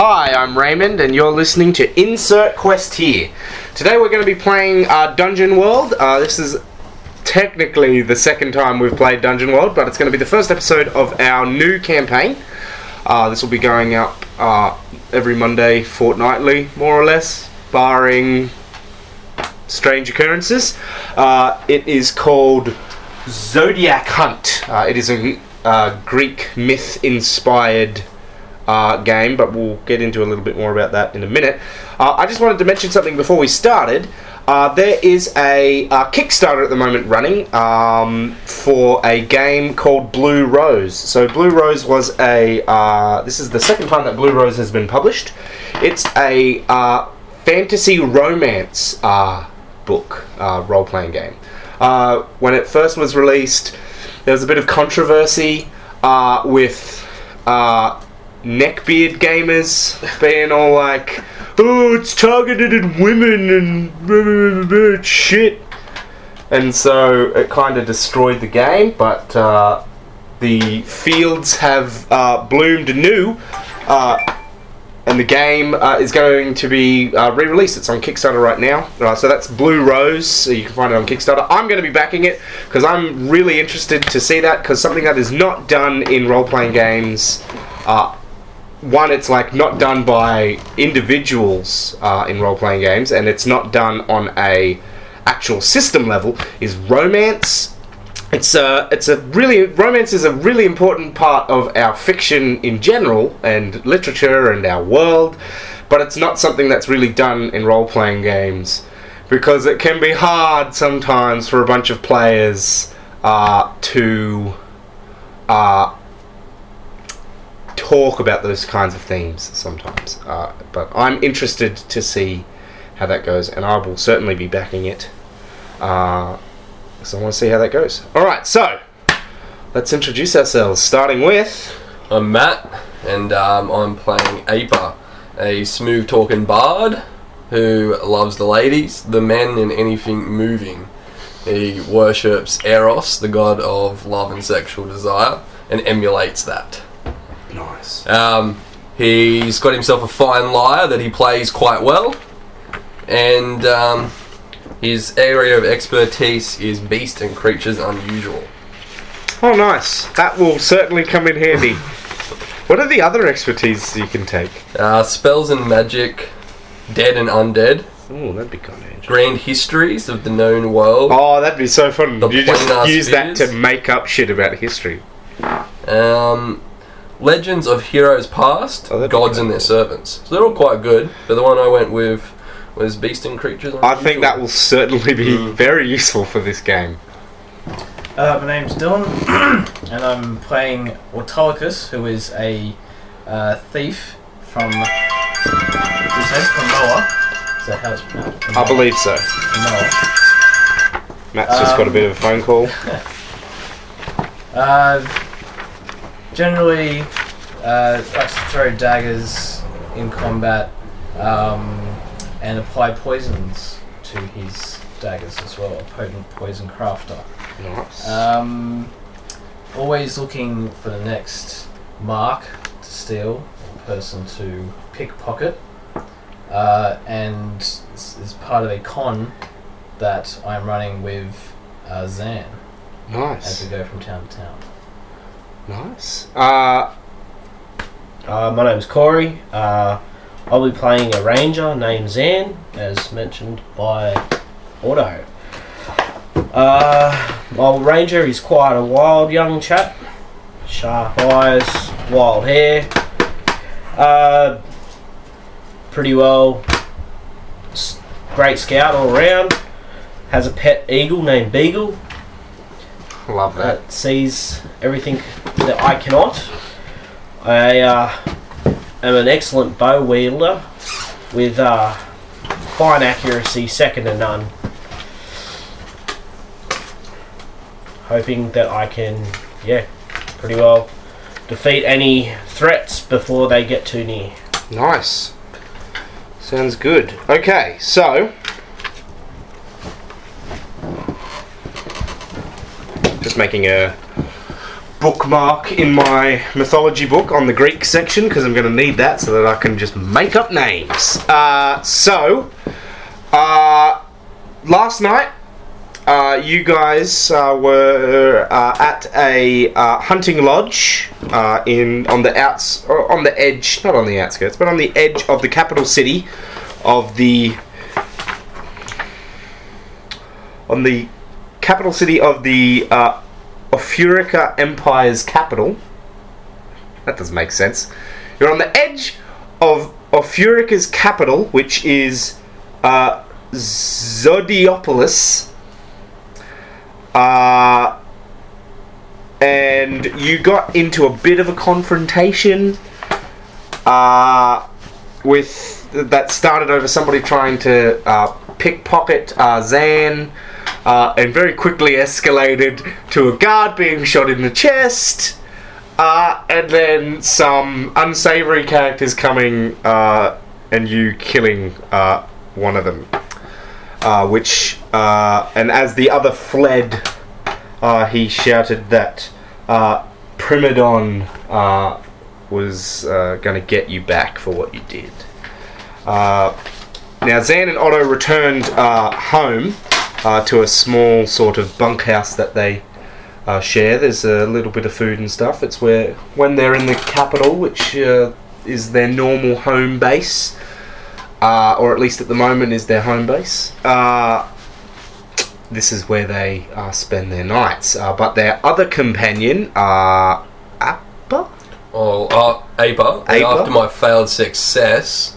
Hi, I'm Raymond, and you're listening to Insert Quest here. Today we're going to be playing uh, Dungeon World. Uh, this is technically the second time we've played Dungeon World, but it's going to be the first episode of our new campaign. Uh, this will be going up uh, every Monday fortnightly, more or less, barring strange occurrences. Uh, it is called Zodiac Hunt. Uh, it is a Greek myth inspired uh, game, but we'll get into a little bit more about that in a minute. Uh, I just wanted to mention something before we started. Uh, there is a uh, Kickstarter at the moment running um, for a game called Blue Rose. So Blue Rose was a. Uh, this is the second time that Blue Rose has been published. It's a uh, fantasy romance book role playing game. When it first was released, there was a bit of controversy with uh, neckbeard gamers being all like, "Oh, it's targeted at women and blah, blah, blah, shit," and so it kind of destroyed the game. But uh, the fields have uh, bloomed anew. Uh, and the game uh, is going to be uh, re-released. It's on Kickstarter right now. Uh, so that's Blue Rose. So you can find it on Kickstarter. I'm going to be backing it because I'm really interested to see that because something that is not done in role-playing games. Uh, one, it's like not done by individuals uh, in role-playing games, and it's not done on a actual system level. Is romance it's a it's a really romance is a really important part of our fiction in general and literature and our world, but it's not something that's really done in role playing games because it can be hard sometimes for a bunch of players uh, to uh, talk about those kinds of themes sometimes. Uh, but I'm interested to see how that goes, and I will certainly be backing it. Uh, so I want to see how that goes. All right, so let's introduce ourselves, starting with. I'm Matt, and um, I'm playing Aper, a smooth talking bard who loves the ladies, the men, and anything moving. He worships Eros, the god of love and sexual desire, and emulates that. Nice. Um, he's got himself a fine lyre that he plays quite well, and um, his area of expertise is beast and creatures unusual. Oh, nice. That will certainly come in handy. what are the other expertise you can take? Uh, spells and magic, dead and undead, Oh, that'd be kind of interesting. grand histories of the known world. Oh, that'd be so fun. The you just plain-ass use that to make up shit about history. Um, legends of heroes past, Oh, gods and their servants. So they're all quite good, but the one I went with was beast and creatures. I think unusual. that will certainly be Mm. very useful for this game. Uh, my name's Dylan, and I'm playing Autolycus, who is a uh, thief from. It says from Noah. Is that how it's pronounced? I believe so. From Noah. Matt's just got a Um, bit of a phone call. Uh, generally, uh, likes to throw daggers in combat, um, and apply poisons to his daggers as well. A potent poison crafter. Nice. Um, always looking for the next mark to steal or person to pickpocket. Uh, and is part of a con that I'm running with uh, Zan as we go from town to town. Nice. Uh, Uh, my name's Corey. Uh, I'll be playing a ranger named Zan, as mentioned by Auto. Uh, my ranger is quite a wild young chap. Sharp eyes, wild hair. Uh, pretty well. Great scout all around. Has a pet eagle named Beagle love that. that sees everything that I cannot. I uh, am an excellent bow wielder with uh, fine accuracy, second to none. Hoping that I can, yeah, pretty well defeat any threats before they get too near. Nice. Sounds good. Okay, so just making a bookmark in my mythology book on the Greek section because I'm going to need that so that I can just make up names. Uh, so, uh, last night, uh, you guys uh, were uh, at a uh, hunting lodge in on the outs on the edge, not on the outskirts, but on the edge of the capital city of the on the capital city of the uh, Empire's capital. That doesn't make sense. You're on the edge of Ophurica's capital, which is uh, Zodiopolis. Uh, and you got into a bit of a confrontation uh, with that started over somebody trying to uh, pickpocket uh, Zan, uh, and very quickly escalated to a guard being shot in the chest, uh, and then some unsavory characters coming uh, and you killing uh, one of them. Uh, which, uh, and as the other fled, he shouted that Primadon was going to get you back for what you did. Now, Zan and Otto returned home uh, to a small sort of bunkhouse that they uh, share. There's a little bit of food and stuff. It's where, when they're in the capital, which uh, is their normal home base, uh, or at least at the moment is their home base. Uh, this is where they uh, spend their nights. Uh, but their other companion, uh, Appa? Oh, uh, Apa, Apa? after my failed success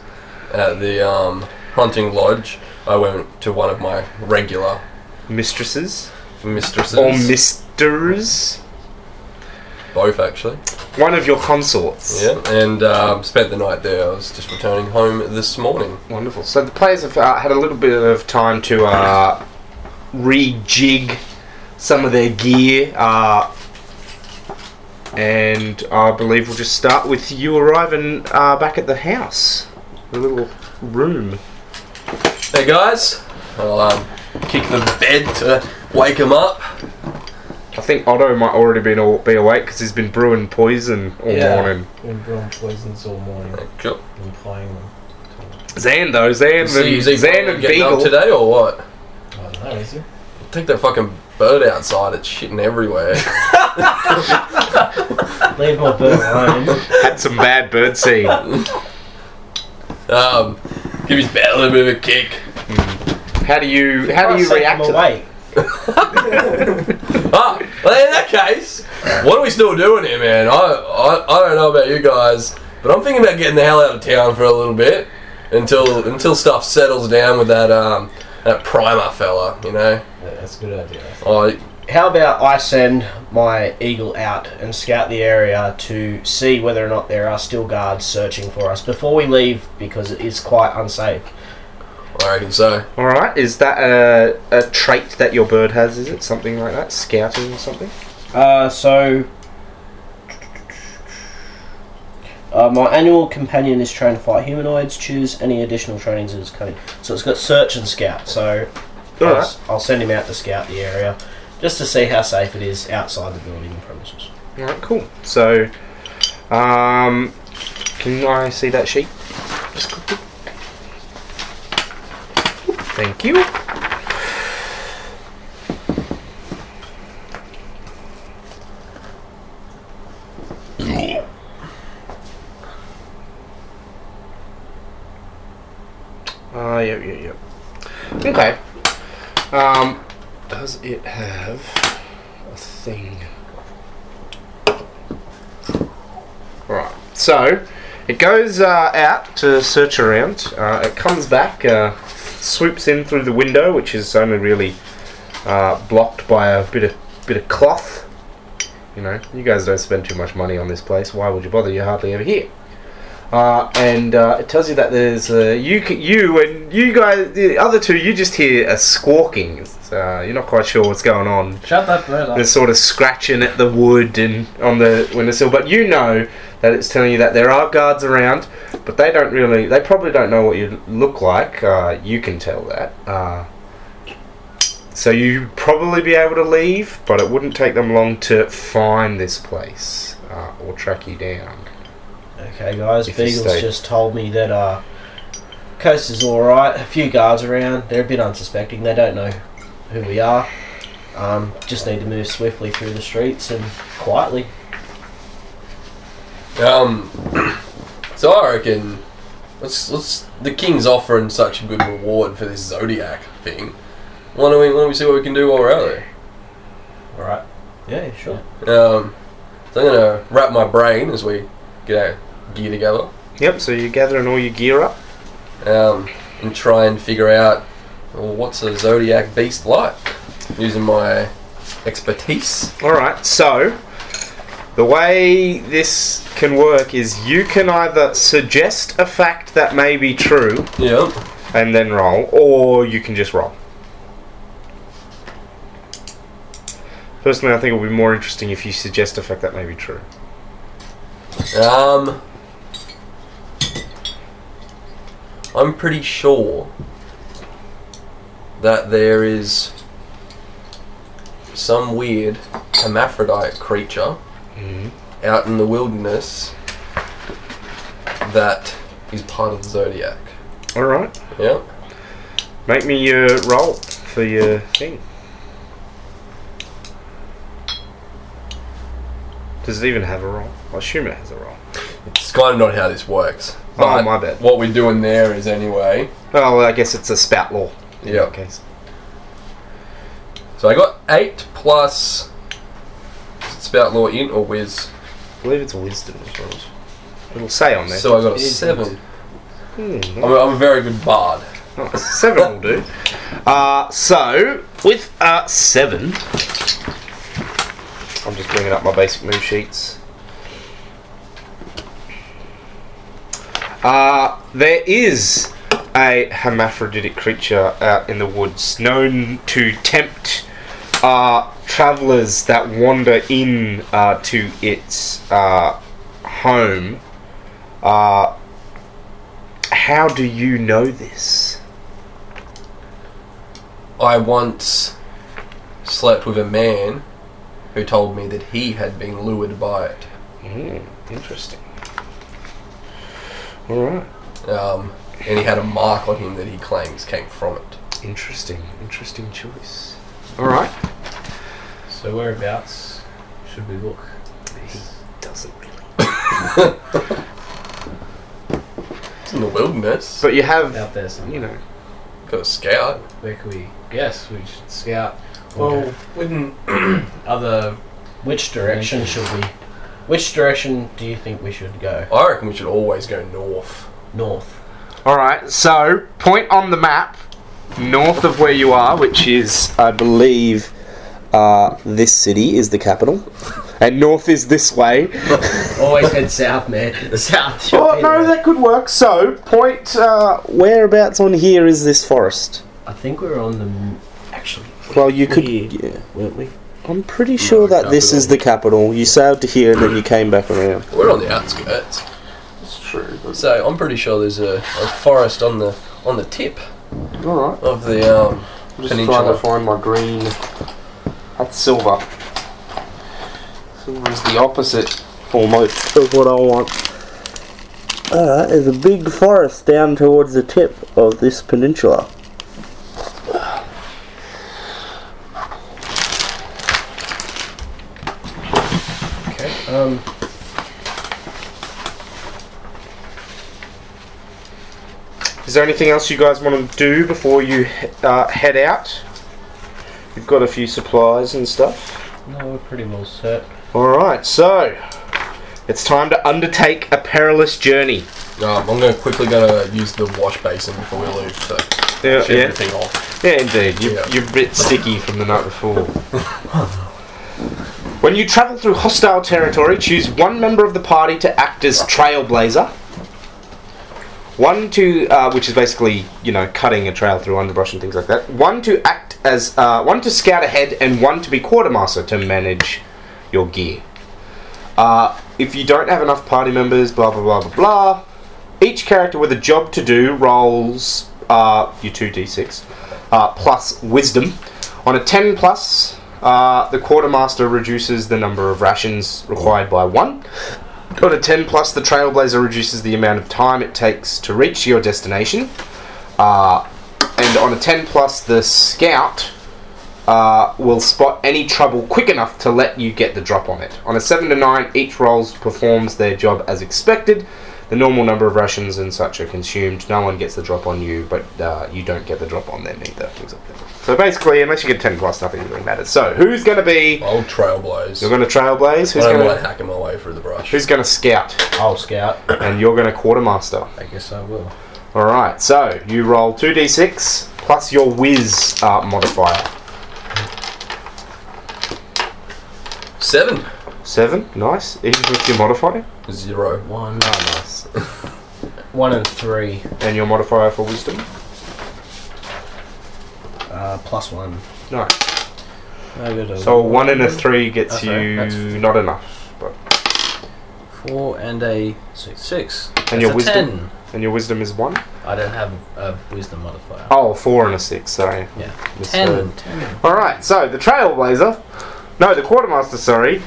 at the um, hunting lodge, I went to one of my regular Mistresses? mistresses. Or misters? both, actually. One of your consorts. Yeah, and um, spent the night there. I was just returning home this morning. Wonderful. So the players have uh, had a little bit of time to uh, rejig some of their gear, uh, and I believe we'll just start with you arriving uh, back at the house, the little room. Hey guys, I'll um, kick the bed to wake him up. I think Otto might already been all, be awake because he's been brewing poison all morning. Been brewing poisons all morning. Cool. Been playing them. Zan though, Zan Is he, and is he Zan and getting up today or what? I don't know, is he? Take that fucking bird outside. It's shitting everywhere. Leave my bird alone. Had some bad bird seed. um, give his bed a little bit of a kick. How do you how do you react him to that? away. Ah, well, in that case, what are we still doing here, man? I, I, I don't know about you guys, but I'm thinking about getting the hell out of town for a little bit until until stuff settles down with that um that primer fella, you know. Yeah, That's a good idea. I How about I send my eagle out and scout the area to see whether or not there are still guards searching for us before we leave because it is quite unsafe. I reckon so. All right, is that a, a trait that your bird has? Is it something like that, scouting or something? Uh, so. Uh, my animal companion is trained to fight humanoids. Choose any additional trainings as coming. So it's got search and scout. So All I'll, right. s- I'll send him out to scout the area just to see how safe it is outside the building premises. All right, cool. So, um, can I see that sheet? Just quickly. Thank you. Ah, uh, yep, yep, yep. Okay. Um, does it have a thing? Right. So it goes uh, out to search around. Uh, it comes back, uh, swoops in through the window, which is only really uh, blocked by a bit of bit of cloth. You know, you guys don't spend too much money on this place. Why would you bother? You're hardly ever here. Uh, and uh, it tells you that there's uh, you, you and you guys, the other two, you just hear a squawking. Uh, you're not quite sure what's going on Shut that bird up. they're sort of scratching at the wood and on the windowsill. But you know that it's telling you that there are guards around, but they don't really. They probably don't know what you look like. Uh, you can tell that. Uh, So you'd probably be able to leave, but it wouldn't take them long to find this place uh, or track you down. Okay, guys. If Beagles just told me that uh, coast is all right. A few guards around. They're a bit unsuspecting. They don't know who we are. Um, just need to move swiftly through the streets and quietly. Um, so I reckon let's let's the king's offering such a good reward for this zodiac thing. Why don't we why don't we see what we can do while we're out there? All right. Yeah, sure. Um, so I'm gonna wrap my brain as we get our gear together. Yep, so you're gathering all your gear up. um, and try and figure out well, what's a zodiac beast like using my expertise. Alright, so the way this can work is you can either suggest a fact that may be true Yeah. and then roll, or you can just roll. Personally, I think it would be more interesting if you suggest a fact that may be true. Um, I'm pretty sure that there is some weird hermaphrodite creature Mm-hmm. out in the wilderness that is part of the zodiac. Alright, Yeah. make me your roll for your thing. Does it even have a roll? I assume it has a roll. It's kind of not how this works. Oh, my bad. What we're doing there is anyway. Oh, well, I guess it's a spout lore. Yeah. that case. So I got eight plus spout lore in or whiz. I believe it's a wisdom as well. It'll say on there. So I got a It is seven. Hmm, I'm a, I'm a very good bard. Nice. Seven will do. Uh, so, with uh, seven, I'm just bringing up my basic move sheets. Uh, there is a hermaphroditic creature out in the woods known to tempt uh, travelers that wander in uh, to its uh, home. Uh, how do you know this? I once slept with a man who told me that he had been lured by it. Mm, interesting. All right. Um, and he had a mark on him that he claims came from it. Interesting. Interesting choice. All right. So whereabouts should we look? He doesn't really. It's in the wilderness. But you have, Out there somewhere. you know, Got a scout. Where could we? Yes, we should scout. Well, Okay. wouldn't other Which direction should we? Which direction do you think we should go? I reckon we should always go north. North. All right. So, point on the map north of where you are, which is, I believe, uh, this city is the capital, and north is this way. Always head south, man. South. Oh no, that could work. So, point uh, whereabouts on here is this forest? I think we're on the. Actually, Well, you could. Here. Yeah. weren't we? I'm pretty sure that this is the capital. You sailed to here and then you came back around. We're on the outskirts. That's true. So I'm pretty sure there's a, a forest on the on the tip All right. of the um, I'm just Peninsula. trying to find my green. That's silver. Silver is the opposite, almost, of what I want. Alright, there's a big forest down towards the tip of this peninsula. Um. Is there anything else you guys want to do before you uh, head out? You've got a few supplies and stuff. No, we're pretty well set. Alright, so it's time to undertake a perilous journey. um, I'm gonna quickly gonna use the wash basin before we leave to Yeah, yeah. everything off. Yeah, indeed. You, Yeah. You're a bit sticky from the night before. when you travel through hostile territory, choose one member of the party to act as trailblazer. One to, uh, which is basically, you know, cutting a trail through underbrush and things like that. One to act as, uh, one to scout ahead, and one to be quartermaster to manage your gear. Uh, if you don't have enough party members, blah blah blah blah blah. Each character with a job to do rolls uh, your two d6 uh, plus wisdom On a 10 plus, uh, the quartermaster reduces the number of rations required by one. On a 10 plus, the trailblazer reduces the amount of time it takes to reach your destination. Uh, and on a 10 plus, the scout uh, will spot any trouble quick enough to let you get the drop on it. On a 7 to 9, each role performs their job as expected. The normal number of rations and such are consumed. No one gets the drop on you, but uh, you don't get the drop on them either. Things like that. So basically, unless you get 10 plus, nothing really matters. So, who's going to be. Old trailblaze. You're going to trailblaze? Who's I don't going to. hacking my way through the brush. Who's going to scout? I'll scout. And you're going to quartermaster. I guess I will. Alright, so you roll 2d6 plus your whiz uh, modifier. Seven. Seven, nice. Even with your modifier. Zero. One, Oh, nice. one and three. and your modifier for wisdom. Uh, plus one. Nice. A So one and a three gets That's right, you that's- not enough, but four and a Six. six. And That's your a wisdom? ten. and your wisdom is one. I don't have a wisdom modifier. Oh, four and a six. Sorry. Yeah. Misheard. Ten. Ten. All right. So the trailblazer, no, the quartermaster. Sorry.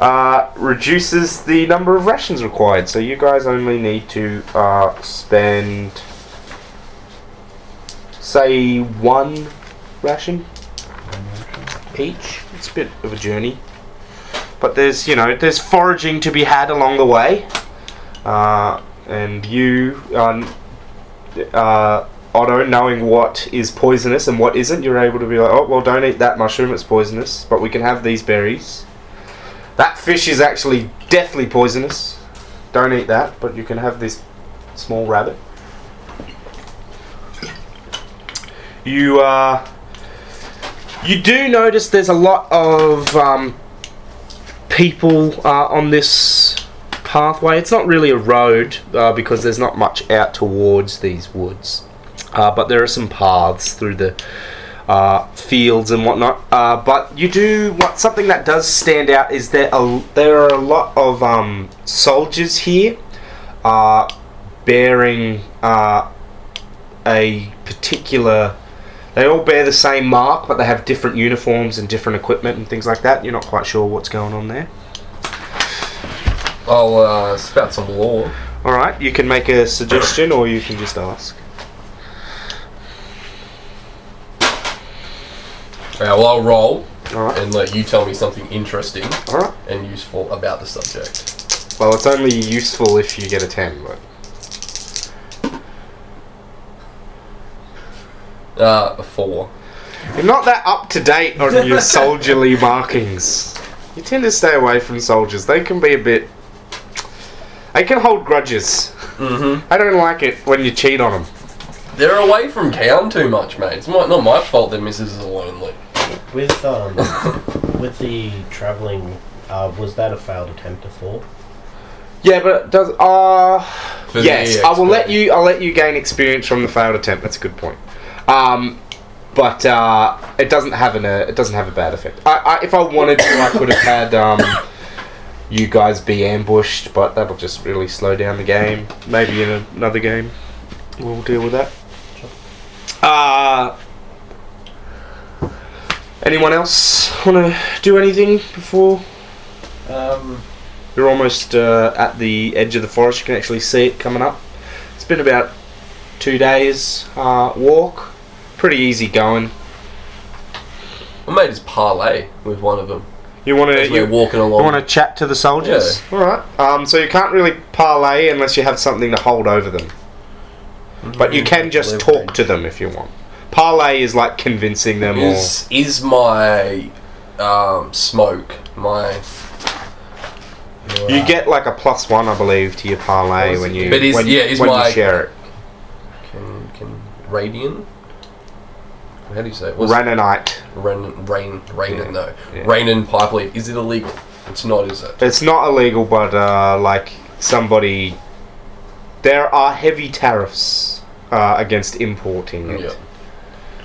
Uh, reduces the number of rations required. So you guys only need to uh, spend, say, one ration each. It's a bit of a journey, but there's you know there's foraging to be had along the way, uh, and you, um, Otto, knowing what is poisonous and what isn't, you're able to be like, oh well, don't eat that mushroom; it's poisonous, but we can have these berries. That fish is actually deathly poisonous. Don't eat that, but you can have this small rabbit. You uh, you do notice there's a lot of um, people uh, on this pathway. It's not really a road uh, because there's not much out towards these woods, uh, but there are some paths through the uh, fields and whatnot. Uh, but you do what something that does stand out is there a, there are a lot of um, soldiers here, uh, bearing uh, a particular. They all bear the same mark, but they have different uniforms and different equipment and things like that. You're not quite sure what's going on there. I'll uh, spout some lore. All right, you can make a suggestion or you can just ask. Okay, well, I'll roll All right, and let you tell me something interesting all right. and useful about the subject. Well, it's only useful if you get a ten, but Uh, a four. you're not that up to date on your soldierly markings. You tend to stay away from soldiers. They can be a bit. They can hold grudges. Mm-hmm. I don't like it when you cheat on them. They're away from town too much, mate. It's my, not my fault their missus is lonely. With um, with the travelling, uh, was that a failed attempt to fall? Yeah, but it does uh For the yes, I will let you. I'll let you gain experience from the failed attempt. That's a good point. Um, but uh, it doesn't have an uh, it doesn't have a bad effect. I, I, if I wanted to, I could have had um, you guys be ambushed, but that'll just really slow down the game. Maybe in another game, we'll deal with that. Uh, anyone else want to do anything before? Um, You're almost uh, at the edge of the forest. You can actually see it coming up. It's been about two days uh, walk. Pretty easy going. I made his parlay with one of them You want to as we're you, walking you want to chat to the soldiers? All right. Um, so you can't really parlay unless you have something to hold over them. But you can just talk to them if you want. Parlay is like convincing them or Is is my um, smoke my? you get like a plus one, I believe, to your parlay when you But is- when, yeah, is when my- you share it. Can can radian? How do you say it? What's- Ranonite. Rain, rain, rain, Yeah. no. Yeah. Rain and pipe leaf. Is it illegal? It's not, is it? It's not illegal, but uh, like somebody, there are heavy tariffs uh, against importing it. Yeah.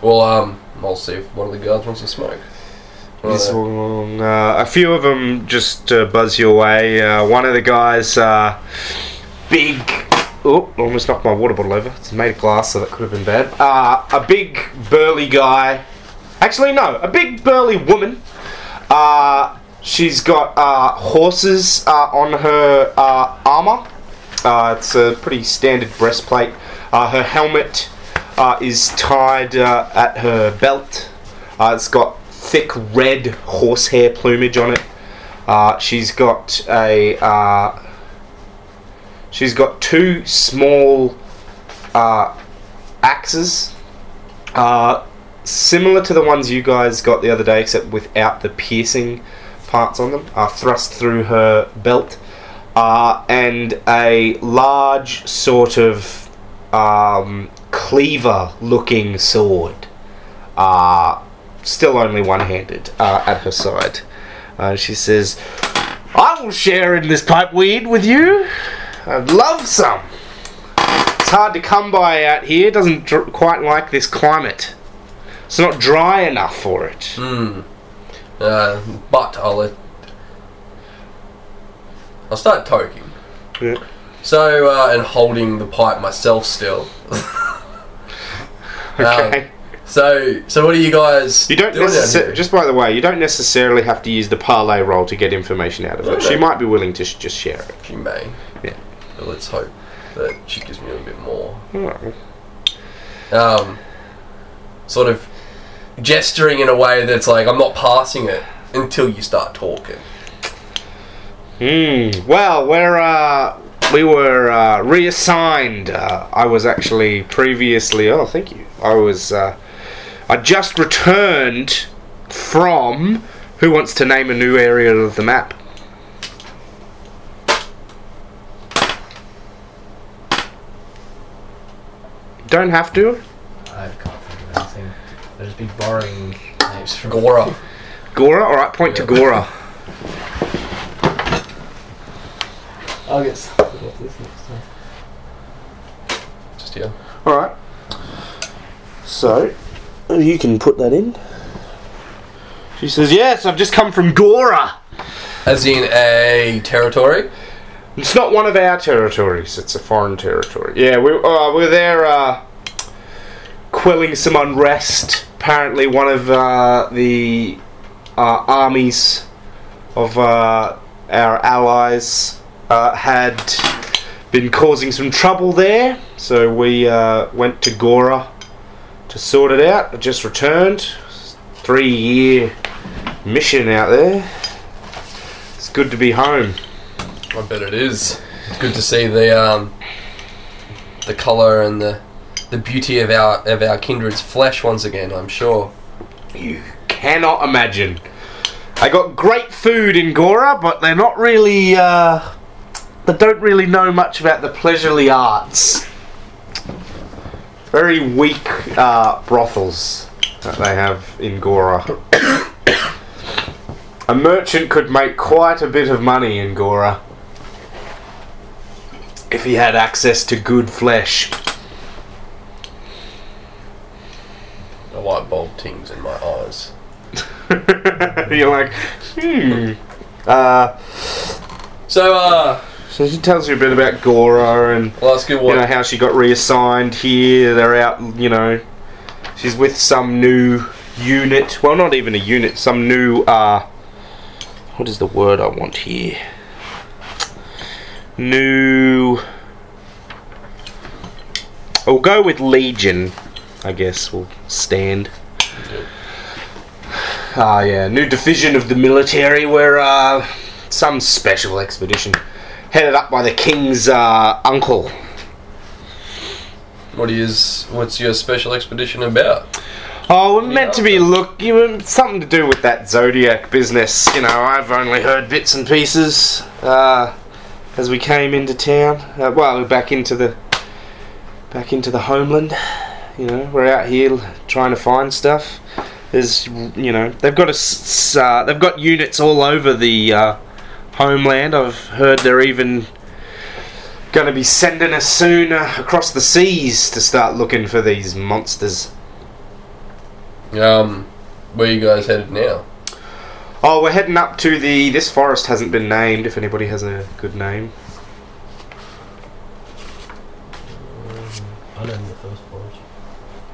Well, um, I'll see if one of the guards wants to smoke. This Uh, uh, a few of them just uh, buzz your way. Uh, one of the guys, uh, big. Oh, almost knocked my water bottle over. It's made of glass, so that could have been bad. Uh, a big, burly guy Actually, no, a big burly woman. Uh, she's got uh, horses uh, on her uh, armor. Uh, it's a pretty standard breastplate. Uh, her helmet uh, is tied uh, at her belt. Uh, it's got thick red horsehair plumage on it. Uh, she's got a. Uh, she's got two small uh, axes, similar to the ones you guys got the other day, except without the piercing parts on them, uh, thrust through her belt, uh, and a large sort of um, cleaver-looking sword. Uh, still only one-handed uh, at her side. Uh, she says, "I will share in this pipe weed with you. I'd love some." It's hard to come by out here. Doesn't dr- quite like this climate. It's not dry enough for it. Hmm. Uh, but I'll let. I'll start toking. Yeah. So, uh, and holding the pipe myself still. Okay. Um, so, so what are you guys you don't doing out necessarily. here? Just by the way, you don't necessarily have to use the parlay roll to get information out of her. Okay. She might be willing to sh- just share it. She may. Yeah. But let's hope that she gives me a bit more. Oh. Um, sort of gesturing in a way that's like I'm not passing it until you start talking. Hmm. Well, we're uh, we were uh, reassigned. Uh, I was actually previously. Oh, thank you. I was. Uh, I just returned from. Who wants to name a new area of the map? Don't have to. I can't think of anything. I'll just be borrowing names from Gora. Gora. All right. Point to Gora. I'll get something off this next time. Just here. All right. So, you can put that in. She says, "Yes, I've just come from Gora. As in a territory. It's not one of our territories. It's a foreign territory. Yeah, we uh, we're there uh, quelling some unrest. Apparently, one of uh, the uh, armies of uh, our allies uh, had been causing some trouble there, so we uh, went to Gora to sort it out. I just returned. Three year mission out there. It's good to be home. I bet it is. It's good to see the um, the color and the the beauty of our of our kindred's flesh once again. I'm sure. You cannot imagine. I got great food in Gora, but they're not really, uh, they don't really know much about the pleasurely arts. Very weak uh, brothels that they have in Gora. A merchant could make quite a bit of money in Gora if he had access to good flesh. The light bulb tings in my eyes. You're like, hmm. Uh, So, uh, So she tells you a bit about Gora and good. you What? know how she got reassigned here. They're out, you know. She's with some new unit. Well, not even a unit. Some new. uh What is the word I want here? New. We'll go with Legion. I guess we'll stand. Ah, yeah, new division of the military. Where uh, some special expedition headed up by the king's uh, uncle. What is? What's your special expedition about? Oh, we're meant to be look. You were something to do with that zodiac business. You know, I've only heard bits and pieces uh, as we came into town. Uh, well, we're back into the back into the homeland. You know, we're out here trying to find stuff. There's, you know, they've got a, uh, they've got units all over the uh, homeland. I've heard they're even going to be sending us soon uh, across the seas to start looking for these monsters. Um, where you guys headed now? Oh, we're heading up to the. This forest hasn't been named. If anybody has a good name, I know the first forest.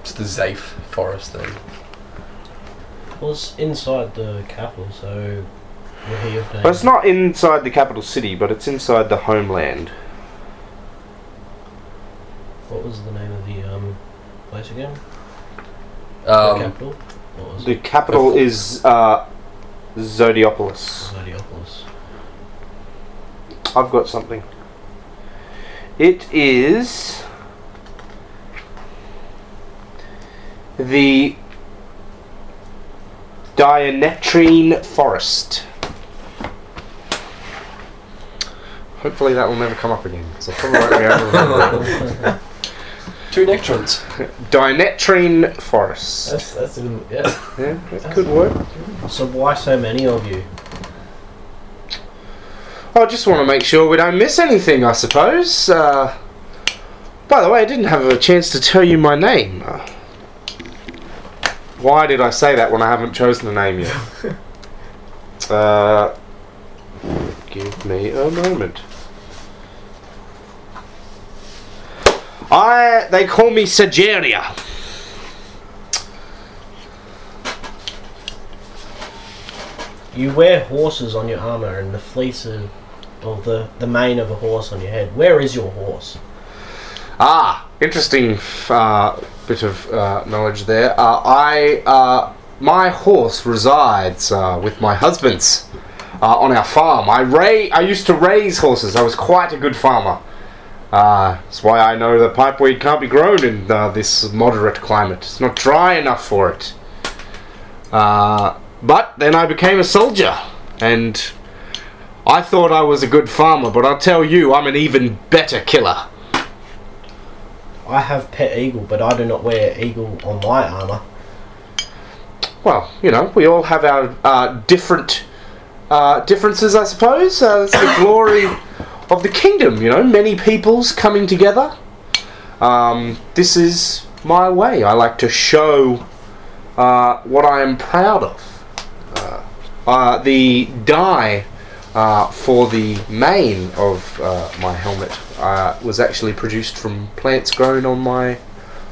It's the Zafe Forest then. Well, it's inside the capital, so we're here for Well, it's not inside the capital city, but it's inside the homeland. What was the name of the um, place again? the Um, capital? What was The it? capital is uh, Zodiopolis. Zodiopolis. I've got something. It is the Dianetrine Forest. Hopefully that will never come up again, because I probably won't be able to remember two nectrons. Dianetrine Forest. That's that's a good. Yeah. Yeah, that could work. So why so many of you? I just want to make sure we don't miss anything, I suppose. Uh, by the way, I didn't have a chance to tell you my name. Uh, why did I say that when I haven't chosen a name yet? uh, give me a moment. I they call me Sageria. You wear horses on your armor and the fleece of, or the the mane of a horse on your head. Where is your horse? Ah, interesting uh, bit of uh, knowledge there. Uh, I, uh, my horse resides uh, with my husband's uh, on our farm. I ra- I used to raise horses. I was quite a good farmer. Uh, that's why I know that pipeweed can't be grown in uh, this moderate climate. It's not dry enough for it. Uh, but then I became a soldier, and I thought I was a good farmer. But I'll tell you, I'm an even better killer. I have pet eagle, but I do not wear eagle on my armor. Well, you know, we all have our uh, different uh, differences, I suppose. Uh, it's the glory of the kingdom, you know, many peoples coming together. Um, this is my way. I like to show uh, what I am proud of. Uh, uh, the dye uh, for the mane of uh, my helmet uh, was actually produced from plants grown on my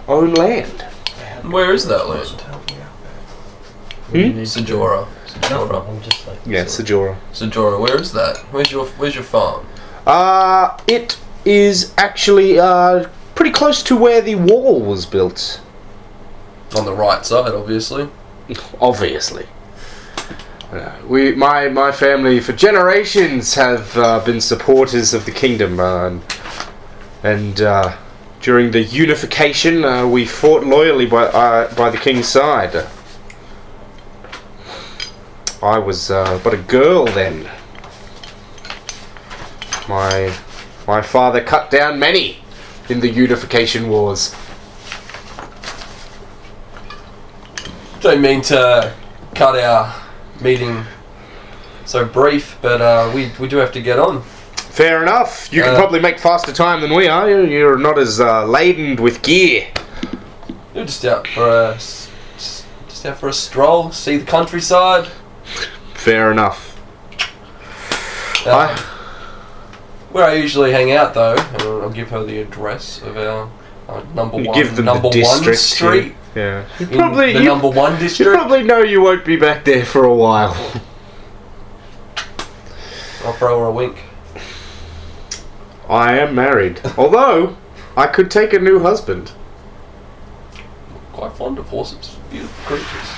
own land. Where is that land? Hmm? Sajora. Nothing. Sajora. I'm just like Yeah, Sajora. Sajora. Where is that? Where's your Where's your farm? Uh, it is actually uh, pretty close to where the wall was built. On the right side, obviously. Obviously, Uh, we, my my family, for generations, have uh, been supporters of the kingdom, uh, and, and uh, during the unification, uh, we fought loyally by uh, by the king's side. I was uh, but a girl then. My my father cut down many in the unification wars. Don't mean to cut our meeting so brief, but uh, we we do have to get on. Fair enough. You can Uh, probably make faster time than we are. You're- not as uh, laden with gear. You're just out for a just out for a stroll, see the countryside. Fair enough. Uh, Where I usually hang out, though, and I'll give her the address of our, our number you one give them number the one district. street. Yeah. You in probably the you, number one you district. probably know you won't be back there for a while. I'll throw her a wink. I am married. Although I could take a new husband. Quite fond of horses, beautiful creatures.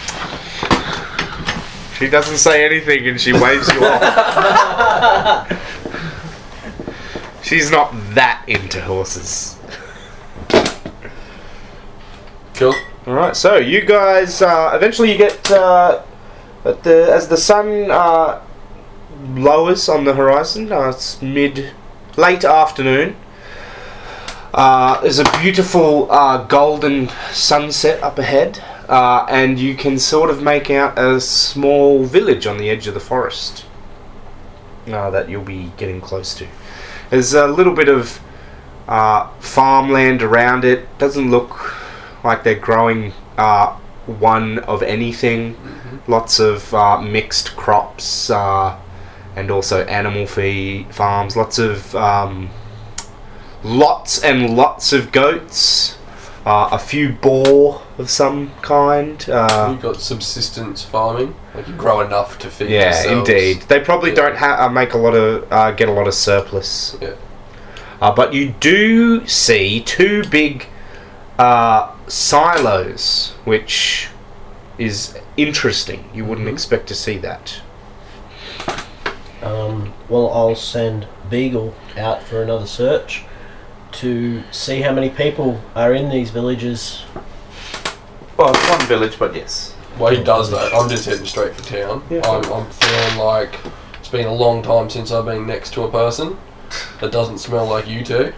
She doesn't say anything and she waves you off. She's not that into horses. Cool. All right, so you guys uh, eventually you get uh, the as the sun uh, lowers on the horizon. Uh, it's mid late afternoon. Uh, there's a beautiful uh, golden sunset up ahead, and you can sort of make out a small village on the edge of the forest that you'll be getting close to. There's a little bit of uh, farmland around it. Doesn't look like they're growing uh, one of anything. Lots of uh, mixed crops uh, and also animal feed farms. Lots of um, lots and lots of goats. Uh, a few boar of some kind. Uh, You've got subsistence farming, like you grow enough to feed yeah, yourselves. indeed. They probably Yeah. don't ha- uh, make a lot of uh, get a lot of surplus. Yeah. Uh, but you do see two big uh, silos, which is interesting. You wouldn't Mhm. expect to see that. Um, well, I'll send Beagle out for another search to see how many people are in these villages. Well, it's one village, but yes. While he does that, I'm just heading straight for town. Yeah. I'm, I'm feeling like it's been a long time since I've been next to a person that doesn't smell like you two.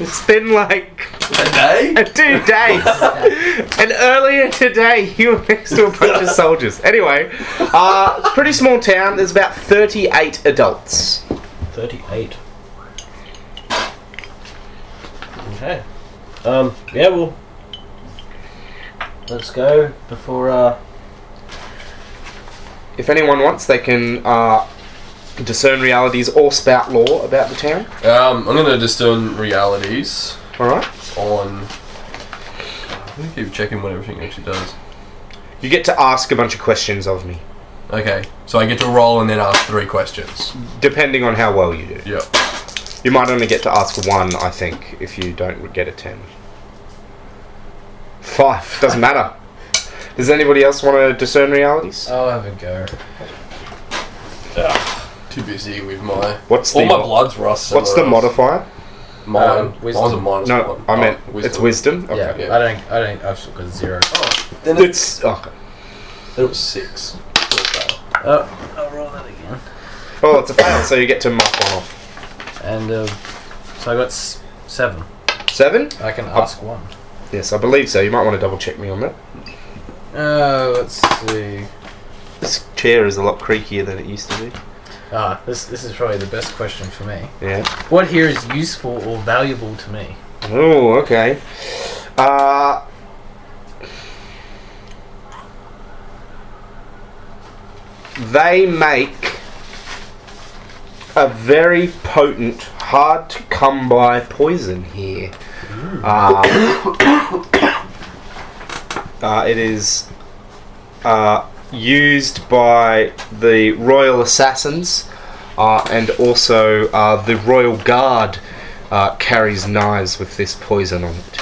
It's been like Today? two days. and earlier today, you were next to a bunch of soldiers. Anyway, uh, it's a pretty small town. There's about 38 adults. 38. Okay. Um, yeah, well, let's go before, uh, If anyone wants, they can uh, discern realities or spout lore about the town. Um, I'm gonna discern realities All right. on. I'm gonna keep checking what everything actually does. You get to ask a bunch of questions of me, Okay, so I get to roll and then ask three questions. depending on how well you do. Yep. You might only get to ask one, I think, if you don't get a 10. Five. Doesn't matter. Does anybody else want to discern realities? I'll have a go. Too busy with my. What's All the my blood's rust. What's the else. modifier? Mine. Um, Mine's a minus No, one. I Oh, meant it's wisdom. Okay. Yeah, yeah. I don't. I don't. I've still got zero. Oh, then it, It's okay. it was six. Still. Oh, I'll roll that again. Oh, it's a fail, so you get to mark one off. And uh, so I got s- seven. Seven? I can ask one. Yes, I believe so. You might want to double check me on that. Uh, let's see. This chair is a lot creakier than it used to be. Ah, this this is probably the best question for me. Yeah. What here is useful or valuable to me? Oh, okay. Uh, they make a very potent, hard to come by poison here. Uh, uh, it is uh, used by the royal assassins uh, and also uh, the royal guard uh, carries knives with this poison on it.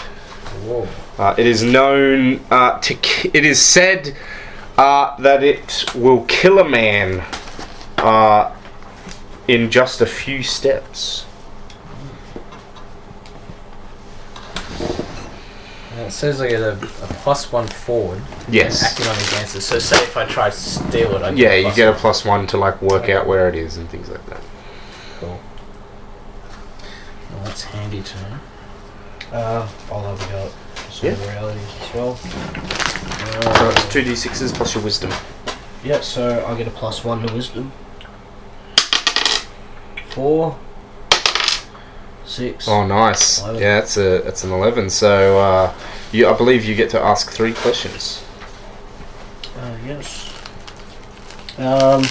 Uh, it is known uh, to. Ki- it is said uh, that it will kill a man uh, in just a few steps. Uh, it says I get a, a plus one forward. Yes. Acting on against it. So say if I try to steal it, I Yeah, you plus get a one. plus one to like work out where it is and things like that. Cool. Well, that's handy to know. uh, I'll have a go at some Yeah. realities as well. So it's two d sixes plus your wisdom. Yeah, so I get a plus one to wisdom. Four. Six. Oh, nice. Eleven. Yeah, that's a that's an eleven. So uh, you, I believe you get to ask three questions. Uh, yes. Um,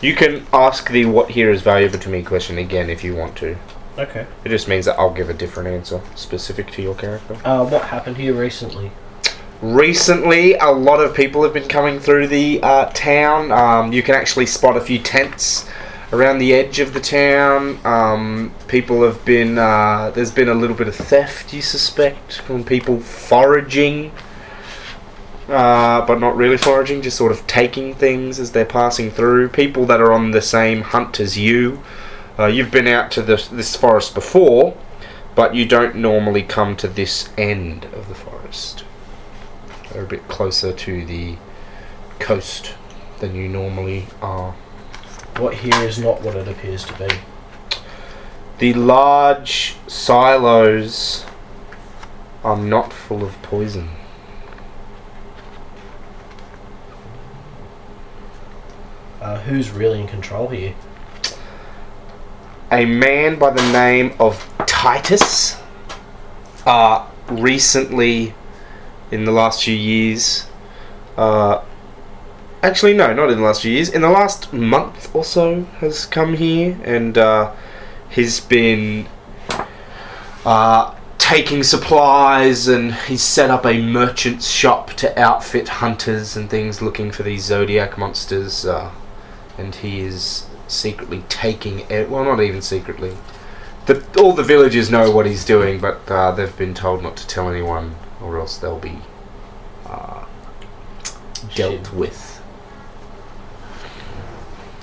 You can ask the "What here is valuable to me" question again if you want to. okay. It just means that I'll give a different answer specific to your character. Uh, what happened here recently? Recently, a lot of people have been coming through the uh, town. Um, you can actually spot a few tents around the edge of the town. Um, people have been. Uh, there's been a little bit of theft, you suspect, from people foraging. Uh, but not really foraging, just sort of taking things as they're passing through. People that are on the same hunt as you. Uh, you've been out to this, this forest before, but you don't normally come to this end of the forest. They're a bit closer to the coast than you normally are. What here is not what it appears to be. The large silos are not full of poison. Uh, who's really in control here? a man by the name of Titus, uh, recently, in the last few years, uh, actually, no, not in the last few years, in the last month or so, has come here and uh, he's been uh, taking supplies and he's set up a merchant's shop to outfit hunters and things looking for these zodiac monsters. Uh, and he is secretly taking it. Well, not even secretly. The, all the villagers know what he's doing, but uh, they've been told not to tell anyone, or else they'll be uh, dealt Shit. with.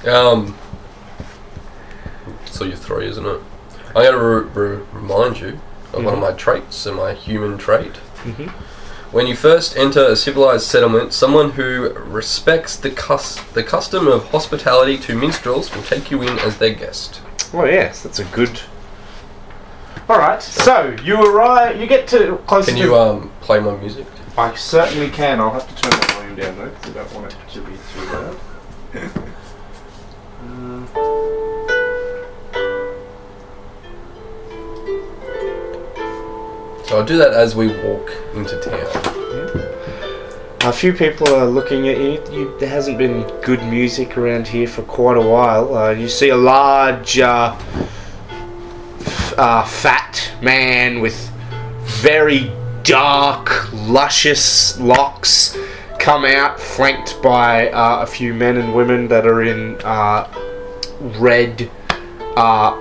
Um. So your three, isn't it? I gotta re- re- remind you of one of my traits and my human trait. Mhm. When you first enter a civilized settlement, someone who respects the cus- the custom of hospitality to minstrels will take you in as their guest. Oh yes, that's a good. All right, so you arrive. You get to close to Can to. you um play my music? I certainly can. I'll have to turn the volume down though, because I don't want it to be too loud. So I'll do that as we walk into town. A few people are looking at you. you. There hasn't been good music around here for quite a while. Uh, you see a large, uh, uh, fat man with very dark, luscious locks come out, flanked by uh, a few men and women that are in uh, red uh,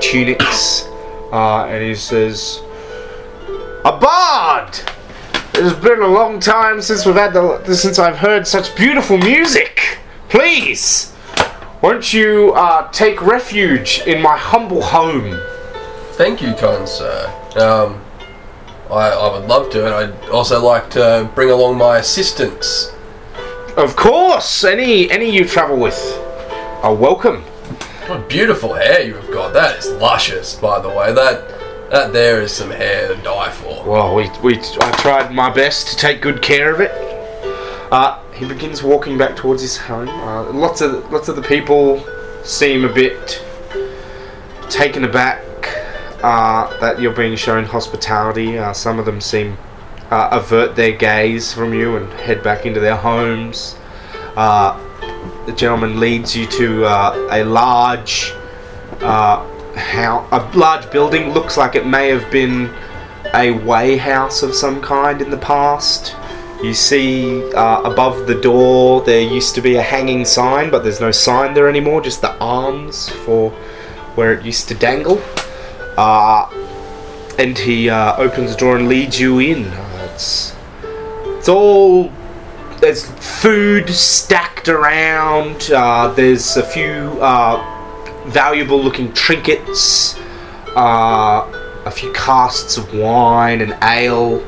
tunics. Uh, and he says, "A bard." It's been a long time since we've had the since I've heard such beautiful music. Please, won't you uh, take refuge in my humble home? Thank you, kind sir. Um, I, I would love to, and I'd also like to bring along my assistants. Of course, any any you travel with are welcome. What beautiful hair you've got. That is luscious, by the way. That that there is some hair to die for. Well, we, we I tried my best to take good care of it. Uh, he begins walking back towards his home. Uh, lots of lots of the people seem a bit taken aback uh, that you're being shown hospitality. Uh, some of them seem uh, avert their gaze from you and head back into their homes. Uh, the gentleman leads you to uh, a large uh, how a large building looks like it may have been a way house of some kind in the past. You see uh, above the door there used to be a hanging sign, but there's no sign there anymore, just the arms for where it used to dangle. Uh, and he uh, opens the door and leads you in. Uh, it's it's all there's food stacked around. Uh, there's a few uh, valuable looking trinkets, uh, a few casks of wine and ale,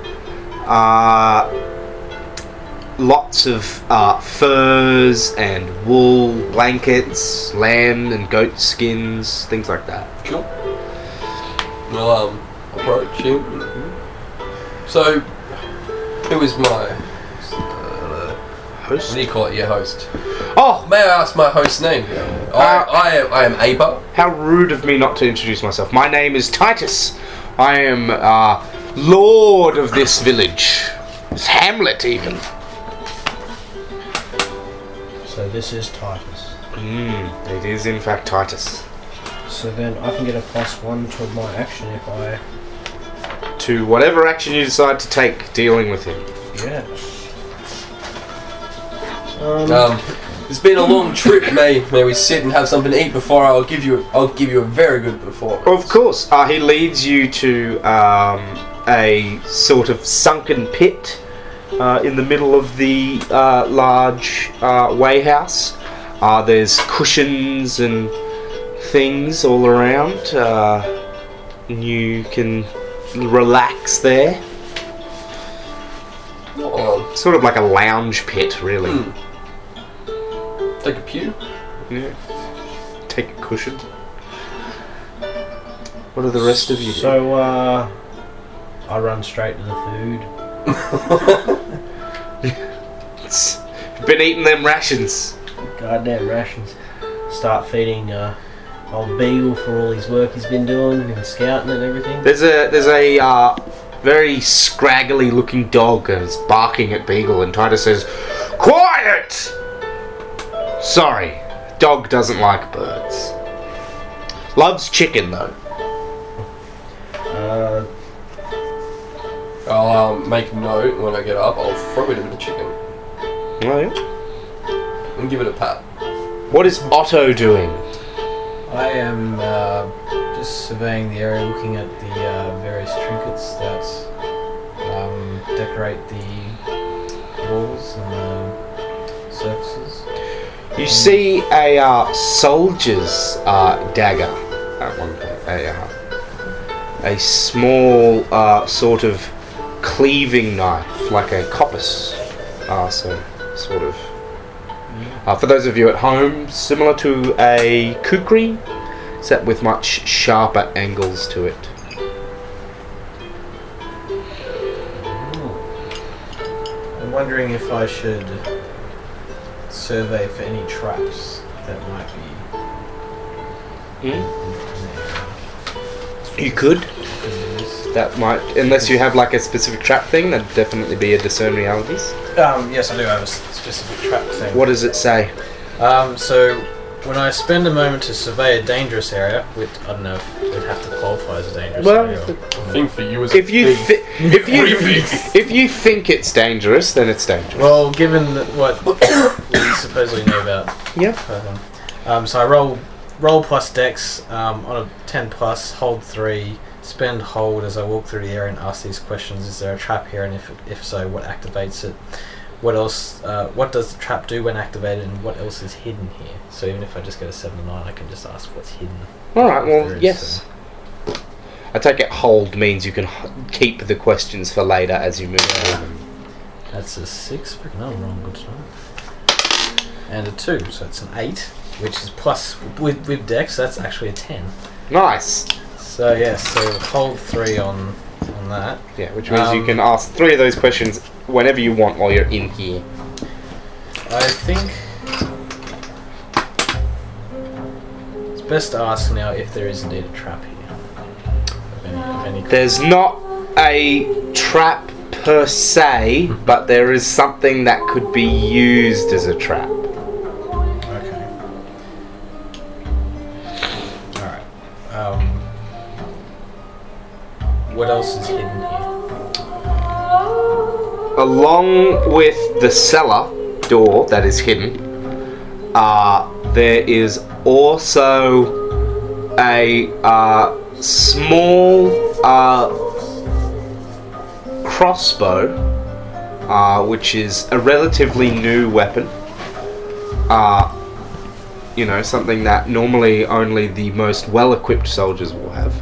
lots of furs and wool blankets, lamb and goat skins, things like that. Cool. Well, um, approach him. So, who is my? Uh, what Host? do you call it? Your host. Oh, May I ask my host's name? I, Uh, I, am, I am Aba. how rude of me not to introduce myself. My name is Titus. I am uh, lord of this village. It's Hamlet, even. So this is Titus. Mm, it is, in fact, Titus. So then I can get a plus one to my action if I. To whatever action you decide to take dealing with him. Yeah. Um, Um, it's been a long trip. May may we sit and have something to eat before I'll give you I'll give you a very good performance. Of course, uh, he leads you to um, a sort of sunken pit uh, in the middle of the uh, large uh, way. Uh, there's cushions and things all around. Uh, you can relax there. Um, Sort of like a lounge pit, really. Hmm. take a pew. Yeah. Take a cushion. What are the rest of you? So uh, I run straight to the food. Been eating them rations. Goddamn rations. Start feeding uh, old Beagle for all his work he's been doing and scouting and everything. There's a there's a uh, very scraggly looking dog that's barking at Beagle, and Titus says, "Quiet." Sorry, dog doesn't like birds. Loves chicken though. Uh, I'll um, make note when I get up. I'll throw it a bit of chicken Oh, yeah. and give it a pat. What is Otto doing? I am uh, just surveying the area, looking at the uh, various trinkets that um, decorate the walls and the surfaces. You see a uh, soldier's uh, dagger at one point. A, uh, a small uh, sort of cleaving knife, like a coppice. So, sort of. Uh, for those of you at home, similar to a kukri, except with much sharper angles to it. I'm wondering if I should survey for any traps that might be in there. You could. Because it is- That might, unless you have like a specific trap thing, that'd definitely be a discern realities. Um, yes, I do have a specific trap thing. What does it say? Um, so when I spend a moment to survey a dangerous area, which I don't know if we'd have to qualify as a dangerous Well, area. or- I think for you as If you thi- if you if you think it's dangerous, then it's dangerous. well, given that what we supposedly know about Yeah. Pertham. Um, so I roll roll plus dex um, on a 10 plus, hold 3, spend hold as I walk through the area and ask these questions. Is there a trap here? And if, if so, what activates it? What else? Uh, what does the trap do when activated? And what else is hidden here? So even if I just get a 7 or 9, I can just ask what's hidden. All right. Well, is, yes. I take it hold means you can h- keep the questions for later as you move on. That's a 6. Freaking hell, I'm wrong. Good start. And a 2, so it's an 8, which is plus with, with dex, that's actually a 10. Nice. So yeah, so hold 3 on on that. Yeah, which means you Um, can ask three of those questions whenever you want while you're in here. I think it's best to ask now if there is indeed a trap here. Of any, of any kind. There's not a trap per se, but there is something that could be used as a trap. What else is hidden here? Along with the cellar door that is hidden, uh, there is also a uh, small uh, crossbow, uh, which is a relatively new weapon. Uh, you know, something that normally only the most well equipped soldiers will have.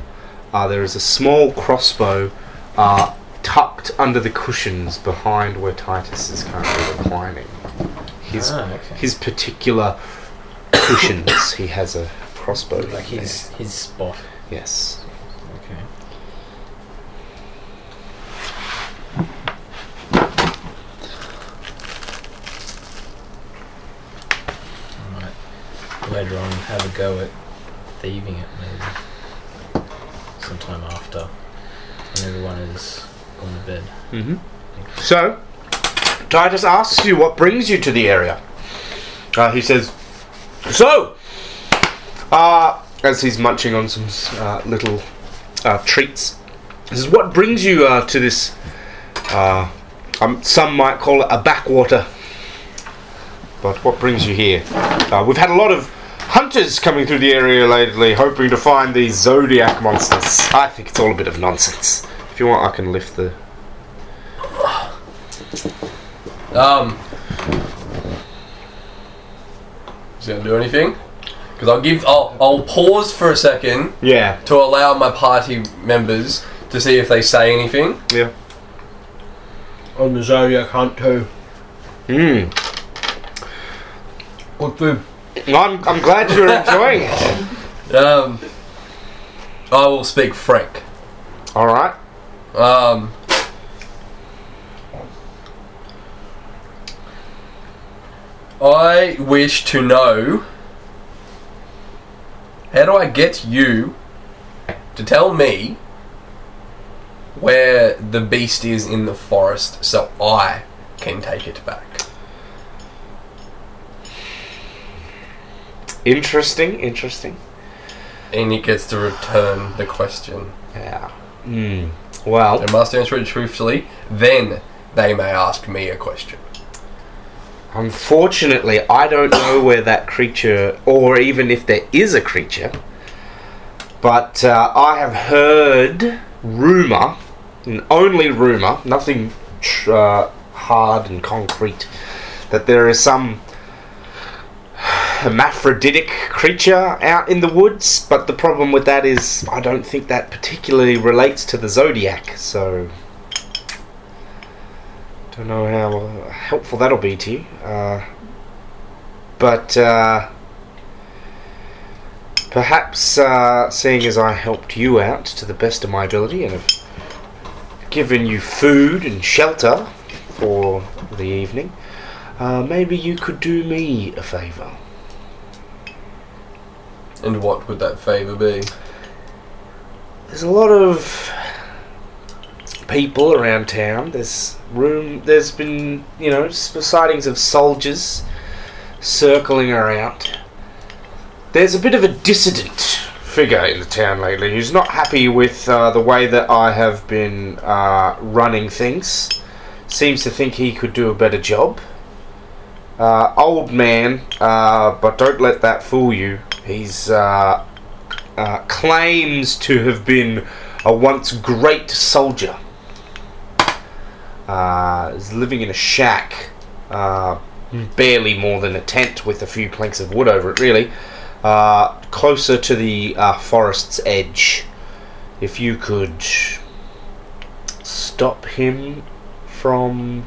Uh, there is a small crossbow uh, tucked under the cushions behind where Titus is currently reclining. His, Ah, okay. his particular cushions, he has a crossbow. Like there. his his spot. Yes. Okay. Later on have a go at thieving it maybe. Sometime after. When everyone is gone to bed. hmm So, Titus asks you what brings you to the area. Uh, he says, So, uh, as he's munching on some uh, little uh, treats, he says, What brings you uh, to this? Uh, um, some might call it a backwater. But what brings you here? Uh, we've had a lot of hunters coming through the area lately, hoping to find these zodiac monsters. I think it's all a bit of nonsense. If you want, I can lift the Um. Is he gonna do anything? Because I'll give. I'll, I'll pause for a second Yeah. to allow my party members to see if they say anything. Yeah. on the Zodiac hunt too. Hmm. Good food. I'm, I'm glad you're enjoying it. Um. I will speak Frank. All right. Um. I wish to know how do I get you to tell me where the beast is in the forest so I can take it back. Interesting. Interesting. and he gets to return the question. Yeah. Hmm. Well, They must answer it truthfully. Then they may ask me a question. unfortunately, I don't know where that creature, or even if there is a creature, but uh, I have heard rumor, and only rumor, nothing tr- uh, hard and concrete, that there is some hermaphroditic creature out in the woods, but the problem with that is I don't think that particularly relates to the zodiac, so don't know how helpful that'll be to you. Uh, but uh, perhaps, uh, seeing as I helped you out to the best of my ability and have given you food and shelter for the evening, uh, maybe you could do me a favour. And what would that favour be? There's a lot of people around town. There's room. There's been, you know, sightings of soldiers circling around. There's a bit of a dissident figure in the town lately who's not happy with uh, the way that I have been uh, running things. Seems to think he could do a better job. Uh, old man, uh, but don't let that fool you. He's uh, uh, claims to have been a once great soldier. Uh, is living in a shack, uh, barely more than a tent with a few planks of wood over it, really, uh, closer to the uh, forest's edge. If you could stop him from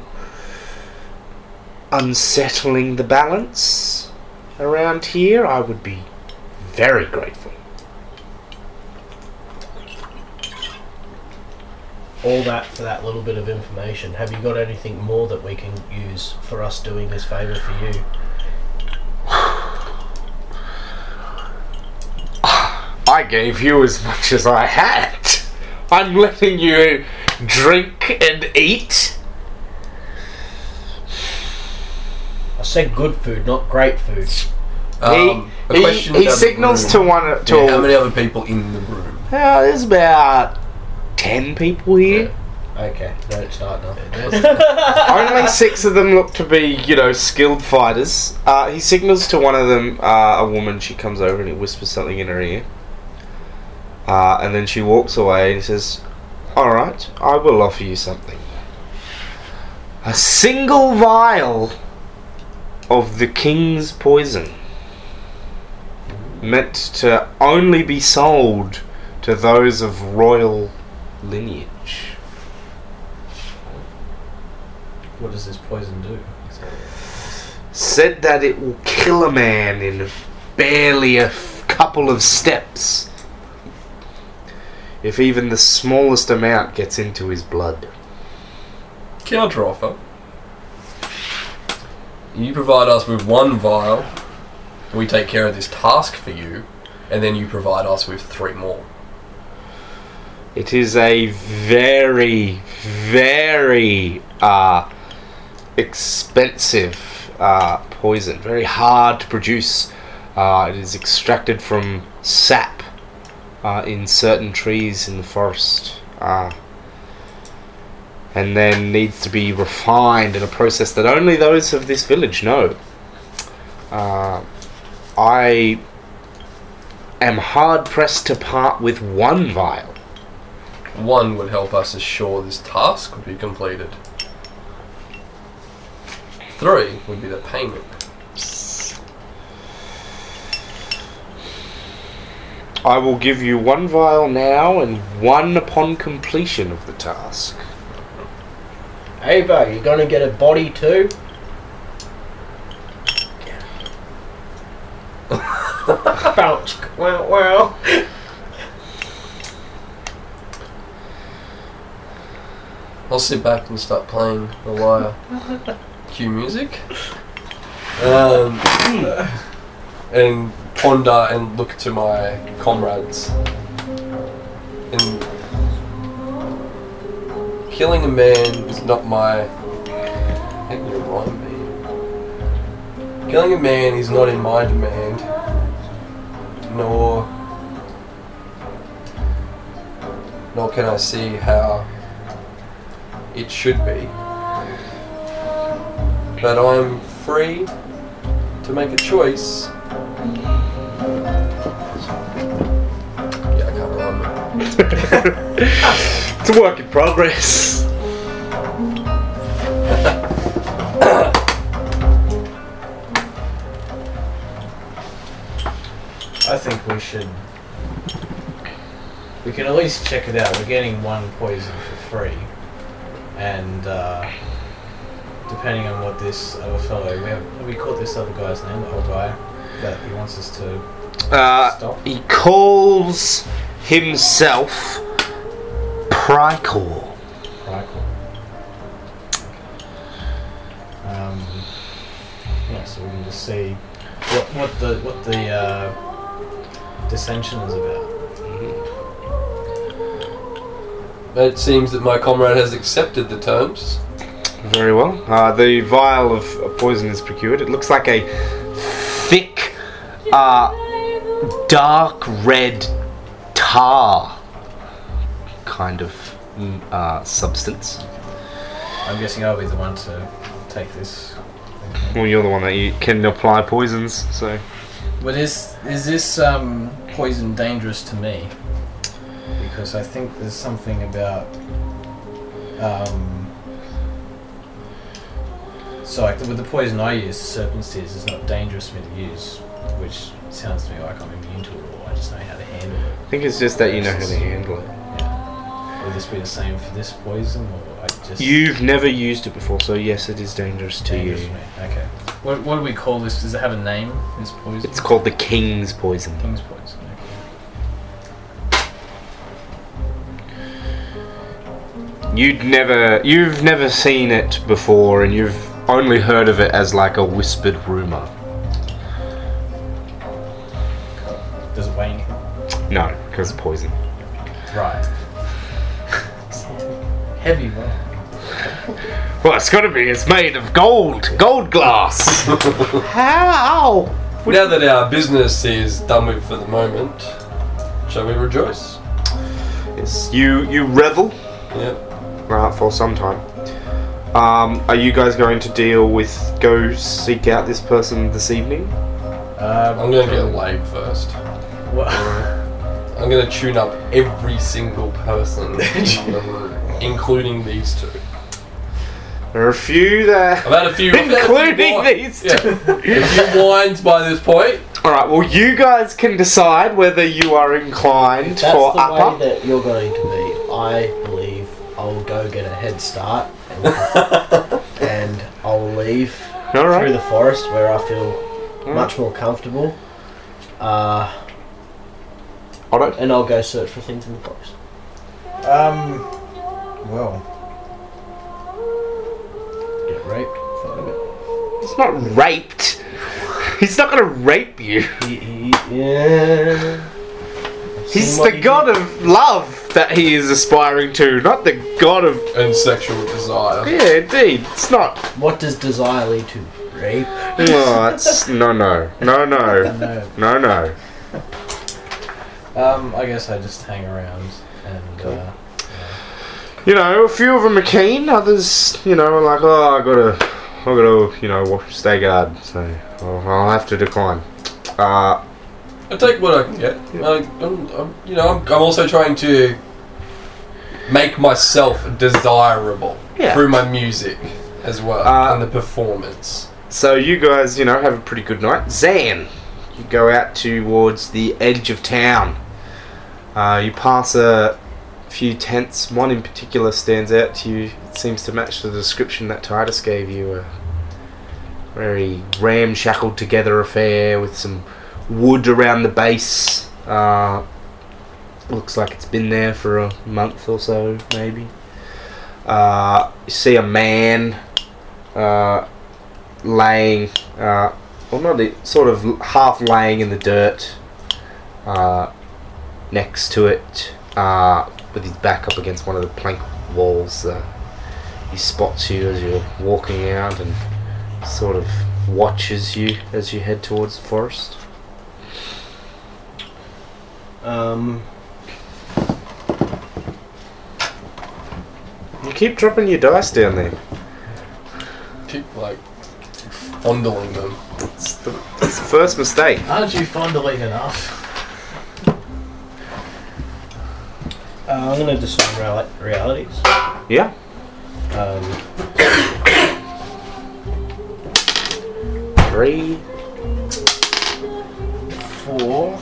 unsettling the balance around here, I would be very grateful. All that for that little bit of information. Have you got anything more that we can use for us doing this favour for you? I gave you as much as I had. I'm letting you drink and eat. I said good food, not great food. Um, he he, question he about signals to one to. Yeah, how many other people in the room? Uh, there's about ten people here. Okay, don't start now. Only six of them look to be, you know, skilled fighters. Uh, he signals to one of them, uh, a woman. She comes over and he whispers something in her ear. Uh, and then she walks away and he says, Alright, I will offer you something. A single vial of the king's poison. Meant to only be sold to those of royal lineage. What does this poison do? said that it will kill a man in barely a f- couple of steps if even the smallest amount gets into his blood. Counter offer. You provide us with one vial, we take care of this task for you, and then you provide us with three more. It is a very, very uh, expensive uh, poison, very hard to produce. Uh, it is extracted from sap uh, in certain trees in the forest. Uh, and then needs to be refined in a process that only those of this village know. Uh, I am hard pressed to part with one vial. One would help us assure this task would be completed. Three would be the payment. I will give you one vial now and one upon completion of the task. Ava, you gonna get a body too? Bounce. Wow, wow. I'll sit back and start playing the lyre. Cue music. Um, and ponder and look to my comrades. And killing a man is not my. Killing a man is not in my demand, nor nor can I see how it should be. But I'm free to make a choice. Yeah, I can't remember. it's a work in progress. I think we should. We can at least check it out. We're getting one poison for free, and uh, depending on what this other fellow, we have, have we caught this other guy's name, the old guy that he wants us to Uh, stop. he calls himself Prycor. Cool. Um, yeah, so we can just see what what the what the uh, dissension is about. It seems that my comrade has accepted the terms. Very well. Uh, the vial of poison is procured. It looks like a thick, uh, dark red tar kind of mm, uh, substance. I'm guessing I'll be the one to take this. Well, you're the one that you can apply poisons, so. But is is this um, poison dangerous to me? Because I think there's something about. Um, so, like with the poison I use, the serpent's tears is not dangerous for me to use, which sounds to me like I'm immune to it, or I just know how to handle it. I think it's just that you know how to handle it. Yeah. Will this be the same for this poison, or I just You've never used it before, so yes, it is dangerous to dangerous you. Okay. What, what do we call this? Does it have a name? This poison? It's called the King's Poison. King's poison. Okay. You'd never, you've never seen it before, and you've only heard of it as like a whispered rumor. Does it weigh anything? No, because it's poison. Right. Heavy, right? Well, it's gotta be. It's made of gold, gold glass. How? Now that our business is done with for the moment, shall we rejoice? Yes, you you revel Yep. right for some time. Um, are you guys going to deal with go seek out this person this evening? Um, I'm gonna get laid first. What? I'm gonna tune up every single person in the room, including these two. There are a few there, I've had a few, I've a few including wi- these two. Yeah, a few wines by this point. All right. Well, you guys can decide whether you are inclined That's for the upper. way that you're going to be. I believe I'll go get a head start and, and I'll leave All through the forest where I feel Mm. much more comfortable. Uh, Otto. and I'll go search for things in the forest. Um. Well, Get raped. Find it. He's not raped. He's not gonna rape you. He- he- yeah. He's the he god did. of love that he is aspiring to, not the god of. And sexual desire. Yeah, indeed. It's not. What does desire lead to? Rape. No, it's no, no, no, no, no. no, no. Um. I guess I just hang around and. Uh, You know, a few of them are keen. Others, you know, are like, oh, I gotta, I gotta, you know, stay guard. So I'll, I'll have to decline. Uh, I take what I can get. I, I'm, I'm, you know, I'm, I'm also trying to make myself desirable Yeah. through my music as well Uh, and the performance. So you guys, you know, have a pretty good night. Zan, you go out towards the edge of town. Uh, you pass a few tents. One in particular stands out to you. It seems to match the description that Titus gave you. A very ramshackled together affair with some wood around the base. Uh, looks like it's been there for a month or so, maybe. Uh, you see a man. Uh, laying, uh, well, not the, sort of half laying in the dirt uh, next to it, uh, with his back up against one of the plank walls. Uh, he spots you as you're walking out and sort of watches you as you head towards the forest. Um. keep dropping your dice down there. Keep like fondling them. It's the, it's the first mistake. Aren't you fondling enough? Uh, I'm going to discern real- realities. Yeah. Um, Three. Four.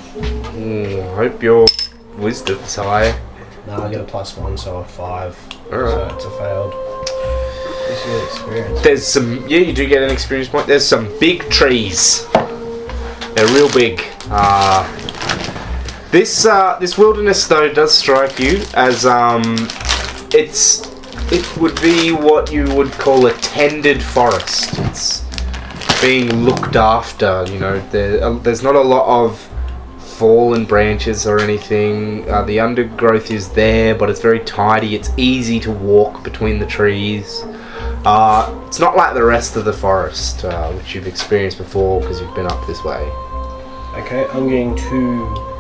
Mm, I hope your wisdom's high. no, I get a plus one, so a five. Alright. So it's a failed. This is experience. There's some. Yeah, you do get an experience point. There's some big trees. They're real big. Uh, this uh, this wilderness though does strike you as um, it's it would be what you would call a tended forest. It's being looked after. You know, there, uh, there's not a lot of fallen branches or anything. Uh, the undergrowth is there, but it's very tidy. It's easy to walk between the trees. Uh, it's not like the rest of the forest, uh, which you've experienced before because you've been up this way. Okay, I'm going to.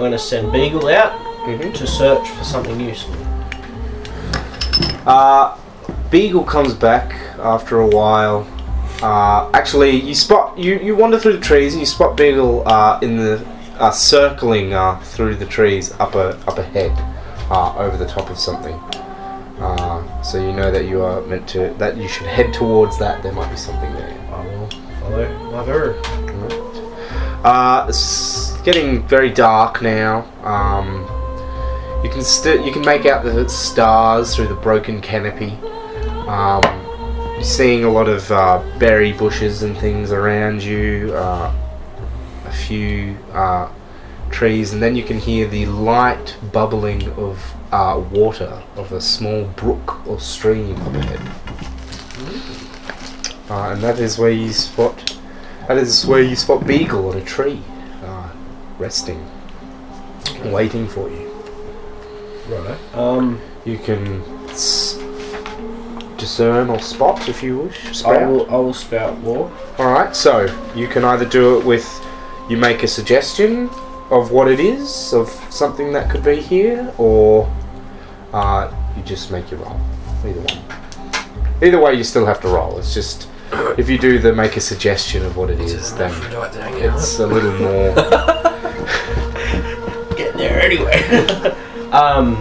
I'm going to send Beagle out Mm-hmm. to search for something useful. Uh, Beagle comes back after a while. Uh, actually, you spot you, you wander through the trees and you spot Beagle uh, in the uh, circling uh, through the trees up a, up ahead, uh, over the top of something. Uh, so you know that you are meant to that you should head towards that. There might be something there. I will follow my guru. Uh, it's getting very dark now. Um, you can still you can make out the stars through the broken canopy. Um, you're seeing a lot of uh, berry bushes and things around you. Uh, a few uh, trees, and then you can hear the light bubbling of uh, water of a small brook or stream ahead. And that is where you spot that is where you spot Beagle on a tree, uh, resting, waiting for you. Right. Um, You can s- discern or spot if you wish. I will. I will spout lore. Alright, so you can either do it with you make a suggestion of what it is, of something that could be here, or uh, you just make your roll. Either one. Either way, you still have to roll. It's just if you do the make a suggestion of what it is, then it's a little more. Getting there anyway. um.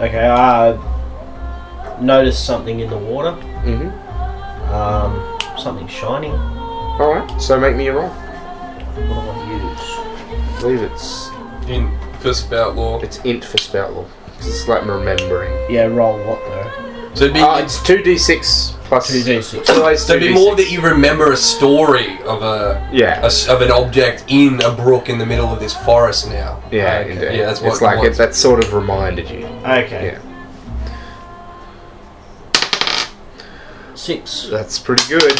Okay. I noticed something in the water. hmm Um, something shining. Alright, so make me a roll. What do I use? I believe it's In for spout lore. it's int for spout lore. 'cause It's like remembering. Yeah. Roll what though? So it'd be, Uh, it's two d six plus Two d6. So it'd be more that you remember a story of a, Yeah. a s- of an object in a brook in the middle of this forest now. Yeah, Okay. indeed. Yeah, that's what it's it like it, that sort of reminded you. Okay. Yeah, Six. that's pretty good.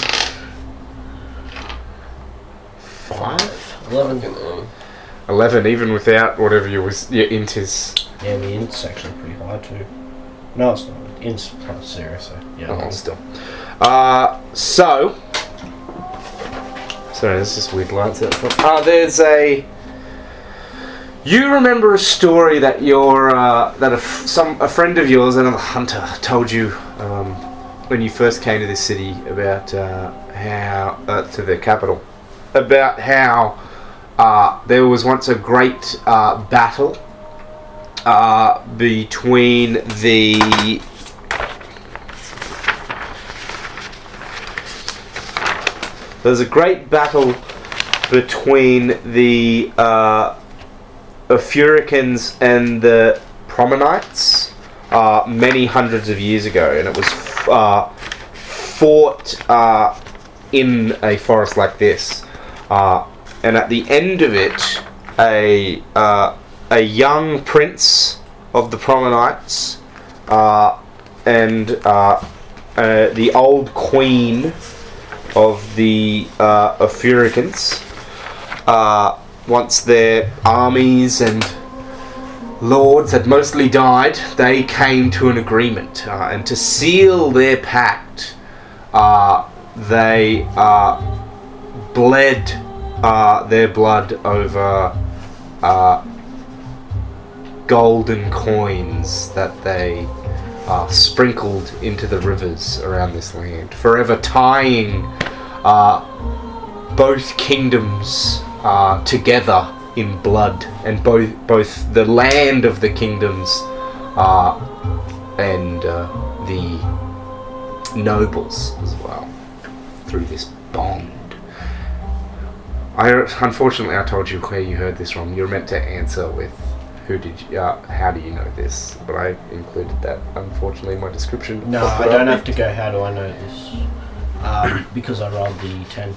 Five, Eleven. Fucking eleven, even without whatever your was your int is. Yeah, the int's actually pretty high too. No, it's not. Int's plus zero, so yeah. Oh, still. Uh, so. Sorry, there's just weird lights. Uh, there's a. You remember a story that your uh, that a, f- some a friend of yours, another hunter, told you um, when you first came to this city about uh, how uh, to the capital about how uh, there was once a great uh, battle uh, between the There's a great battle between the uh, Furicans and the Promenites uh, many hundreds of years ago, and it was uh, fought uh, in a forest like this. Uh, and at the end of it, a uh, a young prince of the Promenites uh, and the old queen of the uh. Uh, once their armies and lords had mostly died, they came to an agreement. Uh, and to seal their pact, uh, they uh, bled uh, their blood over golden coins that they uh, sprinkled into the rivers around this land, forever tying uh, both kingdoms uh, together in blood, and both both the land of the kingdoms uh, and uh, the nobles as well through this bond. I unfortunately I told you where you heard this from. You're meant to answer with who did you, uh, how do you know this? But I included that unfortunately in my description. No, I don't have to go. How do I know this? Um, because I rolled the ten.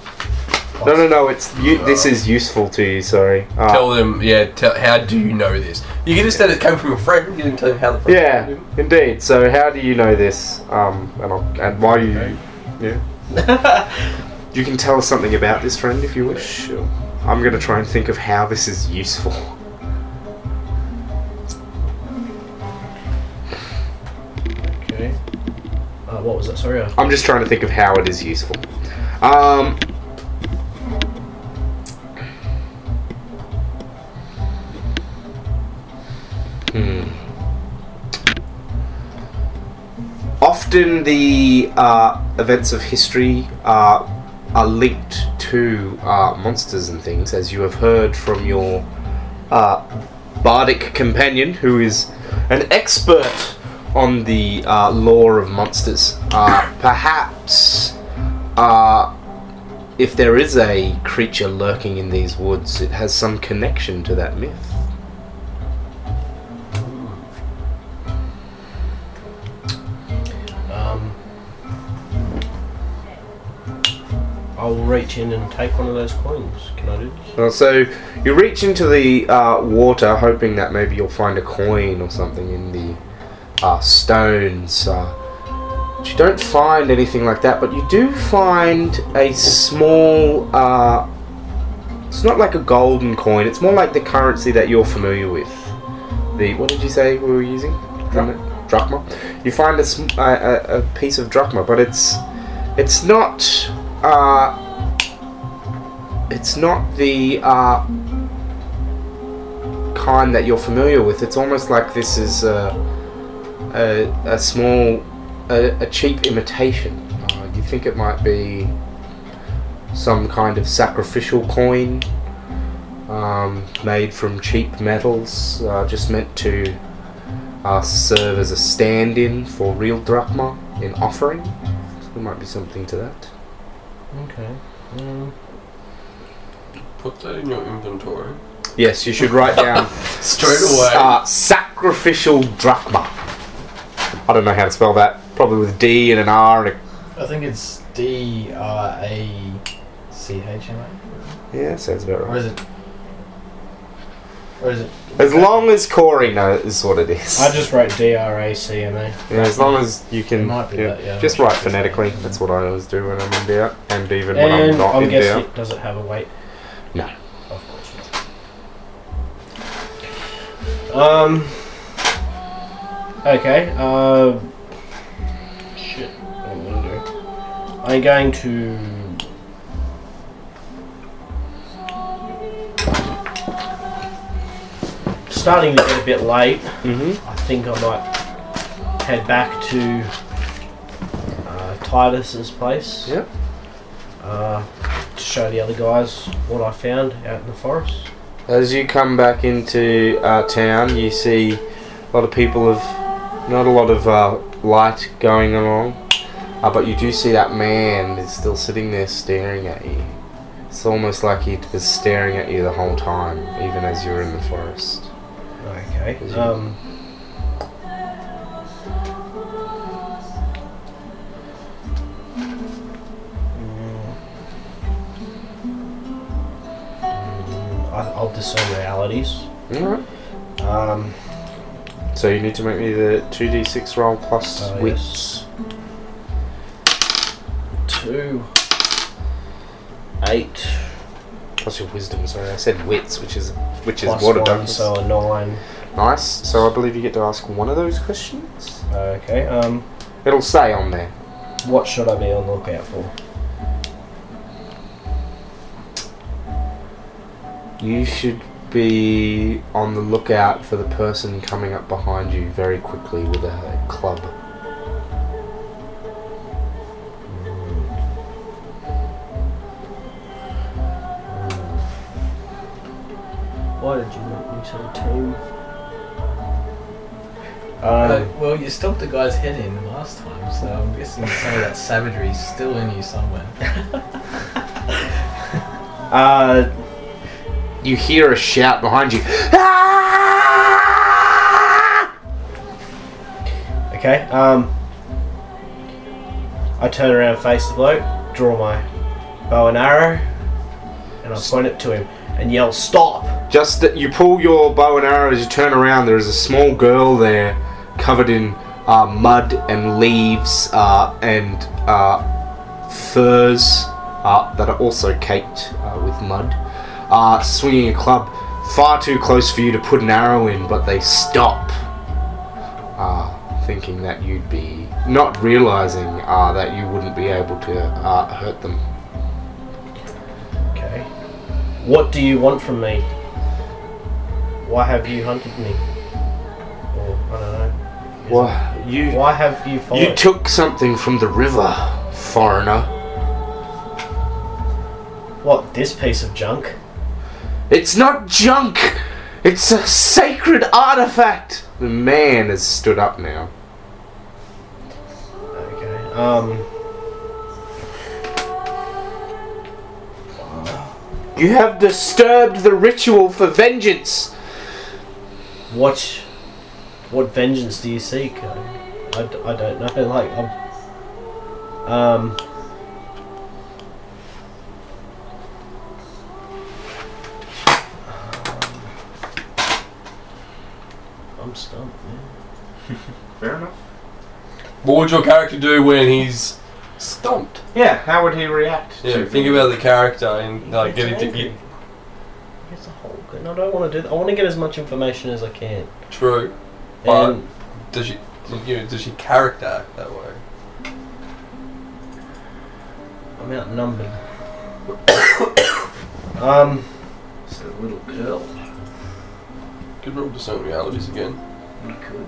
No, no, no. It's you, this is useful to you. Sorry. Uh, Tell them, yeah. Tell, how do you know this? You can just say it came from a friend. You didn't tell them how the friend yeah, indeed. So how do you know this? Um, and I'll, and why you? Yeah. You can tell us something about this friend if you wish. Sure. I'm gonna try and think of how this is useful. What was that? Sorry. I'm just trying to think of how it is useful. Um. Hmm. Often the uh, events of history uh, are linked to uh, monsters and things, as you have heard from your uh, bardic companion, who is an expert on the uh, lore of monsters. Uh, perhaps, uh, if there is a creature lurking in these woods, it has some connection to that myth. Um, I'll reach in and take one of those coins. Can I do this? Well, so you reach into the uh, water, hoping that maybe you'll find a coin or something in the uh, stones. Uh, you don't find anything like that, but you do find a small. Uh, it's not like a golden coin. It's more like the currency that you're familiar with. The what did you say we were using? Drachma. Drachma. You find a, sm- a, a, piece of drachma, but it's it's not. Uh, it's not the uh, kind that you're familiar with. It's almost like this is a, a, a small, a, a cheap imitation. Uh, you think it might be some kind of sacrificial coin um, made from cheap metals, uh, just meant to uh, serve as a stand-in for real drachma in offering. There might be something to that. Okay. Um, Put that in your inventory. Yes, you should write down Straight away. Uh, sacrificial drachma. I don't know how to spell that. Probably with D and an R and a. I think it's D R A C H M A. Yeah, sounds about Or right. is it? Or is it? As long as Corey knows what it is. I just wrote D R A C M A. Yeah, as long as you can. It might be that, yeah. Just write phonetically. That's what I always do when I'm in doubt, and even when I'm not I'm in guessing, doubt. does it have a weight? No. Of course not. Um. Okay. Uh. Shit. What am I gonna do? I'm going to. Starting to get a bit late. Mm-hmm. I think I might head back to uh, Titus's place. Yep. Uh, to show the other guys what I found out in the forest. As you come back into uh, town, you see a lot of people have not a lot of uh, light going along, uh, but you do see that man is still sitting there staring at you. It's almost like he was staring at you the whole time, even as you were in the forest. Okay. Um. mm, I'll discern realities. Alright. Um, So you need to make me the 2d6 roll plus Oh, wits. two, eight, Plus your wisdom, sorry. I said wits, which is which is plus water one, darkness. so a nine. Nice. So I believe you get to ask one of those questions. Okay. Um, It'll say on there. what should I be on the lookout for? You should be on the lookout for the person coming up behind you very quickly with a club. Why did you make me so team? Uh, Um, well, you stopped the guy's head in last time, so I'm guessing some of that savagery is still in you somewhere. uh, You hear a shout behind you. okay. Um, I turn around, face the bloke, draw my bow and arrow, and I point it to him and yell, "Stop!" Just that you pull your bow and arrow as you turn around. There is a small girl there, covered in uh, mud and leaves uh, and uh, furs uh, that are also caked uh, with mud, uh, swinging a club far too close for you to put an arrow in. But they stop, uh, thinking that you'd be not realizing uh, that you wouldn't be able to uh, hurt them. Okay. What do you want from me? Why have you hunted me? Or I don't know. Well, you Why have you followed? You took something from the river, foreigner. what? This piece of junk? It's not junk! It's a sacred artifact! The man has stood up now. Okay. Um. You have disturbed the ritual for vengeance! What? What vengeance do you seek? I don't know. Like, I'm, um. I'm stumped, man. Fair enough. What would your character do when he's stumped? Yeah, how would he react? Yeah, to think about the character and like It's getting to angry. get It's a whole. And I don't want to do. That. I want to get as much information as I can. true. But And does she, you know, does she character act that way? I'm outnumbered. um. It's a little girl. Could roll discern realities again. We could.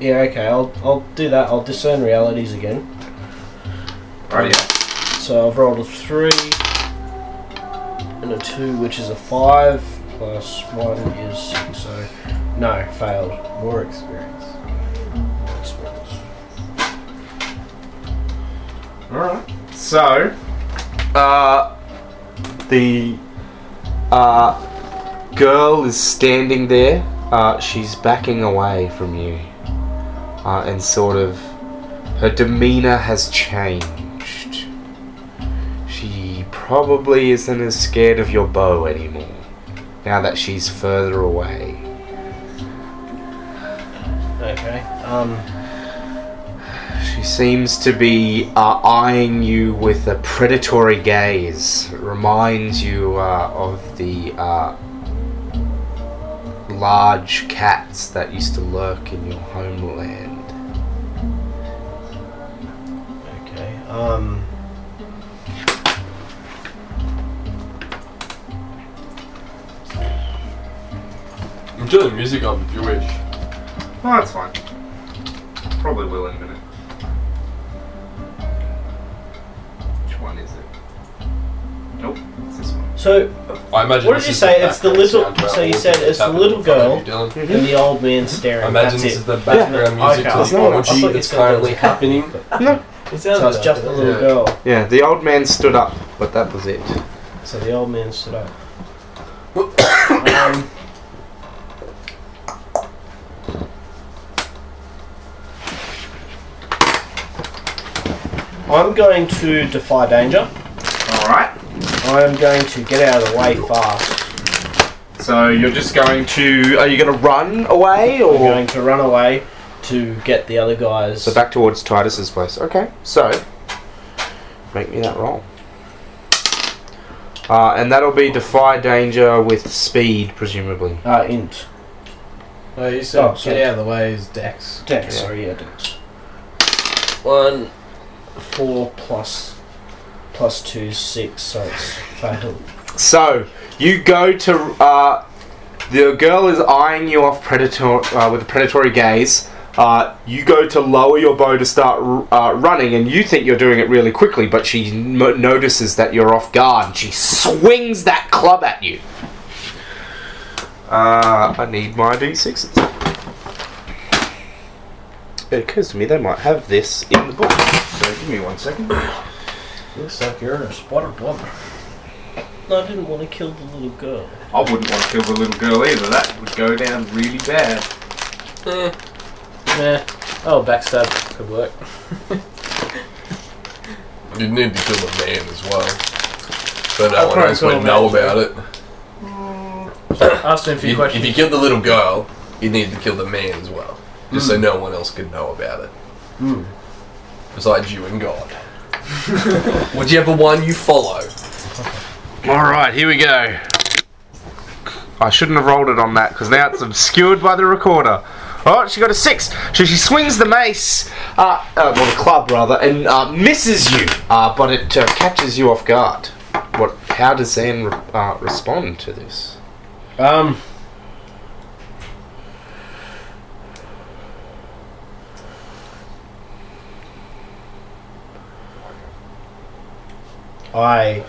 Yeah. Okay. I'll I'll do that. I'll discern realities again. Right, So I've rolled a three and a two, which is a five, plus one is six. So no, failed. More experience. Alright. So, uh, the uh, girl is standing there. Uh, she's backing away from you. Uh, and sort of, her demeanor has changed. She probably isn't as scared of your bow anymore. Now that she's further away. Okay. Um. She seems to be uh, eyeing you with a predatory gaze. It reminds you uh, of the uh, large cats that used to lurk in your homeland. Okay. Um. I'm turning the music up if you wish. Oh, that's fine. Probably will in a minute. So I imagine. What did this you is say? It's the little- so you said it's the little in front of girl. you, Dylan. and the old man staring. I imagine that's this it. is the background Yeah. music Okay, to I the thought- I thought orgy you that's currently was- happening. It sounds So it's just it, the little Yeah. girl. Yeah, the old man stood up, but that was it. So the old man stood up. um, I'm going to defy danger. Alright. I am going to get out of the way fast. So you're just going to. Are you going to run away I'm or. going to run away to get the other guys. So back towards Titus's place. Okay, so make me that roll. Uh, and that'll be defy danger with speed, presumably. uh, int. Oh, you said Oh, get sorry. out of the way is Dex. Dex, Yeah. sorry, yeah, Dex. One, four plus plus two, six, so it's failed. So you go to uh, The girl is eyeing you off predator uh, with a predatory gaze. Uh, you go to lower your bow to start uh, running, and you think you're doing it really quickly, but she mo notices that you're off guard, and she swings that club at you. Uh, I need my d6s. It occurs to me they might have this in the book. So give me one second. Looks like you're in a spot of blood. I didn't want to kill the little girl. I wouldn't want to kill the little girl either. That would go down really bad. Eh, Nah. Oh, backstab could work. you need to kill the man as well. But no I'll one try and else kill would the know man. about it. Asked him a few You- questions. if you killed the little girl, you need to kill the man as well. Just so no one else could know about it. Hmm. Besides you and God. Whichever one you follow. Alright, here we go. I shouldn't have rolled it on that because now it's obscured by the recorder. Oh, she got a six. So she swings the mace, uh, uh well, the club rather, and uh, misses you, uh, but it uh, catches you off guard. What? How does Zan re- uh, respond to this? Um. I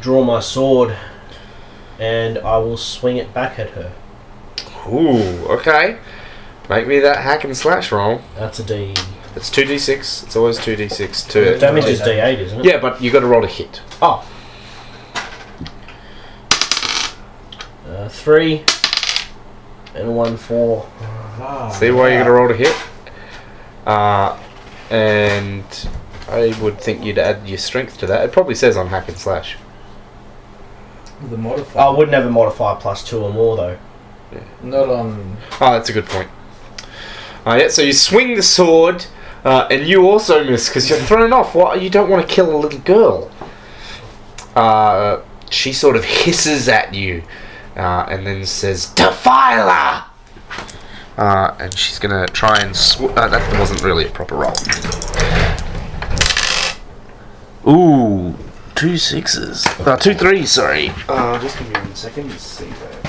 draw my sword and I will swing it back at her. Ooh, okay. Make me that hack and slash roll. That's a D. It's two d six. It's always two d six. Two. Damage is D8, isn't it? Yeah, but you got to roll a hit. Oh. Uh, three and one four. See why you're gonna roll to hit? Uh, and I would think you'd add your strength to that. It probably says on hack and slash. the modifier. I would never modify plus two or more though. Yeah. Not on. Oh, that's a good point. Uh, yeah, so you swing the sword, uh, and you also miss because you're thrown off. What? You don't want to kill a little girl. Uh, she sort of hisses at you, uh, and then says, "Defiler!" Uh, and she's gonna try and sw- uh, that wasn't really a proper roll. Ooh, two sixes. Uh, two threes. Sorry. Uh, just give me one second. Let's see there.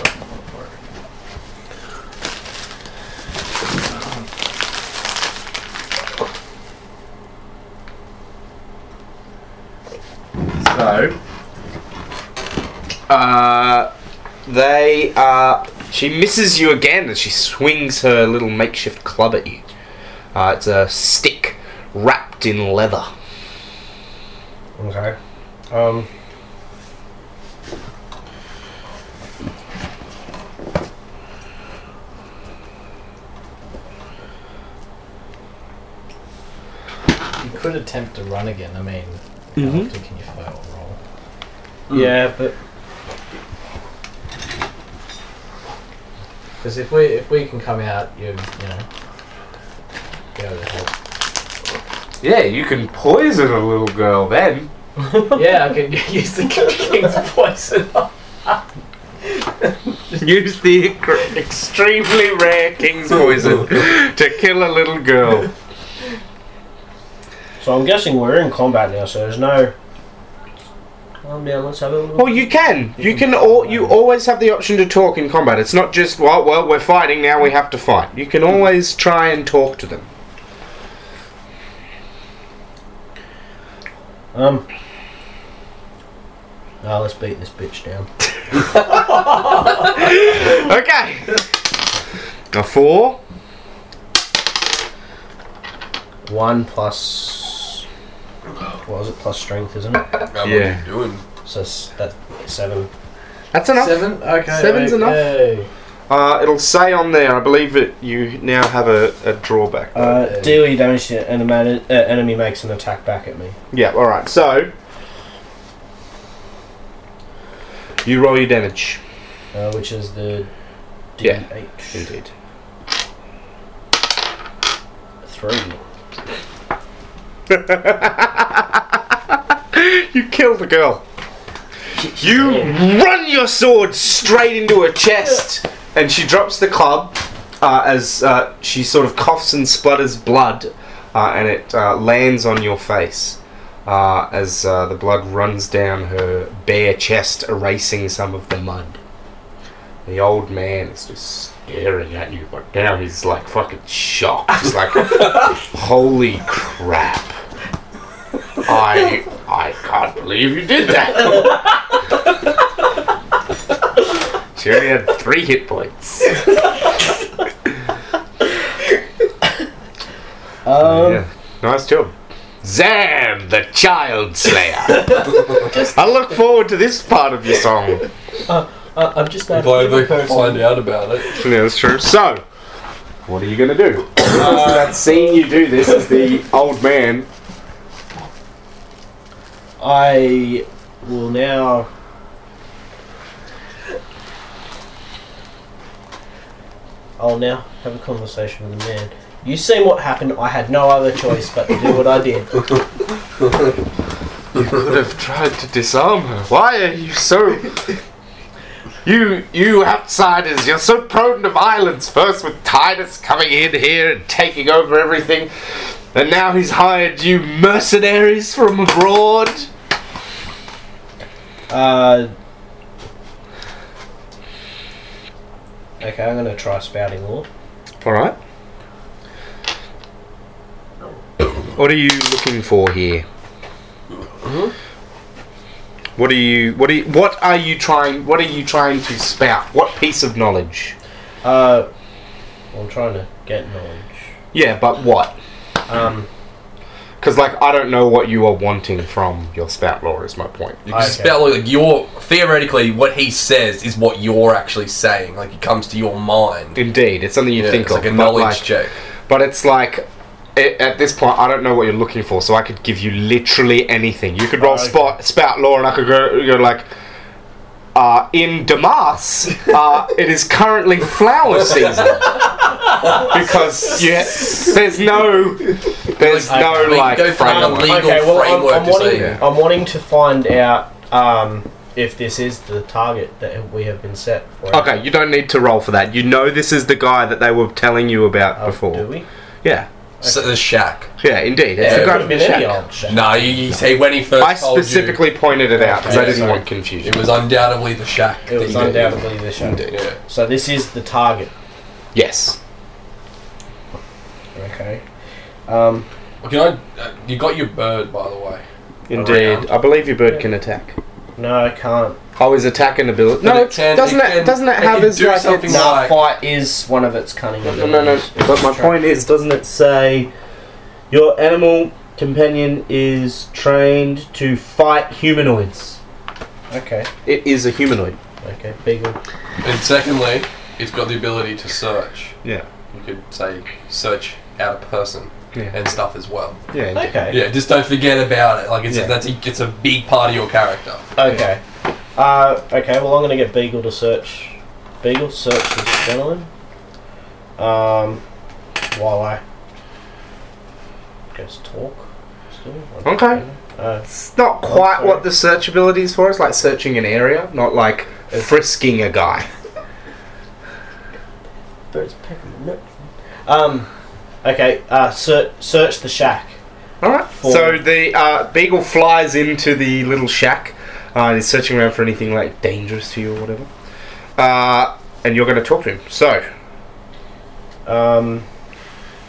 So, uh, they uh, she misses you again as she swings her little makeshift club at you. Uh, it's a stick wrapped in leather. Okay. Um. You could attempt to run again. I mean, how Mhm. often can you fail a roll? Yeah, but Because if we if we can come out, you you know, be able to help. Yeah, you can poison a little girl then. yeah, I can use the king's poison. Use the extremely rare king's poison to kill a little girl. so I'm guessing we're in combat now, so there's no. Calm down. Let's have a little. Well, you can. You can. All, you always have the option to talk in combat. It's not just well, well, we're fighting now. We have to fight. You can always try and talk to them. Um. Ah, let's beat this bitch down. Okay. A four. One plus. What was it? Plus strength, isn't it? How Yeah. What are you doing? So s- that's seven. That's enough. Seven. Okay. Seven's enough. okay. Uh, it'll say on there. I believe that you now have a, a drawback. though. Uh, deal you damage to an enemy, uh, enemy makes an attack back at me. yeah. All right. So you roll your damage. Uh, which is the Yeah. D8. Indeed. Three. you killed the girl. You run your sword straight into her chest, and she drops the club uh, as uh, she sort of coughs and splutters blood, uh, and it uh, lands on your face uh, as uh, the blood runs down her bare chest, erasing some of the mud. The old man is just staring at you, but now he's like fucking shocked. He's like, holy crap. I I can't believe you did that. she only had three hit points. Um, yeah. Nice job. Zam, the child slayer. I look forward to this part of your song. uh, I'm just not If I a ever person. find out about it. Yeah, that's true. So, what are you gonna do? that scene you do this is the old man. I will now. I'll now have a conversation with the man. You seen what happened. I had no other choice but to do what I did. You could have tried to disarm her. Why are you so? You, you outsiders, you're so prone to violence. First with Titus coming in here and taking over everything, and now he's hired you mercenaries from abroad. Uh, okay, I'm gonna try spouting lore. All right. What are you looking for here? What are you? What are you, What are you trying? What are you trying to spout? What piece of knowledge? Uh, I'm trying to get knowledge. Yeah, but what? Um, Because like I don't know what you are wanting from your spout lore. Is my point. You can Okay. spell like you're theoretically what he says is what you're actually saying. Like it comes to your mind. Indeed, it's something you Yeah, think it's of. like a knowledge like- check. But it's like. It, at this point, I don't know what you're looking for, so I could give you literally anything. You could roll Oh, okay. spot, spout lore, and I could go, go like, uh, in Damas, uh, it is currently flower season because yeah, there's no, there's Like, no we like go framework. legal okay, well, I'm, I'm wanting, say. yeah. I'm wanting to find out um, if this is the target that we have been set for. Okay, you don't need to roll for that. You know this is the guy that they were telling you about Oh, before. Do we? Yeah, So the shack. yeah, indeed. It's Yeah, the it guy have the been any shack. old shack. No, you, you see when he first I told specifically pointed it out because I Okay, didn't sorry. want confusion. it was undoubtedly the shack. It was that you- undoubtedly the shack. Indeed. Yeah. So this is the target. Yes. Okay. Um, Well, Can I? Uh, you got your bird, by the way. Indeed. Around. I believe your bird can attack. No, I can't. Oh, his attack and ability. No, it can- doesn't it it? can- doesn't it it have can as do like something its- like- No, Like- fight is one of its cunning No, no, no. But my point is, doesn't it say your animal companion is trained to fight humanoids? Okay. It is a humanoid. Okay. Beagle. And secondly, it's got the ability to search. Yeah. You could say search out a person Yeah. and stuff as well. Yeah. Okay. Yeah, just don't forget about it. Like it's Yeah. that's a, it's a big part of your character. Okay. Uh, okay, well, I'm going to get Beagle to search. Beagle, search this gentleman. Um, while I guess talk. Still. Okay. Uh, It's not quite what the search ability is for. It's like searching an area, not like frisking a guy. birds pecking my nose. Um, okay, uh, ser- search the shack. Alright. For- So the uh, beagle flies into the little shack. Uh, and he's searching around for anything like dangerous to you or whatever. Uh, and you're going to talk to him. So Um,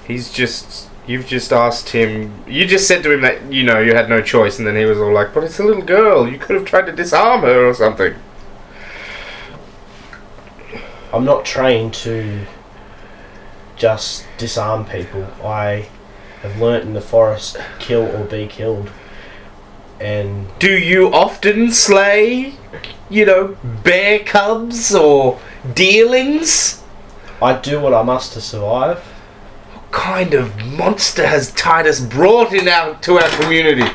he's just. You've just asked him. You just said to him that you know you had no choice, and then he was all like, "But it's a little girl. You could have tried to disarm her or something." I'm not trained to just disarm people. I have learnt in the forest kill or be killed. And Do you often slay, you know, bear cubs or deerlings? I do what I must to survive. What kind of monster has Titus brought in our, to our community?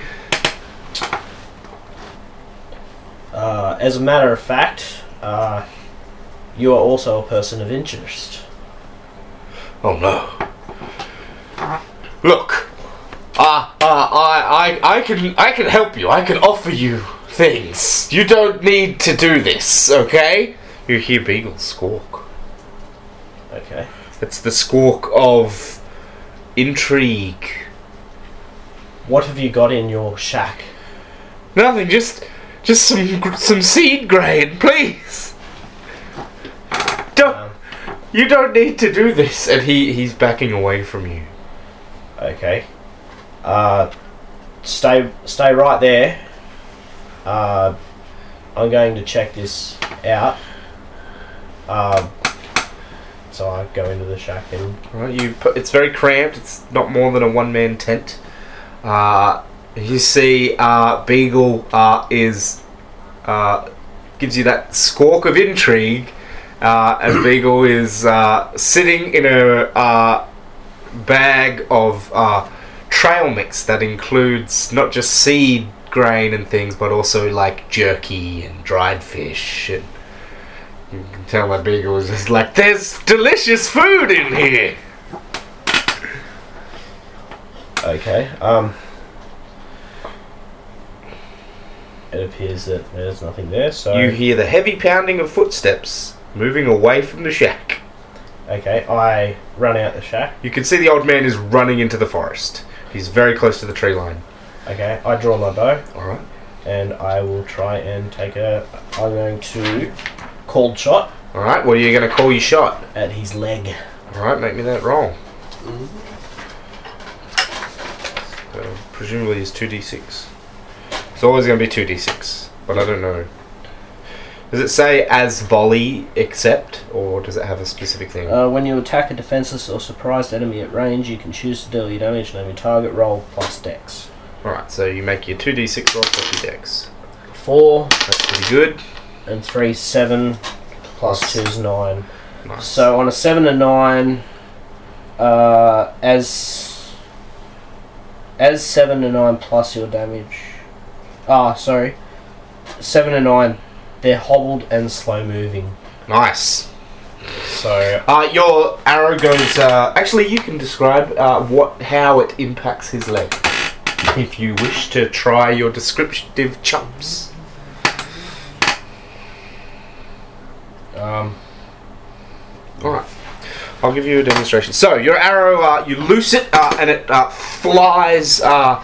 Uh, as a matter of fact, uh, you are also a person of interest. Oh no. Look, uh, uh, I, I, I can, I can help you. I can offer you things. You don't need to do this, okay? You hear Beagle squawk. Okay. It's the squawk of intrigue. What have you got in your shack? Nothing, just, just some, some seed grain, please. don't. You don't need to do this. And he he's backing away from you. okay. Uh, stay stay right there. Uh, I'm going to check this out. Uh, so I go into the shack and Right, you put, it's very cramped. It's not more than a one man tent. Uh, you see, uh, Beagle uh, is uh, gives you that squawk of intrigue, uh, and Beagle is uh, sitting in a uh, bag of uh, trail mix that includes not just seed grain and things, but also like jerky and dried fish and. You can tell that Beagle is just like, there's delicious food in here. Okay. Um. It appears that there's nothing there. So You hear the heavy pounding of footsteps moving away from the shack. okay, I run out the shack. You can see the old man is running into the forest. He's very close to the tree line. Okay, I draw my bow All right. and I will try and take a. I'm going to called shot All right. What are you going to call your shot? at his leg. All right. Make me that roll. Mm-hmm. So, presumably it's two d six. It's always going to be two d six, but I don't know. Does it say as volley except, or does it have a specific thing? Uh, when you attack a defenseless or surprised enemy at range, you can choose to deal your damage, name your target, roll plus dex. All right. So you make your two d six roll plus your dex. Four That's pretty good. and three, seven, plus Plus- two is nine. Nice. So on a seven and nine, uh, as as seven and nine plus your damage. Ah, sorry, seven and nine. They're hobbled and slow moving. Nice. So Uh, your arrow goes. Uh, actually, you can describe uh, what how it impacts his leg, if you wish to try your descriptive chumps. um, All right. I'll give you a demonstration. So your arrow, uh, you loose it, uh, and it uh, flies uh,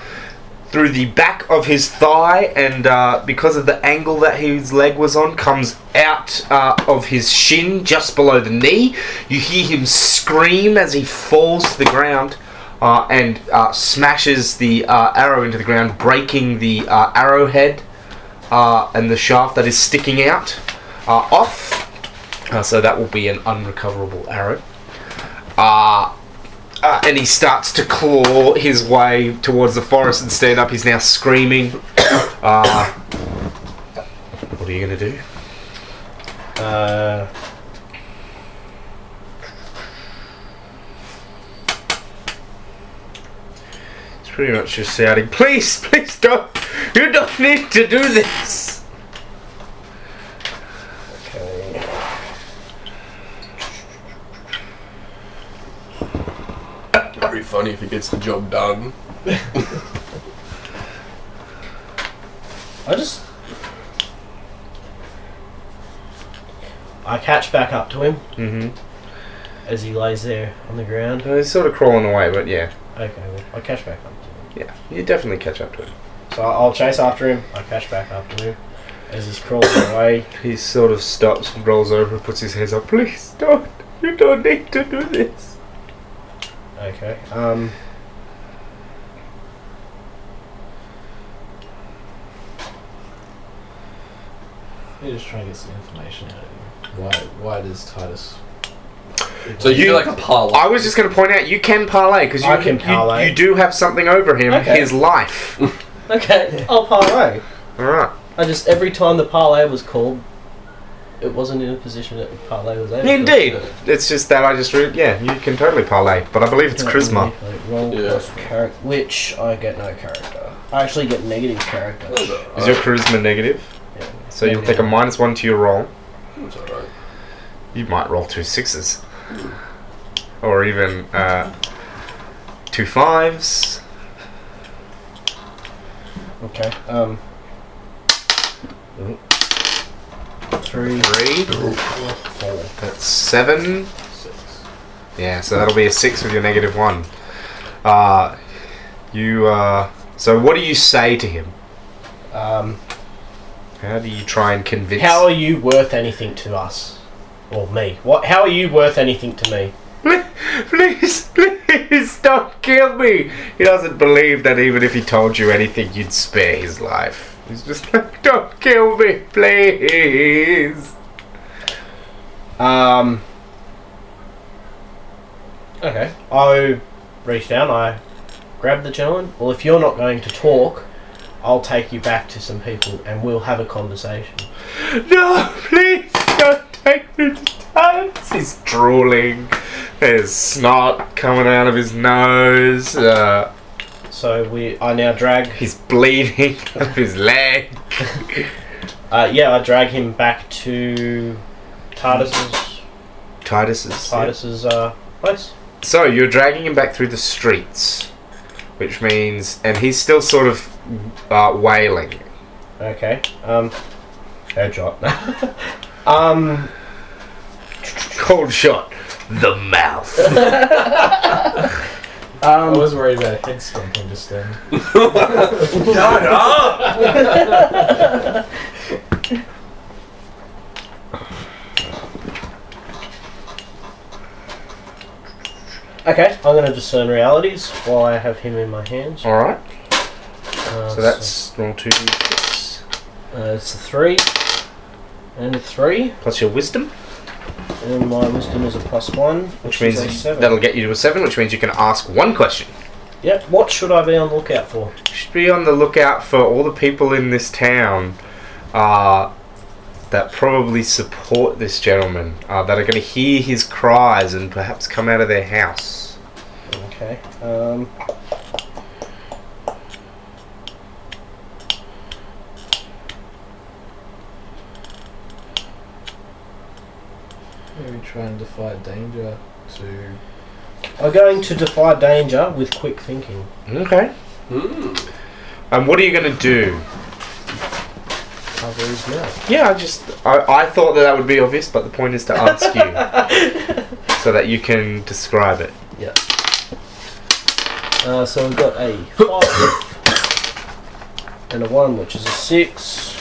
through the back of his thigh, and uh, because of the angle that his leg was on, comes out uh, of his shin just below the knee. You hear him scream as he falls to the ground. Uh, and uh, smashes the uh, arrow into the ground, breaking the uh, arrowhead and the shaft that is sticking out off. So that will be an unrecoverable arrow. Uh, uh, and he starts to claw his way towards the forest and stand up. He's now screaming. Uh, what are you going to do? uh, He's pretty much just shouting, Please, please don't! You don't need to do this! Very funny if he gets the job done. I just. I catch back up to him Mm as he lays there on the ground. hmm. He's sort of crawling away, but yeah. Okay, well, I catch back up to him. Yeah, you definitely catch up to him. So I'll chase after him. I catch back up to him as he's crawling away. He sort of stops, and rolls over, puts his hands up. Please don't! You don't need to do this! Okay. Um. Let me just try and get some information out of you. Why, why does Titus. So you, You- like a parley. I was just going to point out you can parley because you, I can you- parley. You, do have something over him, Okay. his life. Okay. I'll parley. All right. I just every time the parley was called, it wasn't in a position that parley was able. to. Indeed, it's just that I just re- yeah, you can totally parley, but I believe it's charisma. Roll Yeah. plus character, which I get no character. I actually get negative character. Is your charisma negative? Yeah. So you'll take a minus one to your roll. It's alright. You might roll two sixes, or even uh, two fives. Okay. Um. Three. Three, Four. that's seven. Six. Yeah, so that'll be a six with your negative one. Uh, you. Uh, so what do you say to him? Um. How do you try and convince? How are you worth anything to us? Or me? What? How are you worth anything to me? Please, please don't kill me. He doesn't believe that even if he told you anything, you'd spare his life. He's just like, don't kill me, please. Um. Okay. I reach down. I grab the gentleman. Well, if you're not going to talk, I'll take you back to some people and we'll have a conversation. No, please don't take me to dance. He's drooling. There's snot coming out of his nose. Uh, So we. I now drag. he's bleeding out of his leg. Uh, yeah, I drag him back to Titus's Titus's. Titus's uh, place. So you're dragging him back through the streets, which means, and he's still sort of uh, wailing. Okay. Um. Headshot. um. Called shot. The mouth. I Um. was worried about a head stomping just then. Shut up! Okay. I'm going to discern realities while I have him in my hands. All right. Uh, So that's roll two d6 Uh, it's a three and a three, plus your wisdom, and my wisdom is a plus one, which is means a you- seven. that'll get you to a seven, which means you can ask one question. Yep. What should I be on the lookout for? You should be on the lookout for all the people in this town uh, that probably support this gentleman, uh, that are going to hear his cries and perhaps come out of their house. Okay. Um. Maybe trying to fight danger to. I'm going to defy danger with quick thinking. Okay. Hmm. And what are you going to do? Cover his mouth. Yeah, I just I, I thought that that would be obvious, but the point is to ask you so that you can describe it. Uh, so we've got a five and a one, which is a six.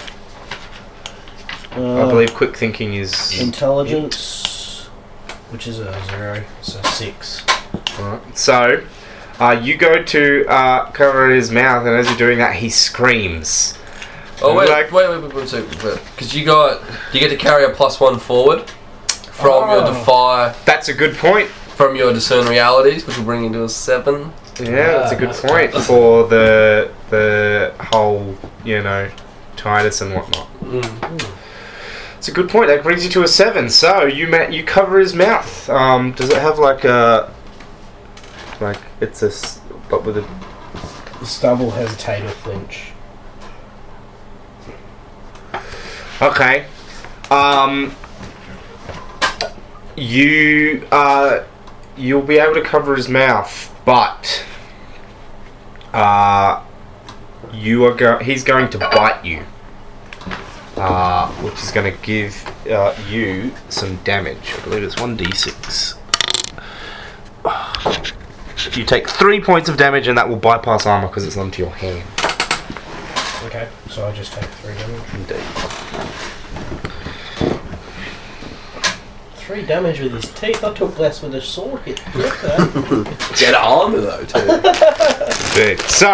Uh, I believe quick thinking is intelligence, which is a zero. So six. Alright. So, uh, you go to uh, cover his mouth, and as you're doing that, he screams. Oh wait, Like- wait, wait, wait, wait, wait, because you got you get to carry a plus one forward from your Oh. defy That's a good point. from your discern realities, which will bring you to a seven. Yeah, that's a good nice point point. for the the whole, you know, Titus and whatnot. Mm. It's a good point. That brings you to a seven. So you ma- you cover his mouth. Um, does it have like a like it's a s- but with a Stumble, hesitate, or flinch. Okay. Um. You uh, you'll be able to cover his mouth, but uh, you are go- he's going to bite you, uh, which is going to give uh, you some damage. I believe it's one d six. You take three points of damage, and that will bypass armor because it's onto your hand. Okay, so I just take three damage. Indeed. Three damage with his teeth. I took less with a sword hit. Look. Get armor though too. Big. So,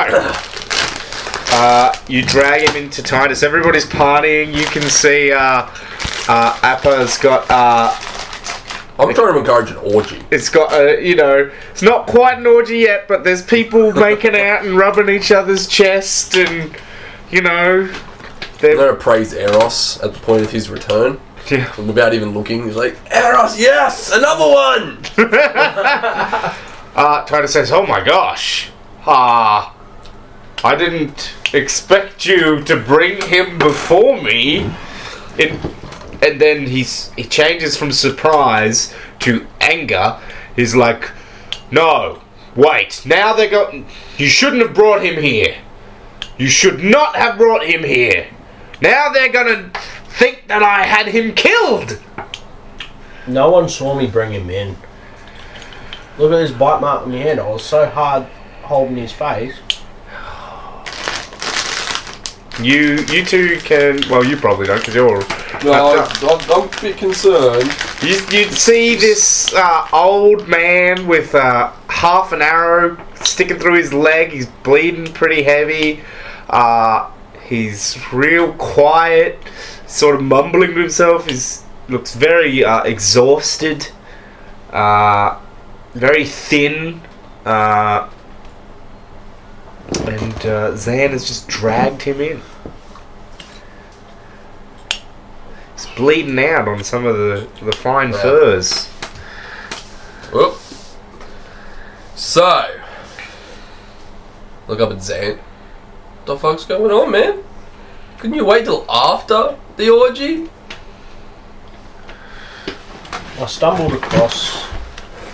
uh, you drag him into Titus. Everybody's partying. You can see uh, uh, Appa's got. Uh, I'm trying to encourage an orgy. it's got a. You know, it's not quite an orgy yet, but there's people making out and rubbing each other's chest, and you know, they're. gonna praise Eros at the point of his return. Yeah. Without even looking, he's like, Eros, yes, another one! Uh, Titus says, "Oh my gosh, ah, I didn't expect you to bring him before me." In, and then he's he changes from surprise to anger. He's like, "No, wait! Now they're going. You shouldn't have brought him here. You should not have brought him here. Now they're gonna think that I had him killed." No one saw me bring him in. Look at this bite mark on your hand. I was so hard holding his face. You you two can. Well, you probably don't because you're. No. I'm, I'm a bit concerned You, you'd see this uh, old man with uh, half an arrow sticking through his leg. He's bleeding pretty heavy. Uh, he's real quiet, sort of mumbling to himself. He looks very uh, exhausted, uh, very thin. Uh, and uh, Zan has just dragged him in. He's bleeding out on some of the, the fine Yeah. furs. Whoop. So, look up at Zan. What the fuck's going on, man? Couldn't you wait till after the orgy? I stumbled across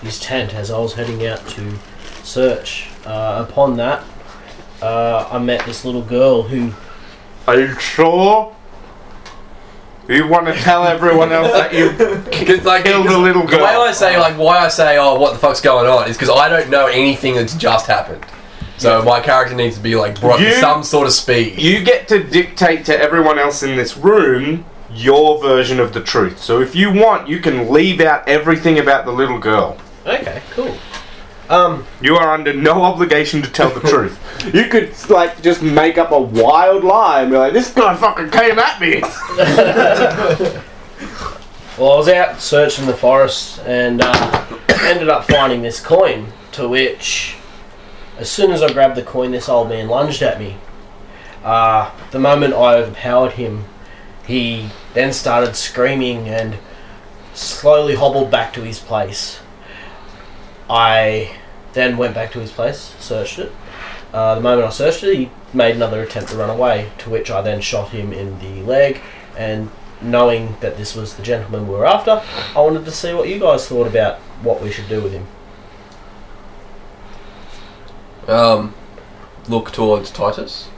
his tent as I was heading out to search. Uh, upon that, uh, I met this little girl who Are you sure? You want to tell everyone else that you Cause, like, killed because a little girl? The way? I say, like, why I say, oh, what the fuck's going on, is because I don't know anything that's just happened. So my character needs to be like brought You- to some sort of speed. You get to dictate to everyone else in this room your version of the truth. So if you want, you can leave out everything about the little girl. Okay, cool. Um, You are under no obligation to tell the truth. You could like just make up a wild lie and be like, "This guy fucking came at me." well, I was out searching the forest and uh, ended up finding this coin. To which, as soon as I grabbed the coin, this old man lunged at me. Uh, the moment I overpowered him, he then started screaming and slowly hobbled back to his place. I then went back to his place, searched it. Uh, the moment I searched it, he made another attempt to run away, to which I then shot him in the leg. And knowing that this was the gentleman we were after, I wanted to see what you guys thought about what we should do with him. Um, look towards Titus.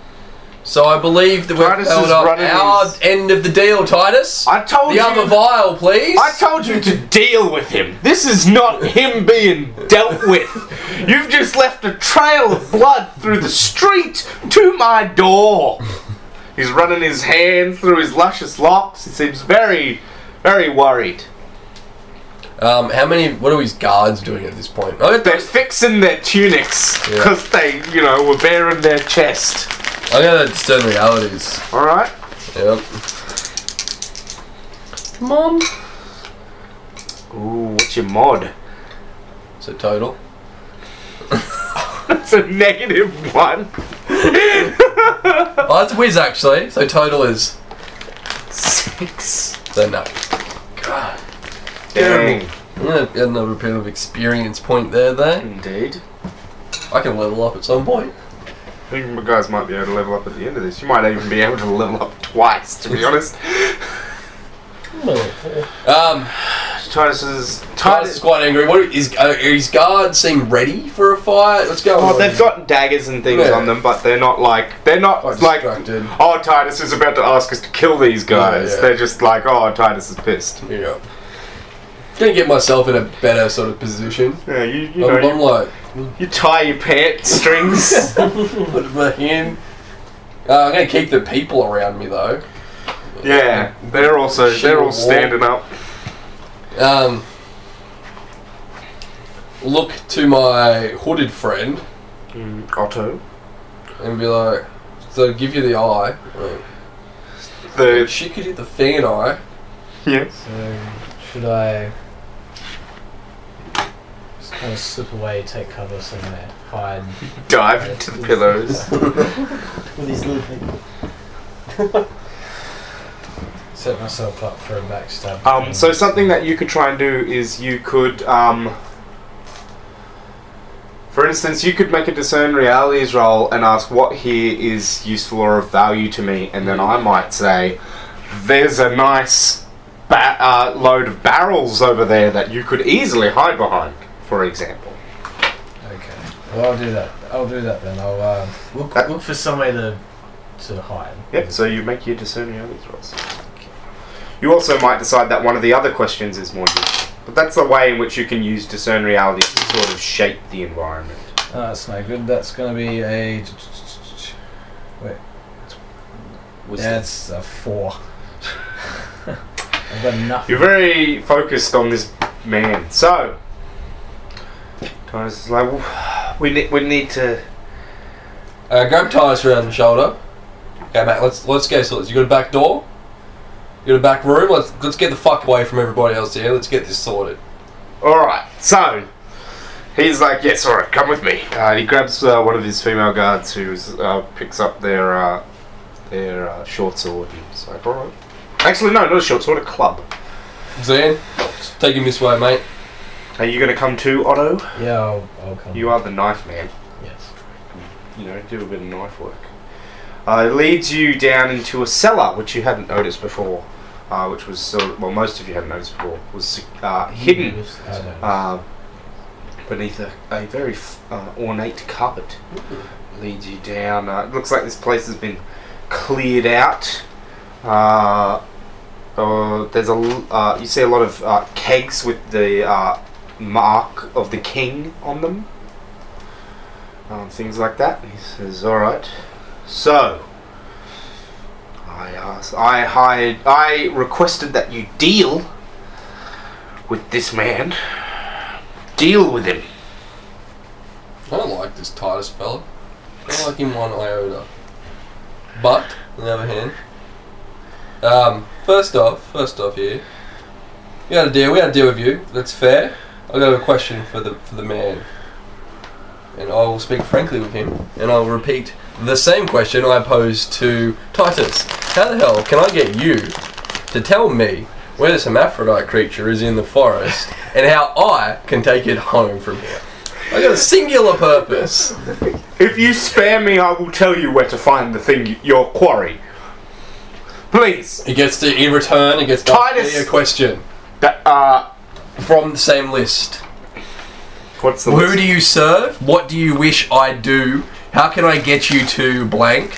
So I believe that we've held is up running our his- end of the deal, Titus. I told the you. other vial, please. I told you to deal with him. This is not him being dealt with. You've just left a trail of blood through the street to my door. He's running his hand through his luscious locks. He seems very, very worried. Um, how many? What are his guards doing at this point? Oh, They're fixing their tunics because they, you know, were bearing their chest. I'm gonna discern realities. All right. Yep. Come on. Ooh, what's your mod? So total. That's a negative one. Oh, that's whiz actually. So total is Six. so no. God. Dang. I'm gonna another bit of experience point there. There. Indeed. I can level up at some point. I think you guys might be able to level up at the end of this. You might even be able to level up twice, to be honest. Um, Titus is Titus is quite angry. What is uh, his guards seem ready for a fight? What's going Oh, they've got daggers and things Yeah. on them, but they're not like they're not Quite like. distracted. Oh, Titus is about to ask us to kill these guys. Yeah. They're just like, oh, Titus is pissed. Yeah. Gonna get myself in a better sort of position. Yeah, you, you I'm, know, I'm you, like, you tie your pants strings. put my hand. Uh, I'm gonna keep the people around me though. yeah, they're also they're all standing up. Um, look to my hooded friend Otto, and be like, so give you the eye. the She could hit the fan eye. yes. So, should I just kind of slip away, take cover somewhere, hide? dive into the pillows. With his little. Set myself up for a backstab. Um, so something that you could try and do is you could, um, for instance, you could make a discern realities roll and ask what here is useful or of value to me, and then I might say, "There's a nice ba- uh, load of barrels over there that you could easily hide behind." For example. Okay. Well, I'll do that. I'll do that then. I'll uh, look That- look for somewhere to to hide. Yep. So you make your discern realities rolls. You also might decide that one of the other questions is more useful, but that's the way in which you can use discern reality to sort of shape the environment. Oh, that's no good. That's going to be a. Wait. Was That's a four. I've got enough. You're very focused on this man. So, Titus is like, we need, we need to. Uh, grab Titus around the shoulder. Okay, mate. Let's let's go. So you got a back door. You got a back room. Let's let's get the fuck away from everybody else here. Let's get this sorted. All right. So, he's like, yes, all right, come with me. Uh, and he grabs uh, one of his female guards who uh, picks up their uh, their uh, short sword. And he's like, all right. Actually, no, not a short sword, a club. Zan, take him this way, mate. Are you going to come too, Otto? Yeah, I'll, I'll come. You are the knife man. Yes. you know, do a bit of knife work. Uh, it leads you down into a cellar, which you hadn't noticed before, uh, which was sort of, well, most of you hadn't noticed before, was uh, hidden I don't know. uh, beneath a, a very f- uh, ornate carpet. Leads you down. Uh, it looks like this place has been cleared out. Uh, uh, there's a l- uh, you see a lot of uh, kegs with the uh, mark of the king on them. Um, things like that. He says, "All right." So, I asked, I hired, I requested that you deal with this man. Deal with him. I don't like this Titus fella. I don't like him one iota. But, on the other hand, um, first off, first off here, we had a deal. We had a deal with you. That's fair. I got a question for the for the man, and I will speak frankly with him, and I'll repeat the same question I posed to Titus. How the hell can I get you to tell me where this hermaphrodite creature is in the forest, and how I can take it home from here? I got a singular purpose. If you spare me, I will tell you where to find the thing, your quarry. Please. He gets to, in return, he gets to Titus! a question That, uh, from the same list. what's the Who list? do you serve? What do you wish I do? How can I get you to blank?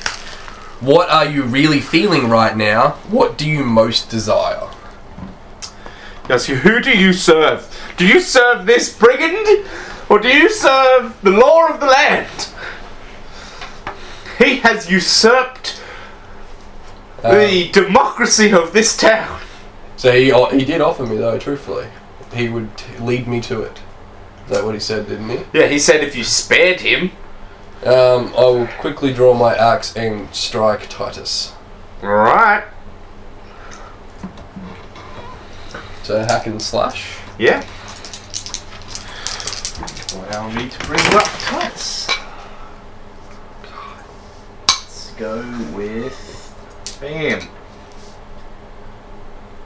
What are you really feeling right now? What do you most desire? Yes, who do you serve? Do you serve this brigand? Or do you serve the law of the land? He has usurped the um, democracy of this town. So he, he did offer me though, truthfully. He would lead me to it. Is that what he said, didn't he? Yeah, he said if you spared him. Um, I will quickly draw my axe and strike Titus. Alright. So hack and slash. Yeah. Allow me to bring up Tuts. Let's go with. Bam.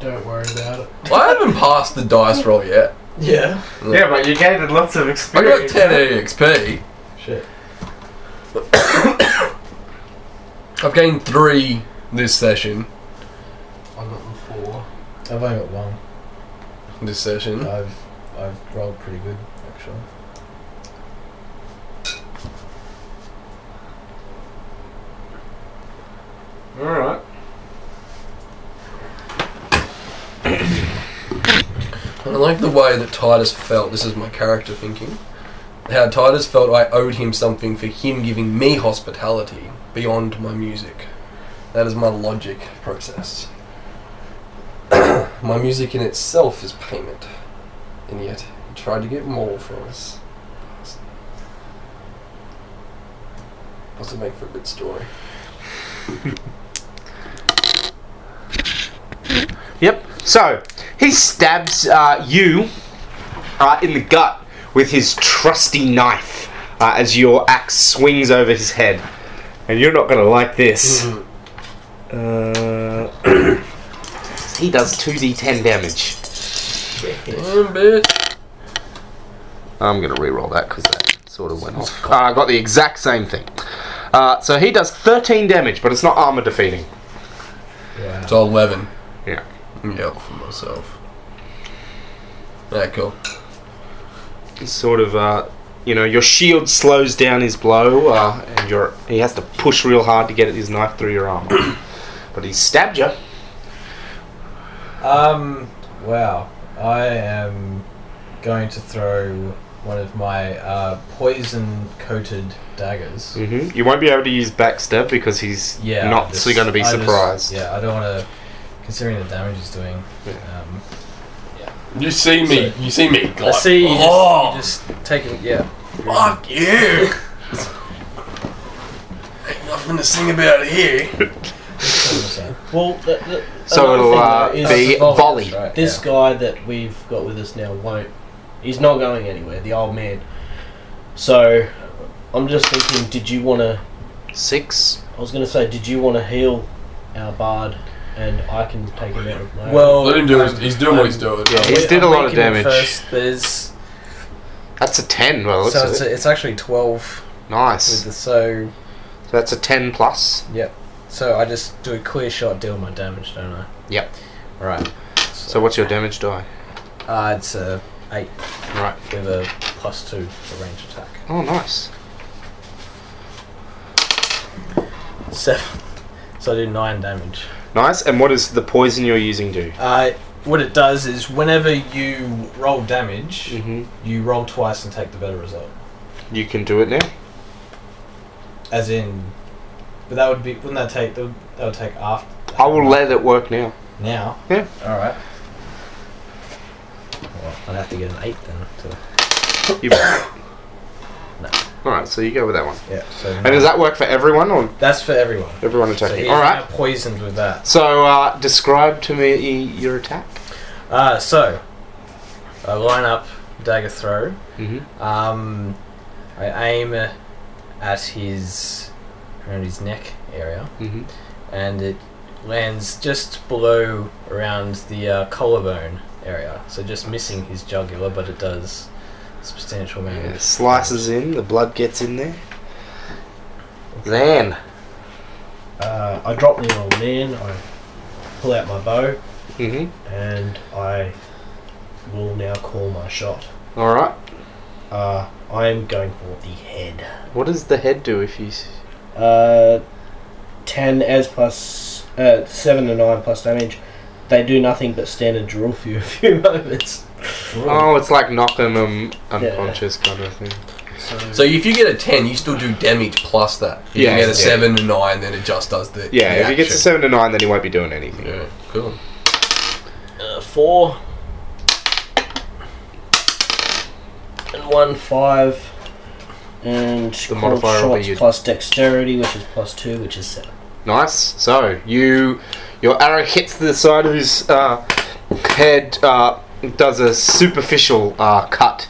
Don't worry about it. I haven't passed the dice roll yet. Yeah. Yeah, but you gained lots of experience. I experience. got 10 EXP. Shit. I've gained three this session. I've got four. I've only got one. This session. I've I've rolled pretty good actually. Alright. I like the way that Titus felt. This is my character thinking. How Titus felt I owed him something for him giving me hospitality beyond my music. That is my logic process. my music in itself is payment, and yet he tried to get more from us. Must make for a good story. Yep. So, he stabs uh, you uh, in the gut with his trusty knife uh, as your axe swings over his head. And you're not going to like this. Uh, he does 2d10 damage. Damn. I'm going to re-roll that because that sort of went off. Uh, I got the exact same thing. Uh, so he does 13 damage, but it's not armor defeating. Yeah. all eleven. Yeah. Yep, for myself. Yeah, cool. It's sort of, uh, you know, your shield slows down his blow, uh, and your he has to push real hard to get his knife through your armor. but he stabbed you. Um. Wow. I am going to throw one of my uh, poison-coated daggers. hmm You won't be able to use backstab because he's Yeah. not just- so going to be I just- surprised. yeah, I don't want to considering the damage he's doing. Yeah. Um, You see me. You see me. I see you oh, just, you just taking yeah. fuck you. Ain't nothing to sing about here. Well, the, the, So it'll uh, be Volley, volley. right, this yeah. guy that we've got with us now won't. He's not going anywhere. The old man. So, I'm just thinking. Did you want to? Six. I was going to say, did you want to heal our bard, and I can take him out of my. Well, Let him do his. um, He's doing what he's doing. Yeah, I'm he's we- did a I'm lot of damage. First, there's That's a ten. Well, looks so it's, it. it's actually twelve with nice. the so So that's a ten plus. Yep. So I just do a clear shot, deal my damage, don't I? Yep. All right. So what's your damage die? Uh, it's a eight Right. with a plus two for range attack. Oh, nice. Seven. So I do nine damage. Nice. And what does the poison you're using do? Uh, what it does is whenever you roll damage, Mm-hmm. you roll twice and take the better result. You can do it now. As in, but that would be wouldn't that take that would, that would take after? I will let it work now. now. Yeah. All right. Well, I'd have to get an eight then. To, You... All right. So you go with that one. yeah. So And does that work for everyone or that's for everyone. everyone So attacking? he's All now poisoned with that. So uh, describe to me your attack. Uh, so I line up, dagger throw. Mm-hmm. Um, I aim at his around his neck area, Mm-hmm. and it lands just below around the uh, collarbone area. So just missing his jugular, but it does substantial amount. Yeah, slices in. The blood gets in there. Zan. Uh, I drop the old man. I pull out my bow, Mm-hmm. and I will now call my shot. All right. Uh, I am going for the head. What does the head do if you? s- Uh, 10 as plus, uh, 7 and 9 plus damage. They do nothing but stand and drool for you a few moments. Oh, it's like knocking them unconscious kind of thing. So, So if you get a ten, you still do damage plus that. If Yeah, you get a yeah. seven to nine, then it just does the Yeah, the if he gets a action. seven to nine, then he won't be doing anything. Yeah, cool. uh, 4 and 1, 5. And The cold modifier will be shots your- plus dexterity, which is plus 2, which is 7. Nice. So you, your arrow hits the side of his uh, head, uh, does a superficial uh, cut.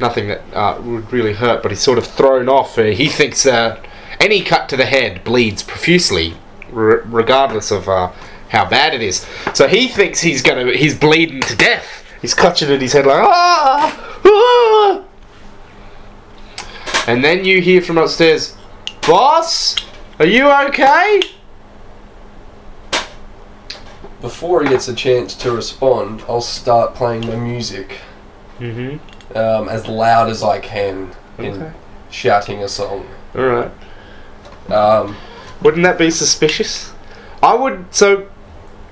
Nothing that uh, would really hurt, but he's sort of thrown off. Uh, he thinks that any cut to the head bleeds profusely, r- regardless of uh, how bad it is. So he thinks he's gonna, he's bleeding to death. He's clutching at his head like ah, ah. And then you hear from upstairs, boss. Are you okay? Before he gets a chance to respond, I'll start playing the music Mm-hmm. um, as loud as I can Okay. shouting a song. All right. Um, Wouldn't that be suspicious? I would. So,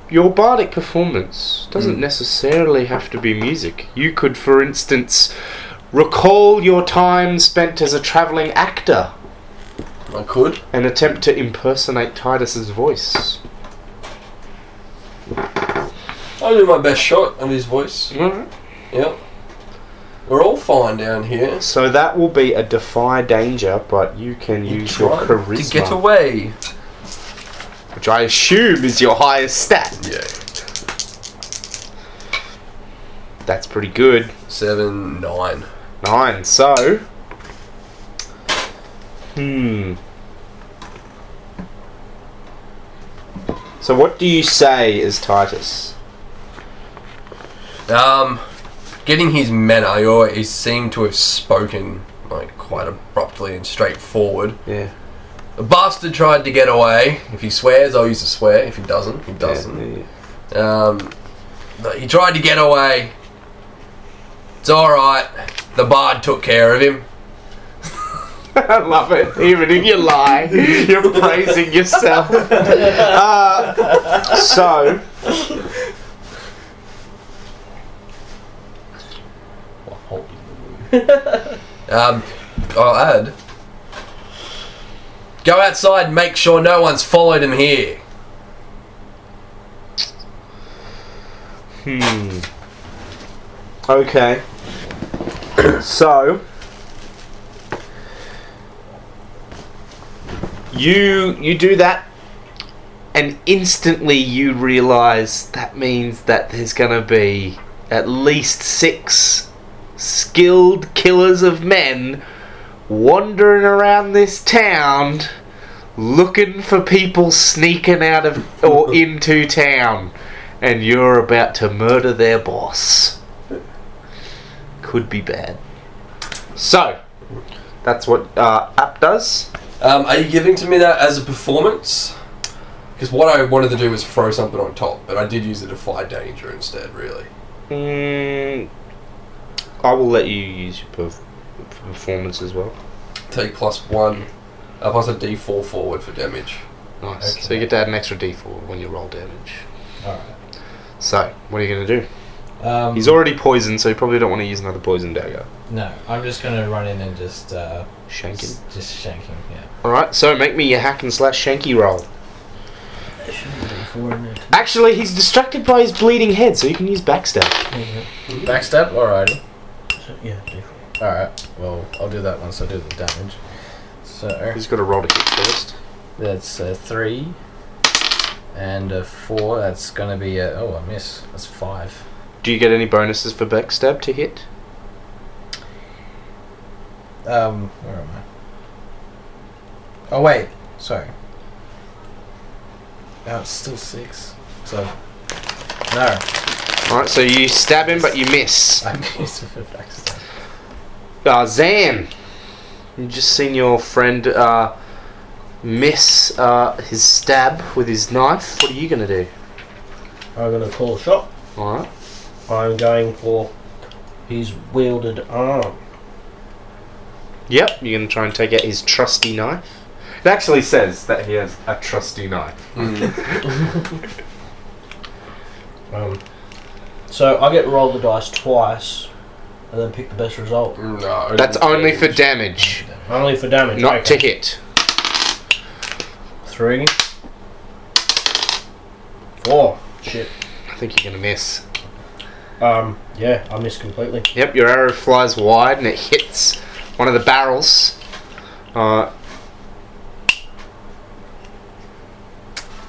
your bardic performance doesn't Mm. necessarily have to be music. You could, for instance, recall your time spent as a travelling actor I could. and attempt to impersonate Titus's voice. I'll do my best shot of his voice. All right. Yep. We're all fine down here. So that will be a defy danger, but you can use your Try charisma, to get away. which I assume is your highest stat. Yeah. That's pretty good. Seven, nine. Nine. So, hmm. So, what do you say is Titus? Um, getting his manner, he always seemed to have spoken like quite abruptly and straightforward. Yeah. The bastard tried to get away. If he swears, I'll use a swear. If he doesn't, he doesn't. Yeah, Um, he tried to get away. It's alright. The bard took care of him. I love it. Even if you lie, you're praising yourself. Uh, so, Um, I'll add. Go outside and make sure no one's followed him here. Hmm. Okay. so you you do that and instantly you realize that means that there's going to be at least 6 skilled killers of men wandering around this town looking for people sneaking out of or into town and you're about to murder their boss. Could be bad. So, that's what uh, app does. Um, are you giving to me that as a performance? Because what I wanted to do was throw something on top, but I did use the defy danger instead. Really. Mm, I will let you use your perf- performance as well. Take plus one, uh, plus a D4 forward for damage. Nice. So you get to add an extra d4 when you roll damage. Alright. So, what are you going to do? Um, He's already poisoned, so you probably don't want to use another poison dagger. No, I'm just gonna run in and just uh, Shanking. just, just shanking. Yeah. Alright, so make me your hack and slash shanky roll. There shouldn't be four in there. Actually, he's distracted by his bleeding head, so you can use backstab. Backstab. Alrighty. So, yeah, Alright. Well, I'll do that once I do the damage. So He's got to roll to hit first. that's a three and a four. That's gonna be a oh I miss. That's five. Do you get any bonuses for backstab to hit? Um, where am I? Oh wait, sorry. Oh, it's still six. So no, Alright, so you stab him, but you miss. I missed for backstab. Uh, Zan, you've just seen your friend uh, miss uh, his stab with his knife. What are you going to do? I'm going to call a shot. Alright. I'm going for his wielded arm. Yep, you're going to try and take out his trusty knife. It actually says that he has a trusty knife. Um, so I get to roll the dice twice and then pick the best result. No. That's only for damage, Only for damage. not to okay. hit. Three. Four. Shit. I think you're going to miss. Um, yeah, I missed completely. Yep, your arrow flies wide and it hits one of the barrels. Uh,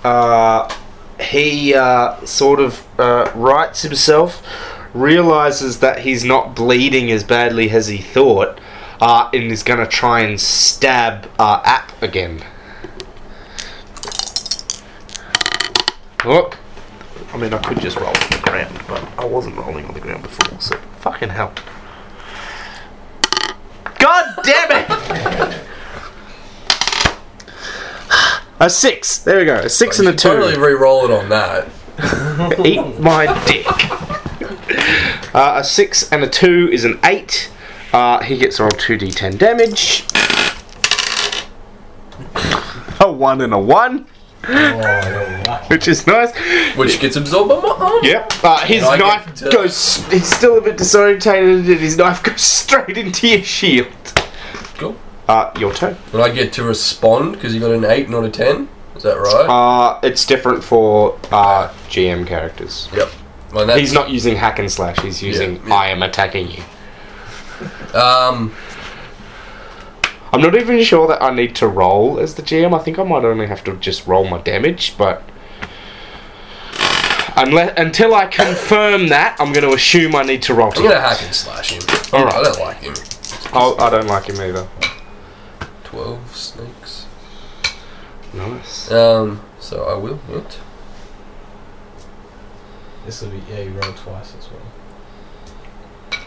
uh, he uh, sort of uh, rights himself, realizes that he's not bleeding as badly as he thought, uh, and is going to try and stab uh, App again. I mean, I could just roll on the ground, but I wasn't rolling on the ground before, so fucking hell. God damn it! a six. There we go. A six and a two. Totally re-roll it on that. Eat my dick. Uh, a six and a two is an eight. Uh, he gets rolled two d10 damage. A one and a one, Oh, which is nice. Which gets absorbed by my arm. Yep. Uh, his And knife to- goes. He's still a bit disorientated, and his knife goes straight into your shield. Cool. Uh, your turn. But I get to respond because you got an 8, not a 10. Is that right? Uh, it's different for uh, GM characters. yep. Well, that's, He's not using hack and slash. He's using yeah. I am attacking you. Um, I'm not even sure that I need to roll as the GM. I think I might only have to just roll my damage, but unless until I confirm that, I'm going to assume I need to roll. I'm To gonna hack and slash him. Alright. I don't like him. Oh, I don't like him either. 12 snakes. Nice. Um, so I will hit. This will be yeah. You roll twice as well.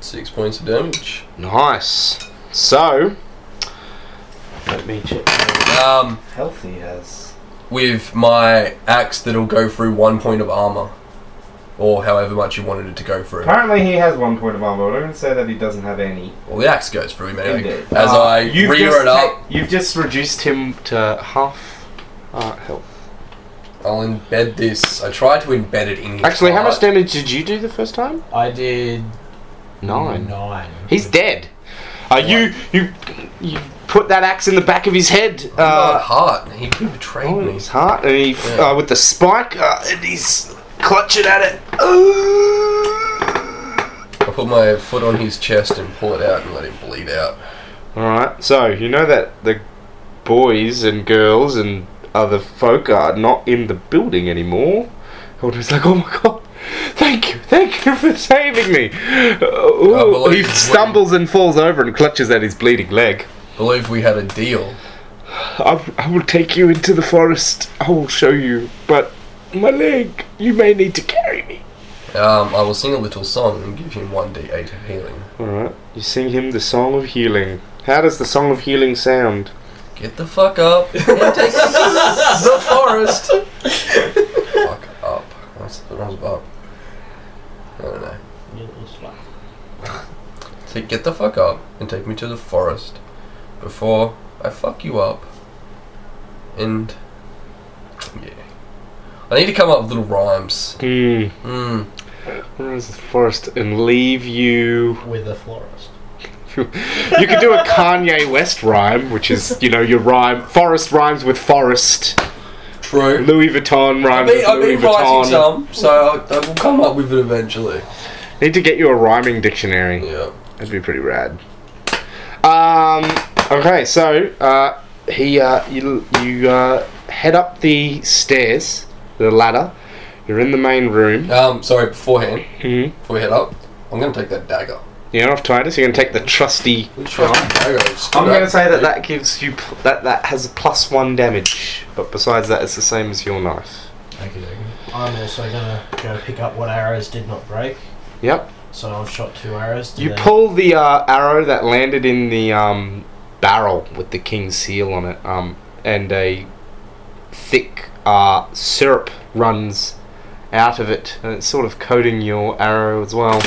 6 points of damage. Nice. So, let me check how Um, health he has. with my axe that'll go through one point of armor. Or however much you wanted it to go through. Apparently, he has one point of armor. But I'm going to say that he doesn't have any. Well, the axe goes through him anyway. Indeed. As Uh, I you've rear just it up, ta- you've just reduced him to half uh, health. I'll embed this. I tried to embed it in his Actually, how much damage did you do the first time? I did Nine. Nine. He's dead. Uh, you you you put that axe in the back of his head. Uh, heart. He betrayed oh, me. his heart, and he Yeah. uh, with the spike, uh, and he's clutching at it. I put my foot on his chest and pull it out and let him bleed out. Alright, so you know that the boys and girls and other folk are not in the building anymore. Everyone's like, oh my god, thank you, thank you for saving me. Ooh, believe he we- stumbles and falls over and clutches at his bleeding leg. I believe we had a deal. I, I will take you into the forest. I will show you, but my leg, you may need to carry me. Um, I will sing a little song and give him 1d8 of healing. Alright, you sing him the song of healing. How does the song of healing sound? Get the fuck up and take the forest. fuck up. What's the what's up? I don't know. So get the fuck up and take me to the forest before I fuck you up. And yeah, I need to come up with little rhymes. Hmm. Hmm. Where's the forest and leave you? With a florist. You could do a Kanye West rhyme, which is you know your rhyme. Forest rhymes with forest. True. Louis Vuitton rhymes been, with I've Louis been writing Vuitton. some, so I, I will come up with it eventually. Need to get you a rhyming dictionary. Yeah. That'd be pretty rad. Um. Okay, so uh, he uh, you you uh, head up the stairs, the ladder. You're in the main room. Um, sorry, beforehand, hmm before we head up, I'm gonna take that dagger. You're off Titus. You're gonna take the trusty. I'm gonna say that that gives you pl- that that has a plus one damage, but besides that, it's the same as your knife. Thank you, I'm also gonna go pick up what arrows did not break. Yep. So I've shot two arrows. Do You they- pull the uh, arrow that landed in the um, barrel with the king's seal on it, um, and a thick uh, syrup runs out of it, and it's sort of coating your arrow as well.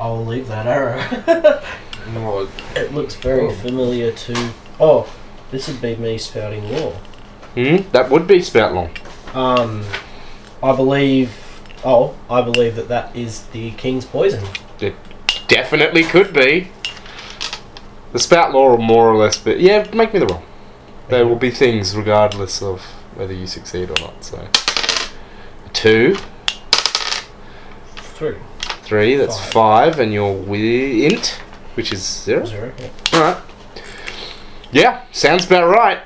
I'll leave that arrow. No, it looks very Oh. familiar to. Oh, this would be me spouting lore. Hmm? That would be spout Spoutlong. Um, I believe. Oh, I believe that that is the king's poison. It Definitely could be. The spout lore, more or less, but yeah, make me the roll. There will be things regardless of whether you succeed or not. So, two, Three. Three, that's Five. five, and your wi- int, which is zero. Zero. yeah. Alright. Yeah, sounds about right.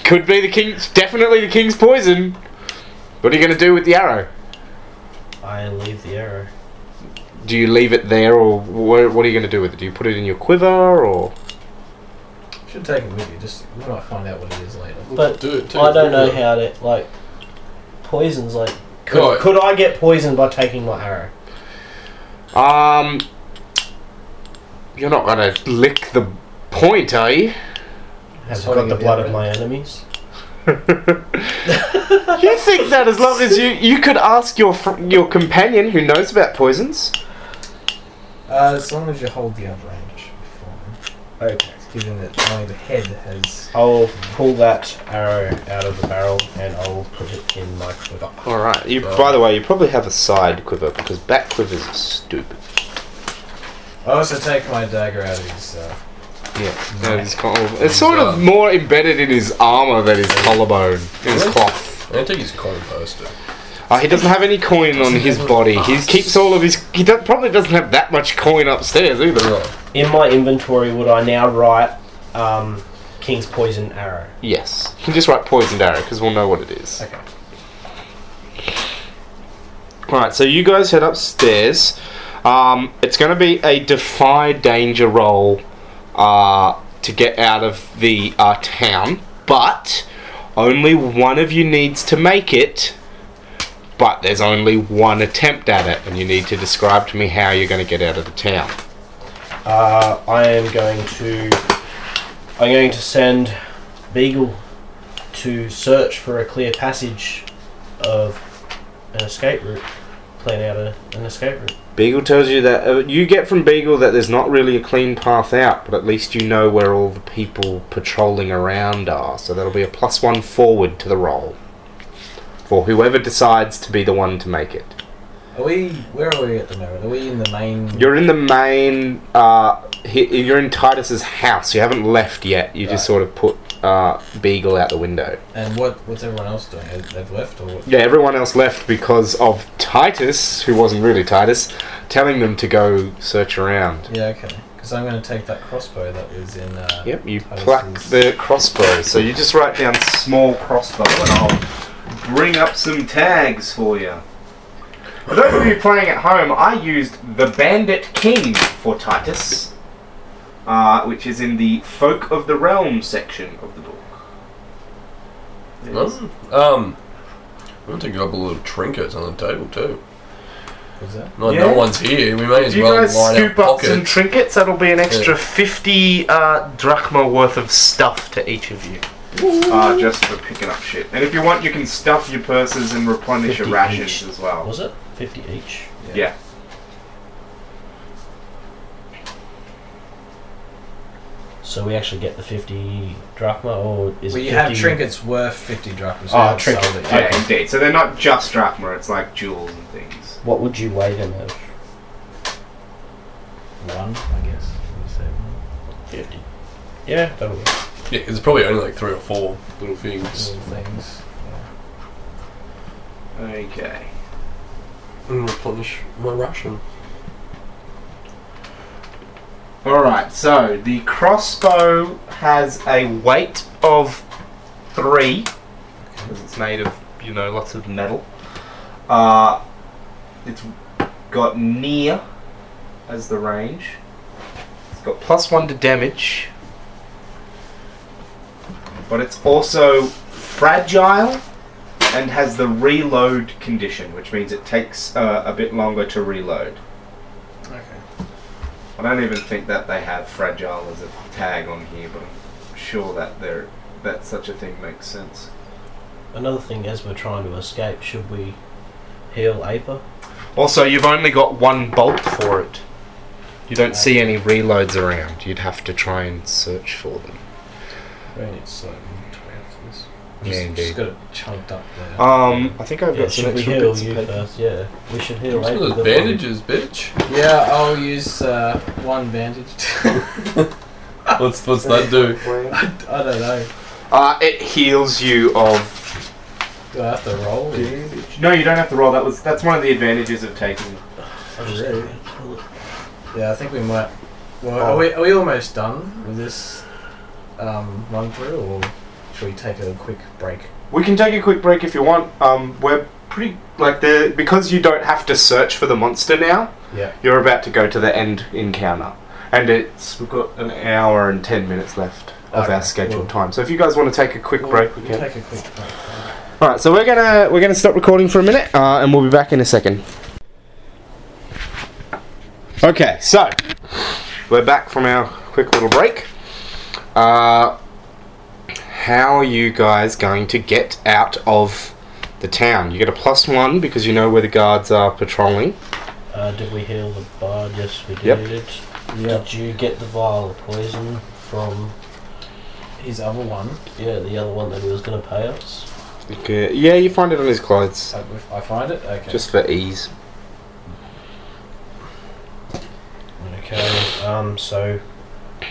Could be the king's, definitely the king's poison. What are you going to do with the arrow? I leave the arrow. Do you leave it there, or what, what are you going to do with it? Do you put it in your quiver, or. Should take it with you. Just we might find out what it is later. But do it too. I don't know how to like poisons. Like, could, Right. could I get poisoned by taking my arrow? Um. You're not going to lick the point, are you? Has it got the blood other of my enemies? you think that as long as you you could ask your fr- your companion who knows about poisons. Uh, as long as you hold the other range before. Okay. Given that only the head has. I'll pull that arrow out of the barrel and I'll put it in my quiver. All right. You, Right. by the way, you probably have a side quiver because back quivers are stupid. I also take my dagger out of his. Uh, Yeah. No, it's, kind of- it's sort of more embedded in his armor than his collarbone, in his cloth. I'm gonna take his coin poster. Uh, he doesn't have any coin on his body. He keeps all of his. He do, probably doesn't have that much coin upstairs either. In my inventory, would I now write um, King's Poison Arrow? Yes. You can just write poisoned arrow because we'll know what it is. Okay. Alright, so you guys head upstairs. Um, it's going to be a defy danger roll uh, to get out of the uh, town, but only one of you needs to make it. But there's only one attempt at it, and you need to describe to me how you're going to get out of the town. Uh, I am going to. I'm going to send Beagle to search for a clear passage of an escape route. Plan out a, an escape route. Beagle tells you that uh, you get from Beagle that there's not really a clean path out, but at least you know where all the people patrolling around are. So that'll be a plus one forward to the roll for whoever decides to be the one to make it. are we? Where are we at the moment? Are we in the main? You're in the main. Uh, he, you're in Titus's house. You haven't left yet. You just sort of put uh, Beagle out the window. And what what's everyone else doing? They- They've left or what? Yeah, everyone else left because of Titus, who wasn't really Titus, telling them to go search around. Yeah, okay. Because I'm going to take that crossbow that was in. Uh, Yep, you Titus's- pluck the crossbow. So you just write down small crossbow and I'll bring up some tags for you. For those of you playing at home, I used the Bandit King for Titus, uh, which is in the Folk of the Realm section of the book. Um, um, I'm gonna take a couple of trinkets on the table too. Was that? No, Yeah. no one's here. We may as If you well guys line scoop our up some trinkets, that'll be an extra Yeah. 50 uh, drachma worth of stuff to each of you. Uh, just for picking up shit. And if you want, you can stuff your purses and replenish your 50 rations each. as well. Was it? 50 each. Yeah. So we actually get the 50 drachma, or is Well, it you 50 have trinkets worth 50 drachmas. Oh, so trinket. sold Yeah, yeah. indeed. So they're not just drachma, it's like jewels and things. What would you weigh them as? One, I guess. You say one. 50. Yeah, that'll work. Yeah, it's probably only like three or four little things. Little things. Okay. And replenish my ration. Alright, so the crossbow has a weight of three, because it's made of, you know, lots of metal. Uh, it's got near as the range. It's got plus one to damage. But it's also fragile and has the reload condition, which means it takes uh, a bit longer to reload. Okay. I don't even think that they have fragile as a tag on here, but I'm sure that there that such a thing makes sense. Another thing, as we're trying to escape, should we heal Aper? Also, you've only got one bolt for it. You don't see any reloads around. You'd have to try and search for them. Very need slow inventory after this. Yeah, Just, indeed. just got it chunked up there. Um, I think I've Yeah, got some extra heal bits you first? Yeah, we should heal Some Aper. of those then we'll- bandages, bitch. yeah, I'll use uh, one bandage. What's what's that do? I don't know. Uh, it heals you of. Do I have to roll? No, you don't have to roll. That was that's one of the advantages of taking. I'll Really? Yeah, I think we might. Well, Oh. are, we, are we almost done with this um, run through, or should we take a quick break? We can take a quick break if you want. Um, we're pretty like the because you don't have to search for the monster now. Yeah. You're about to go to the end encounter, and it's we've got an hour and ten minutes left of Okay, our scheduled time. So if you guys want to take a quick We'll- break, we we'll can. take a quick break. All right, so we're gonna we're gonna stop recording for a minute, uh, and we'll be back in a second. Okay, so we're back from our quick little break. Uh, how are you guys going to get out of the town? You get a plus one because you know where the guards are patrolling. Uh, did we heal the bard? Yes, we Yep. did. Did you get the vial of poison from His other one, yeah the other one that he was going to pay us? Okay. Yeah, you find it on his clothes, uh, I find it. Okay. just for ease. Okay. Um. So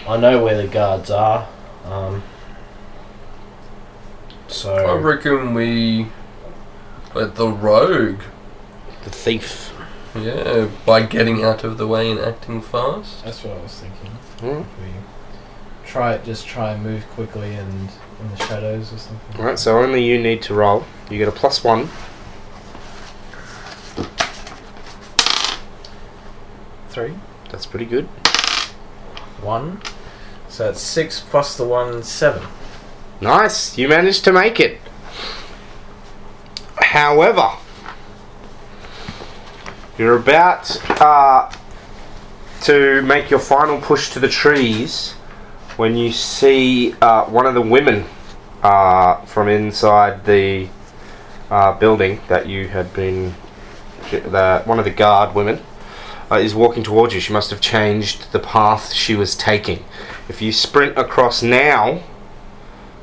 I know where the guards are. Um. so I reckon we let the rogue. The thief. Yeah, by getting out of the way and acting fast. That's what I was thinking. Hmm. We try it. Just try and move quickly and in the shadows or something. Right, so only you need to roll. You get a plus one. Three, That's pretty good. One. So that's six plus the one, seven. Nice, you managed to make it. However, you're about uh, to make your final push to the trees when you see uh, one of the women uh, from inside the uh, building that you had been. The, one of the guard women uh, is walking towards you. She must have changed the path she was taking. If you sprint across now,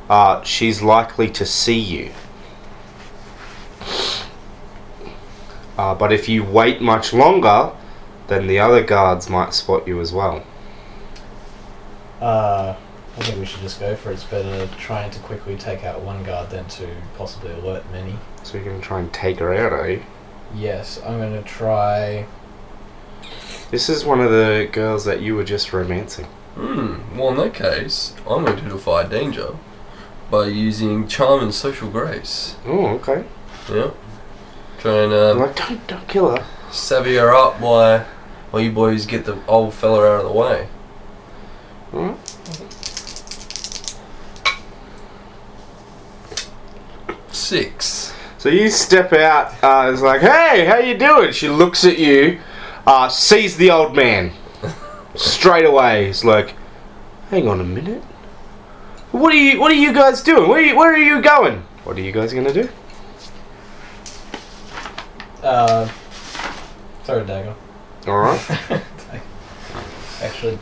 uh, she's likely to see you. Uh, but if you wait much longer, then the other guards might spot you as well. uh, I think we should just go for it. It's better trying to quickly take out one guard than to possibly alert many. So you're gonna try and take her out, are you? Yes, I'm going to try. This is one of the girls that you were just romancing. Hmm. Well, in that case, I'm going to defy danger by using charm and social grace. Oh, okay. Yeah. Try and I'm um, like, don't, don't kill her. savvy her up while, while you boys get the old fella out of the way. Alright. Six. So you step out. Uh, it's like, hey, how you doing? She looks at you, uh, sees the old man straight away. He's like, hang on a minute. What are you? What are you guys doing? Where are you, where are you going? What are you guys gonna do? Uh, throw a dagger. All right. Actually,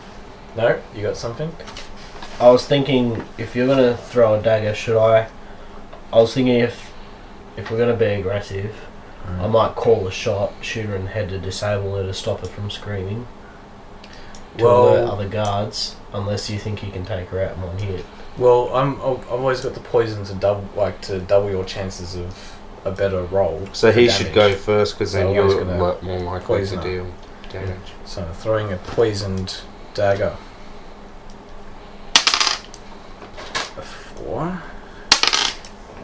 no, you got something? I was thinking if you're gonna throw a dagger, should I? I was thinking if if we're gonna be aggressive, I might call a shot, shoot her in the head to disable her to stop her from screaming. To Well- alert other guards, unless you think you can take her out in one hit. Well, I'm. I've I've always got the poison to double, like to double your chances of a better roll. So for he should go first because then So you're always gonna lo- more likely poison to deal damage. So throwing a poisoned dagger. A four.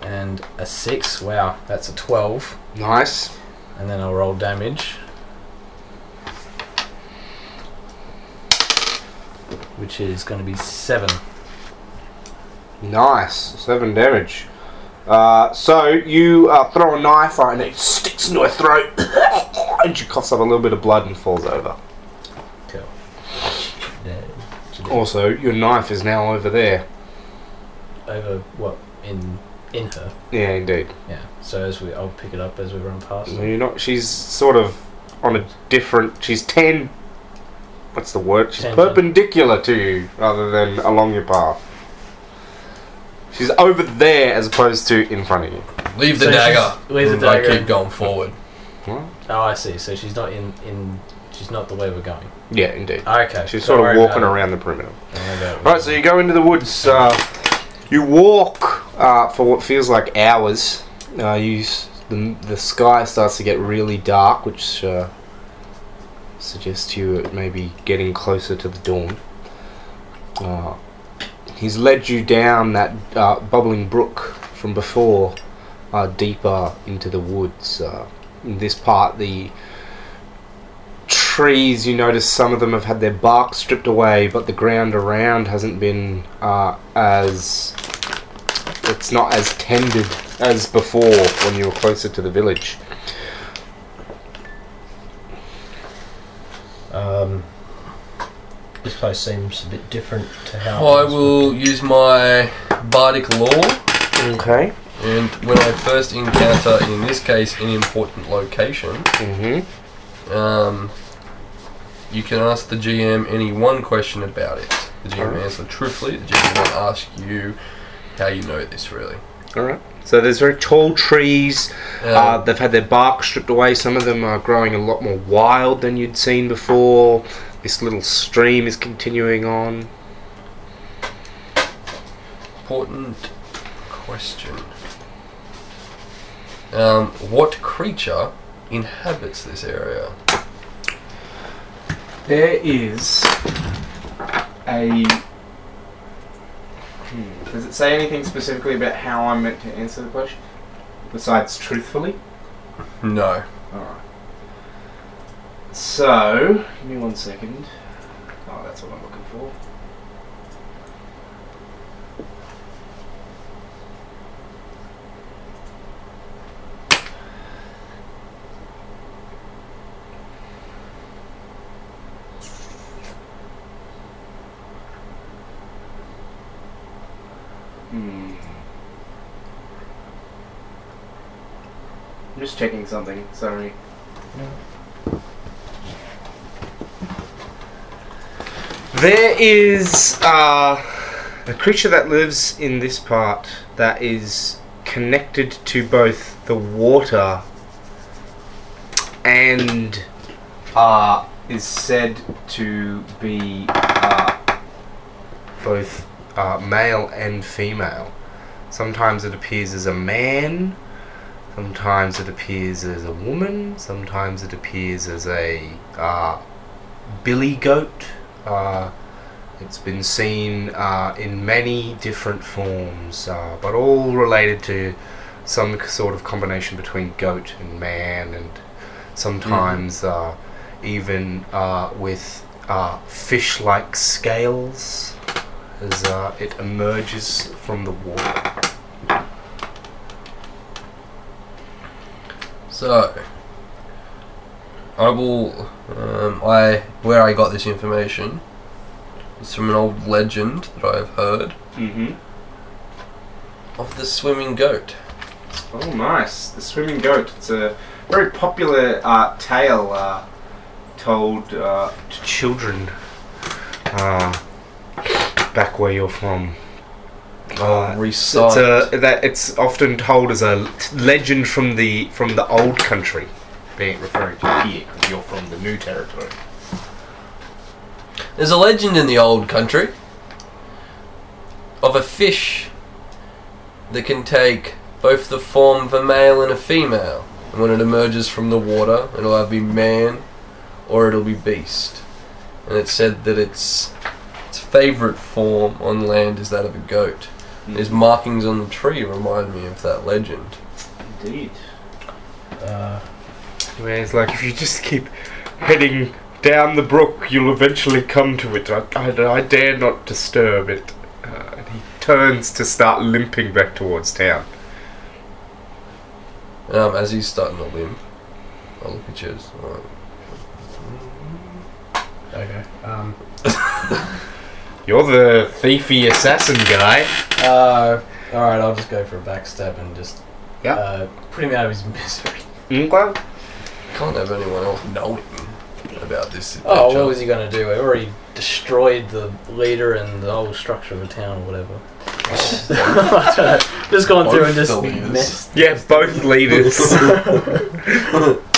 And a six. Wow, that's a twelve. Nice. And then I'll roll damage. Which is going to be seven. Nice. Seven damage. Uh, so you uh, throw a knife and it sticks into her throat, and she coughs up a little bit of blood and falls over. Cool. Also, your knife is now over there. Over what in in her? Yeah, indeed. Yeah. So as we, I'll pick it up as we run past. No, You're not. She's sort of on a different. She's ten. What's the word? She's Tangent. perpendicular to you rather than along your path. She's over there as opposed to in front of you. Leave the So she's- dagger. leave the and I dagger. keep going forward. What? Oh, I see. So she's not in in. She's not the way we're going. Yeah, indeed. Okay. She's don't sort worry of walking about it. around the perimeter. Don't worry about it. Right, so you go into the woods. Uh, you walk uh, for what feels like hours. Uh, you the, the sky starts to get really dark, which uh, suggests you it may be getting closer to the dawn. Uh, he's led you down that uh, bubbling brook from before, uh, deeper into the woods. Uh, in this part, the trees, you notice some of them have had their bark stripped away, but the ground around hasn't been uh, as. It's not as tended as before when you were closer to the village. Um, this place seems a bit different to how. I it was. will use my bardic lore, Okay. and when I first encounter, in this case, an important location, Mm-hmm. um, you can ask the GM any one question about it. The GM Alright. answer truthfully. The GM will ask you how you know this, really. Alright. So there's very tall trees. Uh, Um, they've had their bark stripped away. Some of them are growing a lot more wild than you'd seen before. This little stream is continuing on. important question. Um, what creature inhabits this area? There is a. Does it say anything specifically about how I'm meant to answer the question? Besides truthfully? No. Alright. So, give me one second. Oh, that's what I'm looking for. Hmm. I'm just checking something, sorry. There is uh, a creature that lives in this part that is connected to both the water and uh, is said to be uh, both uh, male and female. Sometimes it appears as a man, sometimes it appears as a woman, sometimes it appears as a uh, billy goat. Uh, it's been seen uh, in many different forms, uh, but all related to some sort of combination between goat and man, and sometimes uh, even uh, with uh, fish like scales as uh, it emerges from the water. So, I will. Um, I where I got this information is from an old legend that I have heard Mm-hmm. of the swimming goat. Oh, nice. The swimming goat. It's a very popular uh, tale uh, told uh, To children, uh, back where you're from. Uh, it's a, that it's often told as a legend from the from the old country, being referring to here because you're from the new territory. There's a legend in the old country of a fish that can take both the form of a male and a female. And when it emerges from the water, it'll either be man or it'll be beast. And it's said that its favourite form on land is that of a goat. His markings on the tree remind me of that legend. indeed. Uh, Where it's like if you just keep heading down the brook, you'll eventually come to it. I, I, I dare not disturb it. Uh, and he turns to start limping back towards town. Um, as he's starting to limp, I'll look at yours. Alright. okay. Um, You're the thiefy assassin guy. Uh, all right, I'll just go for a backstab and just Yeah. uh, put him out of his misery. Okay. Can't have anyone else knowing about this. Oh, adventure. what was he going to do? I already destroyed the leader and the whole structure of the town or whatever. I don't know. Just gone through and just the messed. Yeah, both leaders. Two.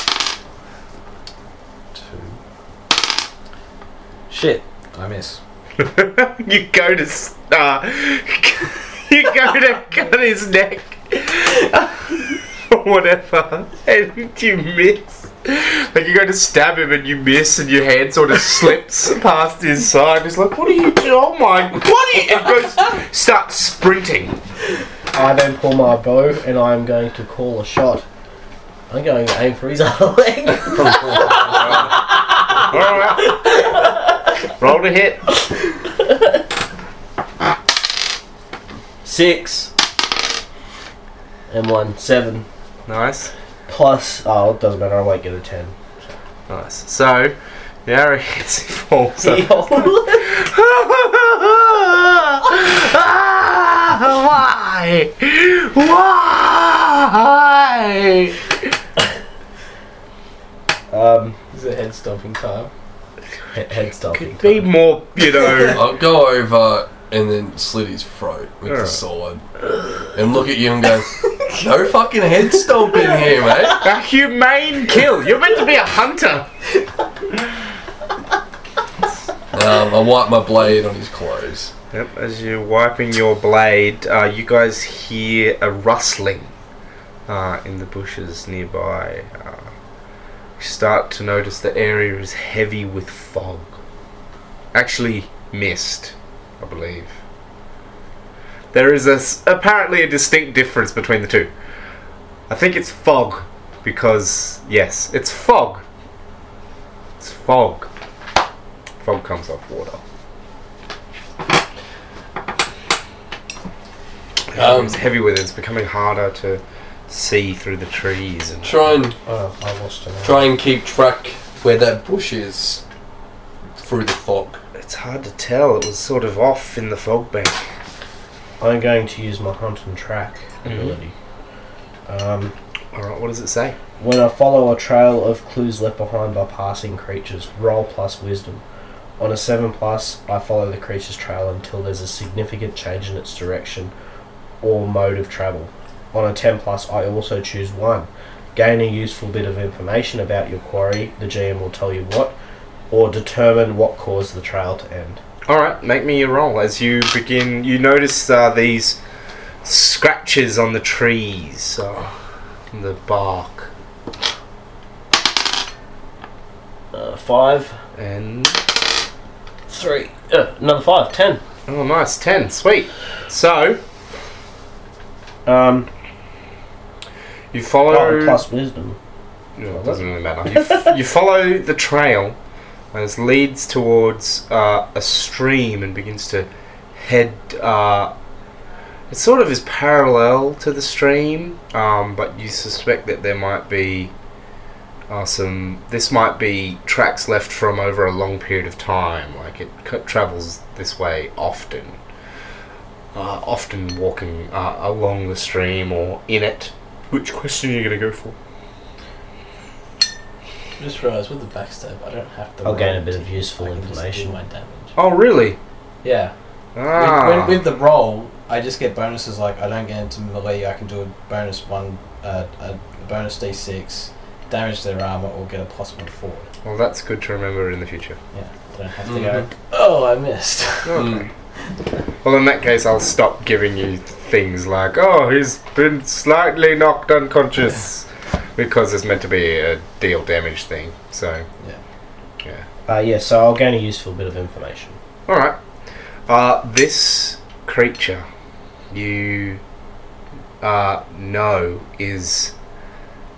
Shit, I miss. you go to uh, you go to cut his neck or whatever, and you miss. Like you go to stab him and you miss, and your hand sort of slips past his side. He's like, "What are you doing? Oh my! What are you?" And goes starts sprinting. I then pull my bow and I am going to call a shot. I'm going to aim for his other leg. All right, roll to hit. Six. And one. Seven. Nice, Plus, oh, it doesn't matter, I won't get a ten. nice. So, the arrow hits. He falls. up. Why? Why? um, This is a head stomping time. He- head stomping. Be more, you know. I'll go over and then slit his throat with the Alright. sword and look at you and go, no fucking head stomping here, mate. A humane kill. You're meant to be a hunter. Um, I wipe my blade on his clothes. Yep. As you're wiping your blade, uh, you guys hear a rustling uh, in the bushes nearby. Uh, you start to notice the area is heavy with fog. Actually, mist, I believe. There is a apparently a distinct difference between the two. I think it's fog because yes, it's fog. It's fog. Fog comes off water. Um, it's heavy with it. It's becoming harder to see through the trees. And Try and Oh, I lost an try and keep track where that bush is through the fog. it's hard to tell. It was sort of off in the fog bank. I'm going to use my hunt and track Mhm. ability. Um, All right, what does it say? when I follow a trail of clues left behind by passing creatures, roll plus wisdom. On a 7 plus, I follow the creature's trail until there's a significant change in its direction or mode of travel. On a 10 plus, I also choose 1. Gain a useful bit of information about your quarry, the GM will tell you what, or determine what caused the trail to end. All right, make me a roll as you begin. You notice uh, these scratches on the trees, uh, on the bark, Uh, five, and three, uh, another Ten. oh, nice, ten, sweet. So Um, you follow. oh, plus wisdom. No, it doesn't really matter. You, f- you follow the trail as it leads towards uh, a stream and begins to head. Uh, it sort of is parallel to the stream, um, but you suspect that there might be uh, some. This might be tracks left from over a long period of time. Like it c- travels this way often. Uh, often walking uh, along the stream or in it. Which question are you going to go for? Just realised with the backstab, I don't have to. I'll gain a bit of useful I can just do information. my damage. Oh, really? Yeah. Ah. With, when, with the roll, I just get bonuses like I don't get into melee. I can do a bonus one, uh, a bonus d6, damage their armor, or get a plus one forward. well, that's good to remember in the future. Yeah, I don't have to Mhm. go. Oh, I missed. Okay. Well, in that case, I'll stop giving you things like, oh, he's been slightly knocked unconscious. Because it's meant to be a deal damage thing. So, Uh, yeah, yeah. so I'll gain a useful bit of information. alright. Uh, this creature you uh, know is.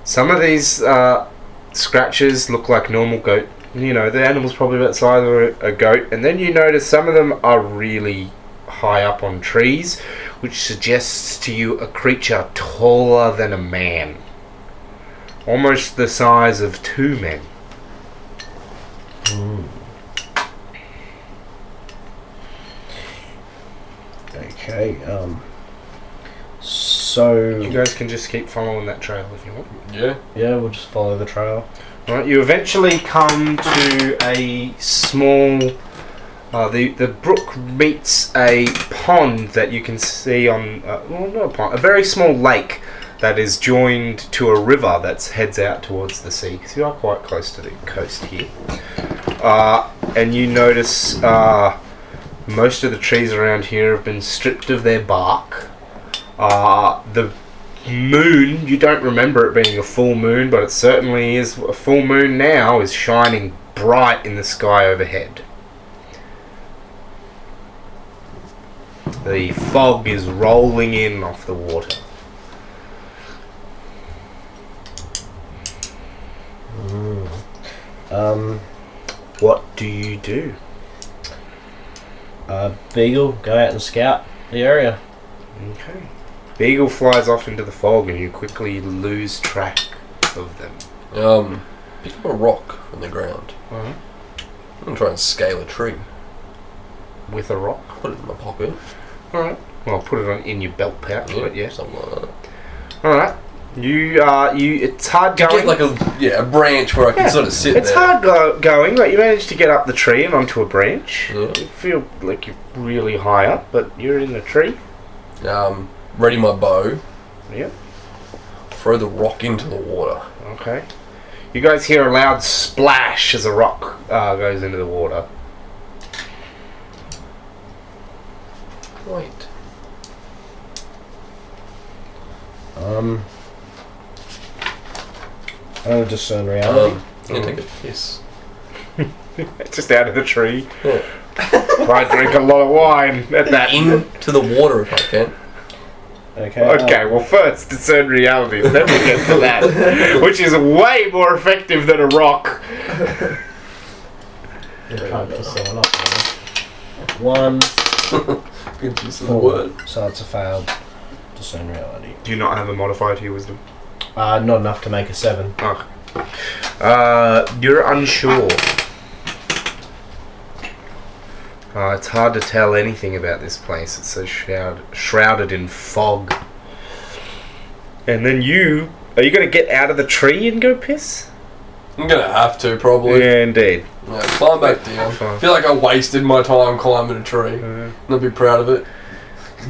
Some of these uh, scratches look like normal goat. You know, the animal's probably about the size of a, a goat. And then you notice some of them are really high up on trees, which suggests to you a creature taller than a man. Almost the size of two men. Okay, um. So. You guys can just keep following that trail if you want. Yeah. Yeah, we'll just follow the trail. Right, you eventually come to a small. Uh, the the brook meets a pond that you can see on. Uh, well, not a pond, a very small lake that is joined to a river that heads out towards the sea. Because you are quite close to the coast here. Uh, and you notice uh, most of the trees around here have been stripped of their bark. Uh, the moon, you don't remember it being a full moon, but it certainly is a full moon now, is shining bright in the sky overhead. The fog is rolling in off the water. Um, What do you do? uh, Beagle, go out and scout the area. Okay. Beagle flies off into the fog and you quickly lose track of them. Um, pick up a rock from the ground. Alright. I'm gonna try and scale a tree. With a rock. Put it in my pocket. Alright. Well, put it on in your belt pouch, but yeah. something like that. Alright. You, uh, you, it's hard To going. get like a yeah a branch where I can Yeah, sort of sit It's there. hard go- going, but you managed to get up the tree and onto a branch. Yeah. You feel like you're really high up, but you're in the tree. Um, ready my bow. Yep. Throw the rock into the water. Okay. You guys hear a loud splash as a rock uh, goes into the water. Wait. Um, I'm gonna discern reality. Um, yeah, take a piss. Just out of the tree. Yeah. I drink a lot of wine at that. Into the water if I can. Okay. Okay, uh, well, first discern reality, then we'll get to that, which is way more effective than a rock. You can't piss someone off. one, Good use of the four. word. So it's a failed discern reality. Do you not have a modifier to your wisdom? Uh, not enough to make a seven. Oh. Uh, you're unsure. Uh, it's hard to tell anything about this place. It's so shroud- shrouded in fog. And then you. Are you going to get out of the tree and go piss? I'm gonna have to probably. Yeah, indeed. Yeah, climb back down. I feel like I wasted my time climbing a tree. Uh, I'll be proud of it.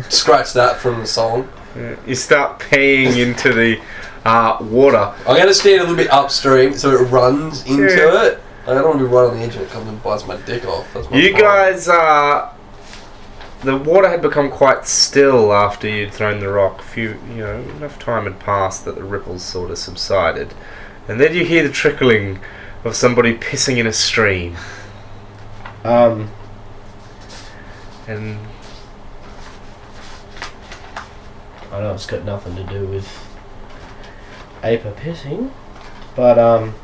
Scratch that from the song. uh, you start peeing into the uh, water. I'm gonna stand a little bit upstream so it runs into Yeah. it, I don't want to be right on the edge and it comes and bites my dick off. That's my You problem. guys, uh, the water had become quite still after you'd thrown the rock. A few, you know, enough time had passed that the ripples sort of subsided, and then you hear the trickling of somebody pissing in a stream, Um, and I know it's got nothing to do with Aper pissing, but um,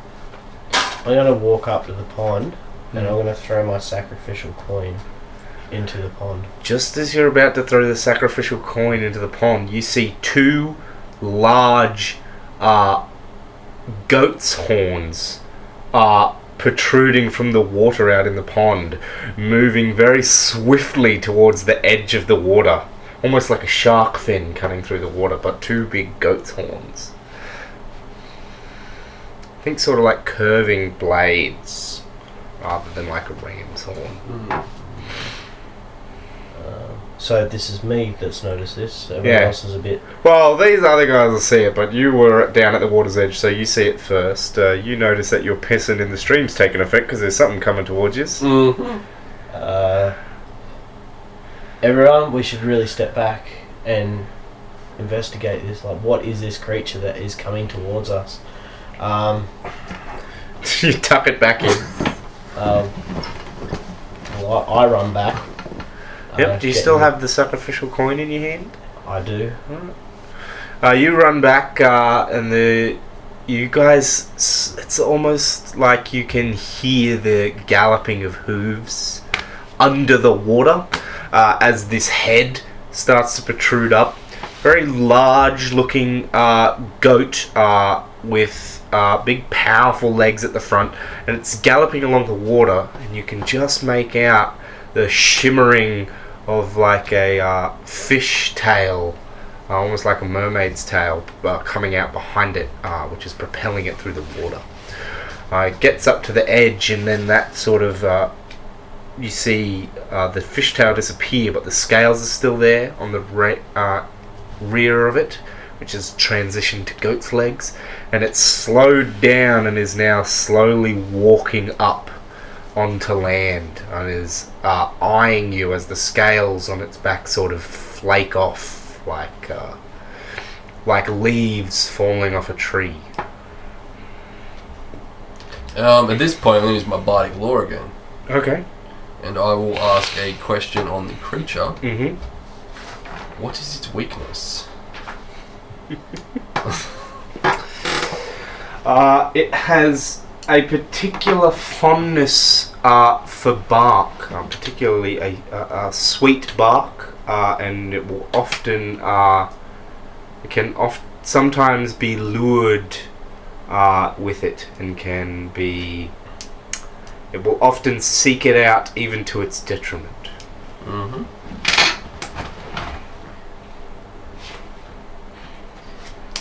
I'm gonna walk up to the pond and I'm gonna throw my sacrificial coin into the pond. just as you're about to throw the sacrificial coin into the pond, you see two large uh, goat's horns uh, protruding from the water out in the pond, moving very swiftly towards the edge of the water. Almost like a shark fin cutting through the water, but two big goat's horns. Think sort of like curving blades rather than like a ram's horn. Mm. So this is me that's noticed this. Everyone Yeah. else is a bit. Well, these other guys will see it, but you were down at the water's edge, so you see it first. Uh, you notice that your pissing in the stream's taking effect because there's something coming towards you. Mhm. Uh, everyone, we should really step back and investigate this. Like, what is this creature that is coming towards us? Um, you tuck it back in. um, well, I, I run back. Yep. Uh, Do you still have the sacrificial coin in your hand? I do. Uh, you run back, uh, and the you guys. It's almost like you can hear the galloping of hooves under the water uh, as this head starts to protrude up. Very large-looking uh, goat uh, with uh, big, powerful legs at the front, and it's galloping along the water, and you can just make out the shimmering of like a uh, fish tail uh, almost like a mermaid's tail uh, coming out behind it, uh, which is propelling it through the water. Uh, it gets up to the edge, and then that sort of you see the fishtail disappear, but the scales are still there on the re- rear of it, which has transitioned to goat's legs, and it's slowed down and is now slowly walking up onto land and is uh, eyeing you as the scales on its back sort of flake off like uh, like leaves falling off a tree. Um, at this point, I'm going to use my bardic lore again, Okay. and I will ask a question on the creature. Mm-hmm. What is its weakness? Uh, it has a particular fondness uh, for bark, uh, particularly a, a, a sweet bark, uh, and it will often uh, it can oft sometimes be lured uh, with it, and can be. It will often seek it out, even to its detriment. Mm-hmm.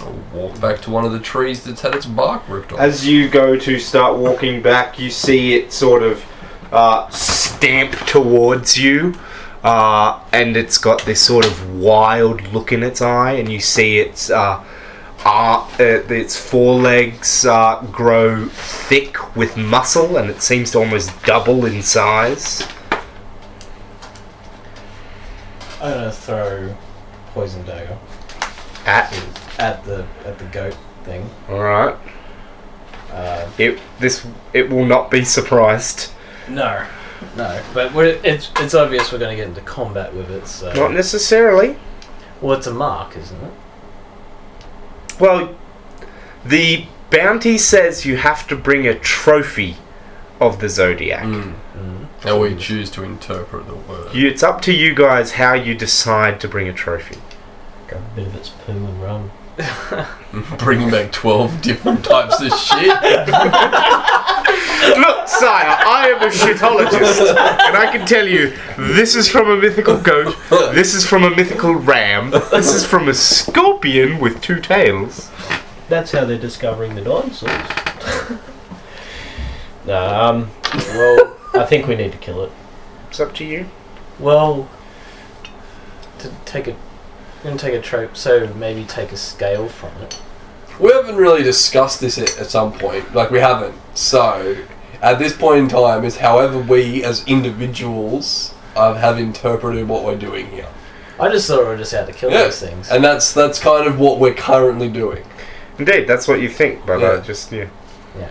I'll walk back to one of the trees that's had its bark ripped off. As you go to start walking back, you see it sort of uh, stamp towards you, uh, and it's got this sort of wild look in its eye, and you see its uh, uh, uh, its forelegs uh, grow thick with muscle, and it seems to almost double in size. I'm gonna throw poison dagger At at the at the goat thing. all right, Uh, it this it will not be surprised. no, no, but we're, it's it's obvious we're gonna get into combat with it. So Not necessarily. well, it's a mark, isn't it? Well, the bounty says you have to bring a trophy of the zodiac. Mm. Mm. How we choose to interpret the word. You, it's up to you guys how you decide to bring a trophy. Grab a bit of its poo and run. Bringing back 12 different types of shit. Look, sire, I am a shitologist, and I can tell you this is from a mythical goat, this is from a mythical ram, this is from a scorpion with two tails. That's how they're discovering the dinosaurs. no, um, Well, I think we need to kill it. It's up to you. well, to take a, I'm gonna take a trope. So maybe take a scale from it. We haven't really discussed this at, at some point. Like, we haven't. So, at this point in time, is however we as individuals uh, have interpreted what we're doing here. I just thought we were just out to kill Yeah. those things. And that's that's kind of what we're currently doing. Indeed, that's what you think, but Yeah. uh, just yeah.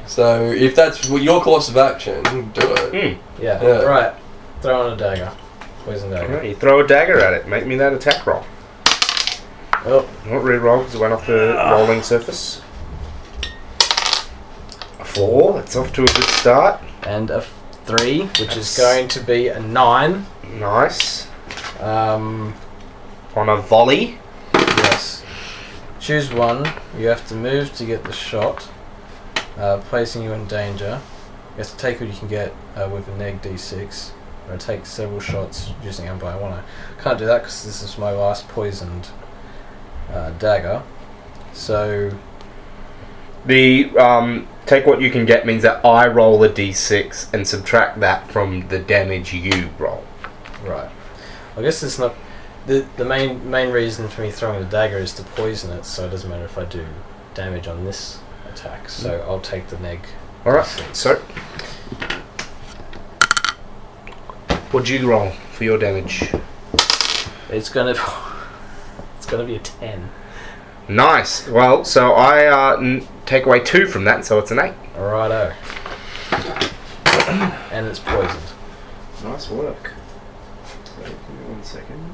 So if that's what your course of action, do it. Mm. yeah. Yeah. Right. Throw on a dagger. Poison dagger. Alright, you throw a dagger at it. Make me that attack roll. Oh, Not re-roll because it went off the rolling surface. A four. That's off to a good start. and a f- three, which is That's- going to be a nine. Nice. Um, On a volley. yes. Choose one. You have to move to get the shot, uh, placing you in danger. You have to take what you can get uh, with a neg d6, or take several shots using empire. I wanna can't do that because this is my last poisoned uh, dagger. So The um, take what you can get means that I roll a d6 and subtract that from the damage you roll. Right. I guess it's not the the main main reason for me throwing the dagger is to poison it, so it doesn't matter if I do damage on this attack. So I'll take the neg. All right. d6. So, what'd you roll for your damage? It's gonna it's gonna be a ten. Nice. Well, so I uh, n- take away two from that, so it's an eight. Righto. and it's poisoned. Nice work. Wait, give me one second.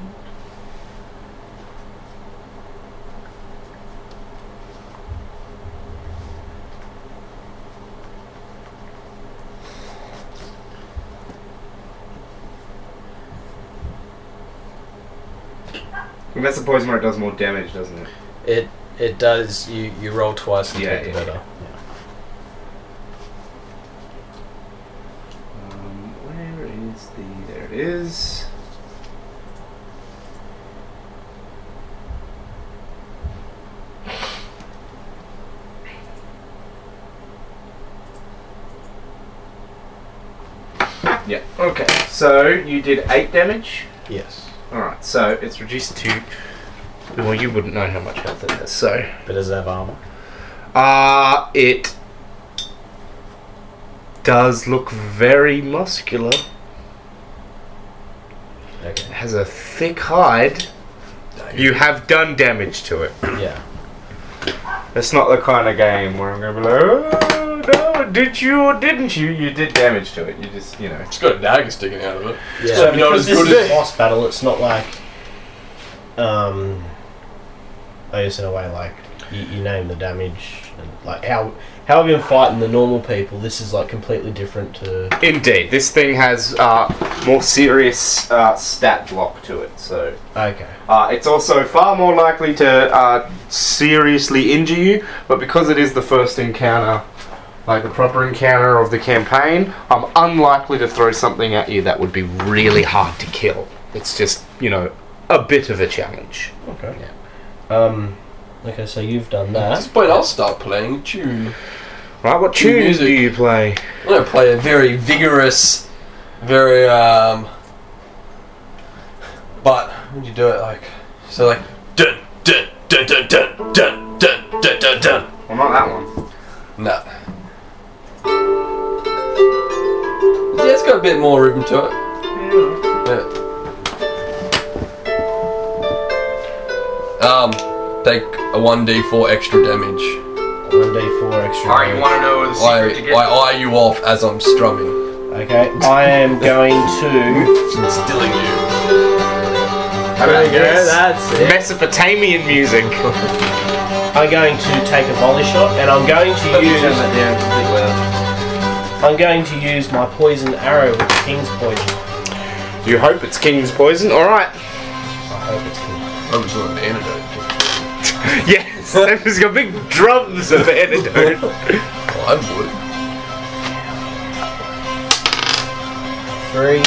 That's the poison where it does more damage, doesn't it? It it does. You you roll twice and Yeah, take the yeah. better. Um, where is the? There it is. Yeah. Okay. So you did eight damage. Yes. All right. So it's reduced to. Well, you wouldn't know how much health it has. So. But does it have armor? Uh, it does look very muscular. It Okay. has a thick hide. You have done damage to it. Yeah. It's not the kind of game where I'm going to be like, oh, no, did you or didn't you? You did damage to it. You just, you know. It's got a dagger sticking out of it. Yeah. So Maybe not because as this good is a boss battle, it's not like, um, I guess in a way like you, you name the damage and like how how I've been fighting the normal people. This is like completely different to. Indeed, this thing has uh, more serious uh, stat block to it. So Okay. uh, it's also far more likely to uh, seriously injure you. But because it is the first encounter, like the proper encounter of the campaign, I'm unlikely to throw something at you that would be really hard to kill. It's just you know a bit of a challenge. Okay. Yeah. Um. Okay, so you've done At that. this point, I'll start playing a tune. Right, what Cue tunes music. do you play? I'm gonna play a very vigorous, very um. But when you do it like, so like dun dun dun dun dun dun dun dun dun dun. Well, not that one. Nah. Yeah, it's got a bit more rhythm to it. Yeah. Um, take a one d four extra damage. One d four extra. Damage. Alright, you damage. want to know the I, secret to get? I eye you off as I'm strumming, Okay, I am going to. stilling you. How about this? That's it. Mesopotamian music. I'm going to take a volley shot, and I'm going to use. I'm going to use my poison arrow with the king's poison. You hope it's King's poison. All right. I hope it's king. I was an antidote. Yes, they've got big drums of antidote. Well, I would. Three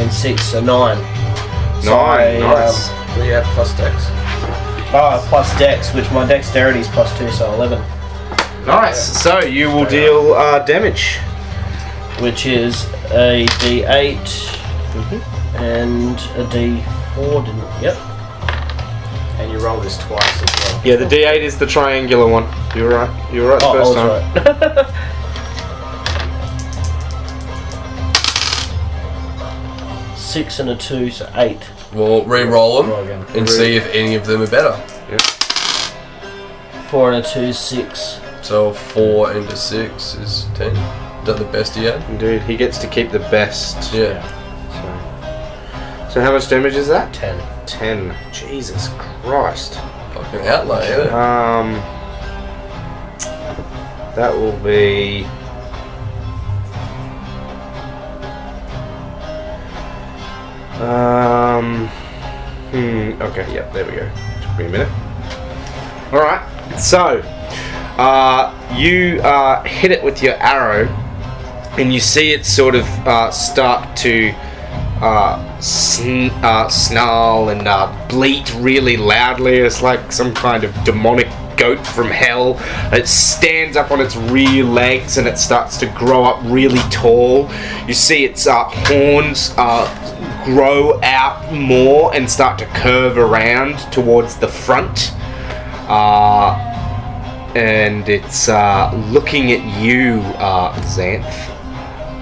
and six, so nine. So Nine, I, nice. um, We have plus dex. oh, plus dex, which my dexterity is plus two, so eleven, Nice. So you will deal uh, damage. which is a d8 Mm-hmm. and a d4. Didn't? Yep. And you roll this twice as well. Yeah, the D8 is the triangular one. You were right. You were right the Oh, I was time. right. Six and a two, so eight. We'll re-roll Roll them again. and see if any of them are better. Four and a two, six. So four into six is ten. Is that the best he had? Indeed, he gets to keep the best. Yeah. So, so how much damage is that? Ten. Ten. Jesus Christ. Fucking outlay, isn't it? Um, that will be. Um. Hmm. Okay. Yep. There we go. Took me a minute. All right. So, uh, you uh, hit it with your arrow, and you see it sort of uh, start to uh, sn- uh, snarl and uh, bleat really loudly. It's like some kind of demonic goat from hell. It stands up on its rear legs and it starts to grow up really tall. You see its uh, horns uh, grow out more and start to curve around towards the front. Uh, and it's uh, looking at you, uh, Xanth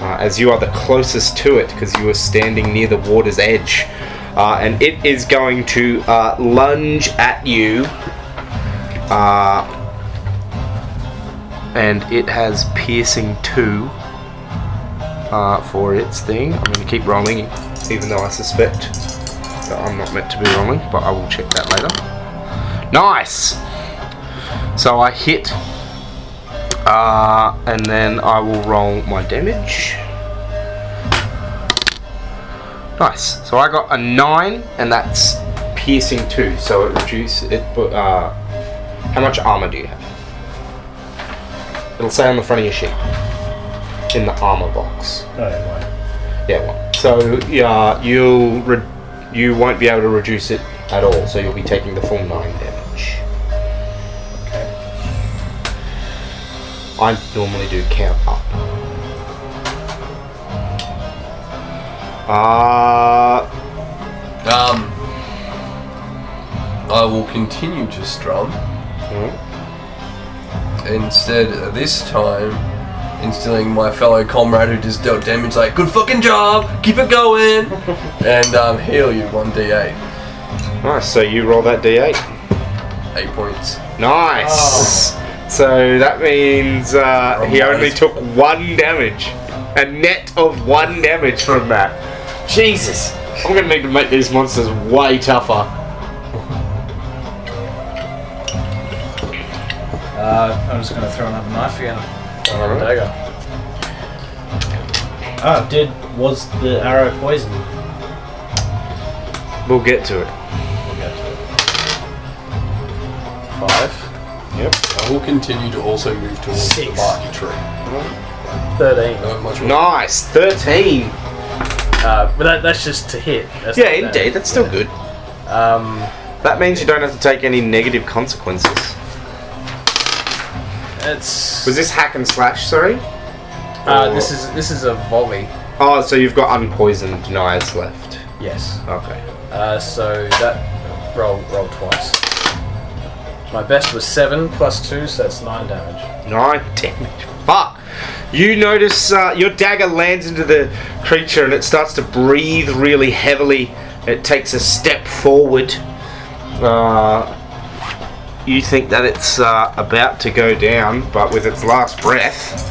uh, as you are the closest to it because you are standing near the water's edge. Uh, and it is going to uh, lunge at you. Uh, and it has piercing 2 uh, for its thing. I'm going to keep rolling, even though I suspect that I'm not meant to be rolling, but I will check that later. Nice! So I hit uh, and then I will roll my damage. Nice. So I got a nine, and that's piercing two. So it reduces it. But uh, how much armor do you have? It'll say on the front of your sheet in the armor box. No, one. Yeah, one. So yeah, you'll re- you won't be able to reduce it at all. So you'll be taking the full nine damage. I normally do count up. Uh, Um, I will continue to strum. Instead, this time, instilling my fellow comrade who just dealt damage, like, good fucking job, keep it going, and um, heal you 1d8. nice. So you roll that d8. 8 points. Nice. So that means uh, he only took one damage. A net of one damage from that. Jesus. I'm gonna need to make these monsters way tougher. Uh, I'm just going to throw another knife again. Another Alright. dagger. Ah, did was the arrow poisoned? We'll get to it. We'll get to it. Five. Yep. I will continue to also move towards the Six. barky tree. Thirteen. Not much. Nice. 13. Uh, but that, that's just to hit. That's Yeah, not bad. indeed. That's still good. Um, That means you don't have to take any negative consequences. it's. Was this hack and slash, sorry? Uh, this is this is a volley. Oh, so you've got unpoisoned knives left. Yes. Okay. Uh, so that roll roll twice. My best was seven plus two, so that's nine damage. Nine damage. Fuck. You notice uh, your dagger lands into the creature and it starts to breathe really heavily. It takes a step forward. Uh, you think that it's uh, about to go down, but with its last breath,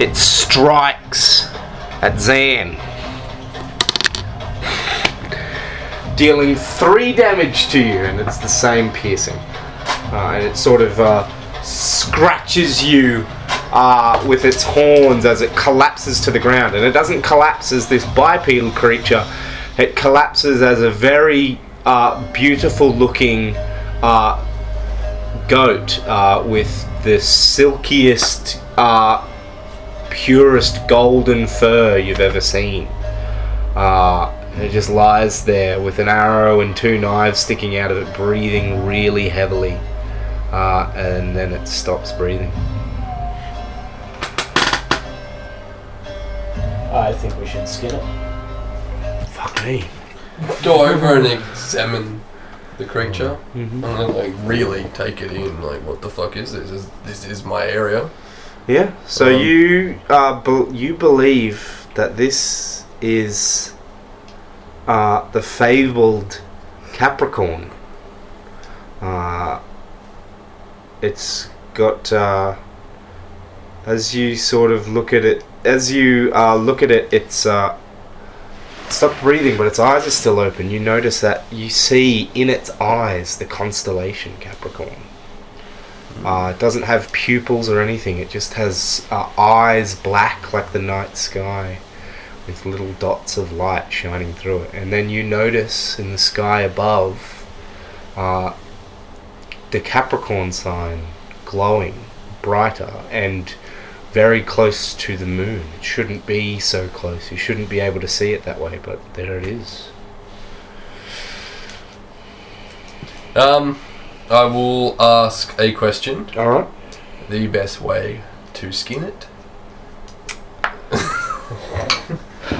it strikes at Zan. Dealing three damage to you, and it's the same piercing uh, and it sort of uh, scratches you uh, with its horns as it collapses to the ground. And it doesn't collapse as this bipedal creature, it collapses as a very uh, beautiful looking uh, goat uh, with the silkiest, purest golden fur you've ever seen. Uh, and it just lies there with an arrow and two knives sticking out of it, breathing really heavily uh, and then it stops breathing. I think we should skin it. Fuck me. go over and examine the creature. Mhm. I'm gonna like really take it in. Like, what the fuck is this? Is, this is my area. Yeah. So Um, you uh, be- you believe that this is uh, the fabled Capricorn. Uh, it's got uh, as you sort of look at it, as you uh, look at it, it's uh, stopped breathing, but its eyes are still open. You notice that you see in its eyes the constellation Capricorn. Uh, it doesn't have pupils or anything. It just has uh, eyes black like the night sky, with little dots of light shining through it. And then you notice in the sky above uh, the Capricorn sign glowing brighter and very close to the moon. It shouldn't be so close. You shouldn't be able to see it that way, but there it is. Um, I will ask a question. All right. The best way to skin it.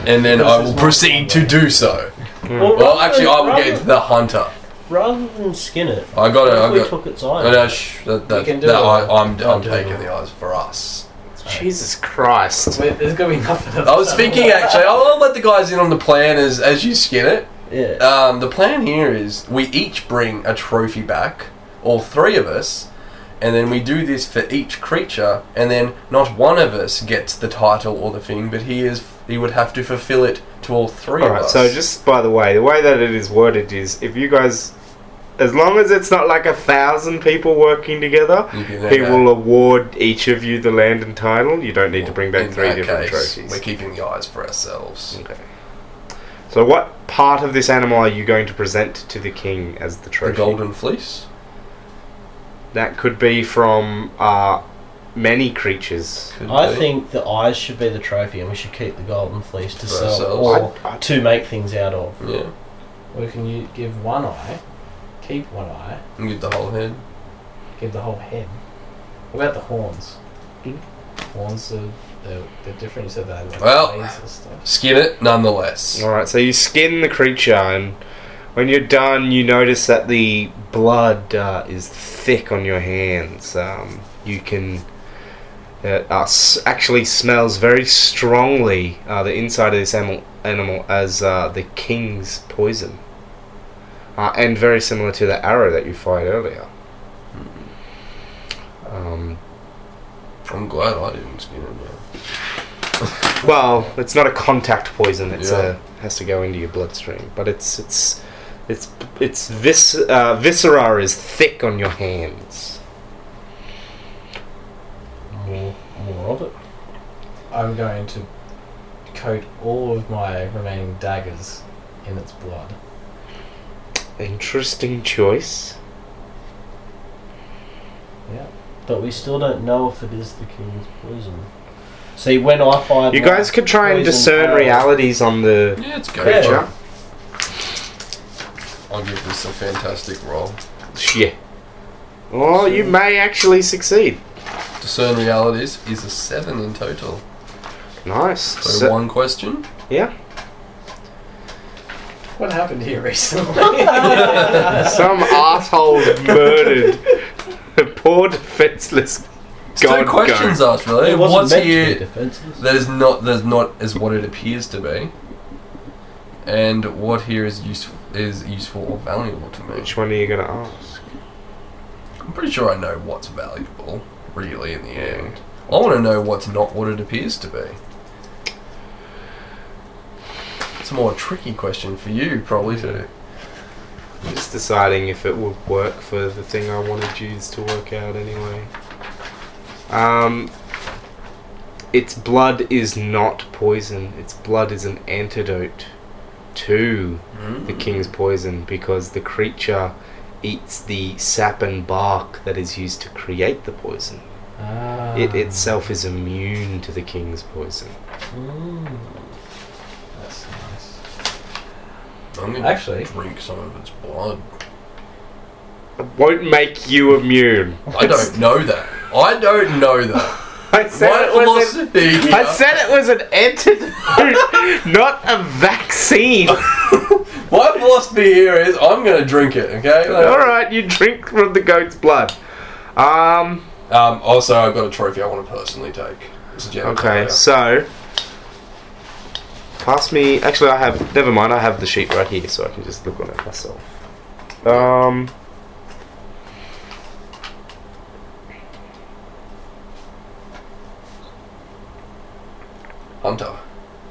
And then I will proceed to do so. Well, rather actually, than- I will rather, get to the hunter. rather than skin it. I got it. I if we got. took its No, eye. no, shh, that, that, can do that it. I, I'm, I'll I'm do taking it. the eyes for us. Jesus Christ. Wait, there's gonna be nothing. I was thinking actually, I'll, I'll let the guys in on the plan as as you skin it. Yeah. Um, the plan here is we each bring a trophy back, all three of us, and then we do this for each creature, and then not one of us gets the title or the thing, but he is he would have to fulfill it to all three of us. so just by the way, the way that it is worded is if you guys, as long as it's not like a thousand people working together, he will award each of you the land and title. You don't need to bring back three different case, trophies. We're keeping the eyes for ourselves. Okay. So, what part of this animal are you going to present to the king as the trophy? The golden fleece. That could be from uh, many creatures. Could I be. think the eyes should be the trophy, and we should keep the golden fleece to For sell ourselves. or I- I- to make things out of. Yeah, Or can you give one eye, keep one eye, and get the whole head. give the whole head? What about the horns? Hmm? Horns are they're, they're different. You said they had like Well- blades and stuff. Skin it, nonetheless. Alright, so you skin the creature, and when you're done, you notice that the blood uh, is thick on your hands. Um, you can. It uh, actually smells very strongly, uh, the inside of this animal, animal as uh, the king's poison. Uh, and very similar to the arrow that you fired earlier. Um, I'm glad I didn't skin it. Well, it's not a contact poison. It's Yeah. a has to go into your bloodstream, but it's it's it's it's vis uh, viscera is thick on your hands. More, more of it. I'm going to coat all of my remaining daggers in its blood. Interesting choice. Yeah. But we still don't know if it is the king's poison. See, when I fired You guys could try and discern arrow- realities on the Yeah, it's go. creature. I'll give this a fantastic roll. Yeah. Well, you may actually succeed. Discern realities is a seven in total. Nice. So, So- one question. yeah. What happened here recently? Some asshole murdered a poor defenseless It's two god questions goat. asked, really. It What's meant to be here that is not that is not as what it appears to be, and what here is useful is useful or valuable to me. Which one are you gonna ask? I'm pretty sure I know what's valuable, really, in the end. I want to know what's not what it appears to be. It's a more tricky question for you, probably, too. Just deciding if it would work for the thing I wanted you to work out anyway. Um, its blood is not poison. Its blood is an antidote to the king's poison because the creature eats the sap and bark that is used to create the poison. Ah. It itself is immune to the king's poison. Mm. That's nice. I'm gonna Actually- drink some of its blood. It won't make you immune. I don't know that. I don't know that. I said My it was an. I said it was an antidote, not a vaccine. My philosophy here is I'm gonna drink it. Okay. Like- All right, you drink from the goat's blood. Um. Um, also, I've got a trophy I want to personally take. It's a genitalia. Okay, so pass me. Actually, I have. Never mind. I have the sheet right here, so I can just look on it myself. Um. Hunter,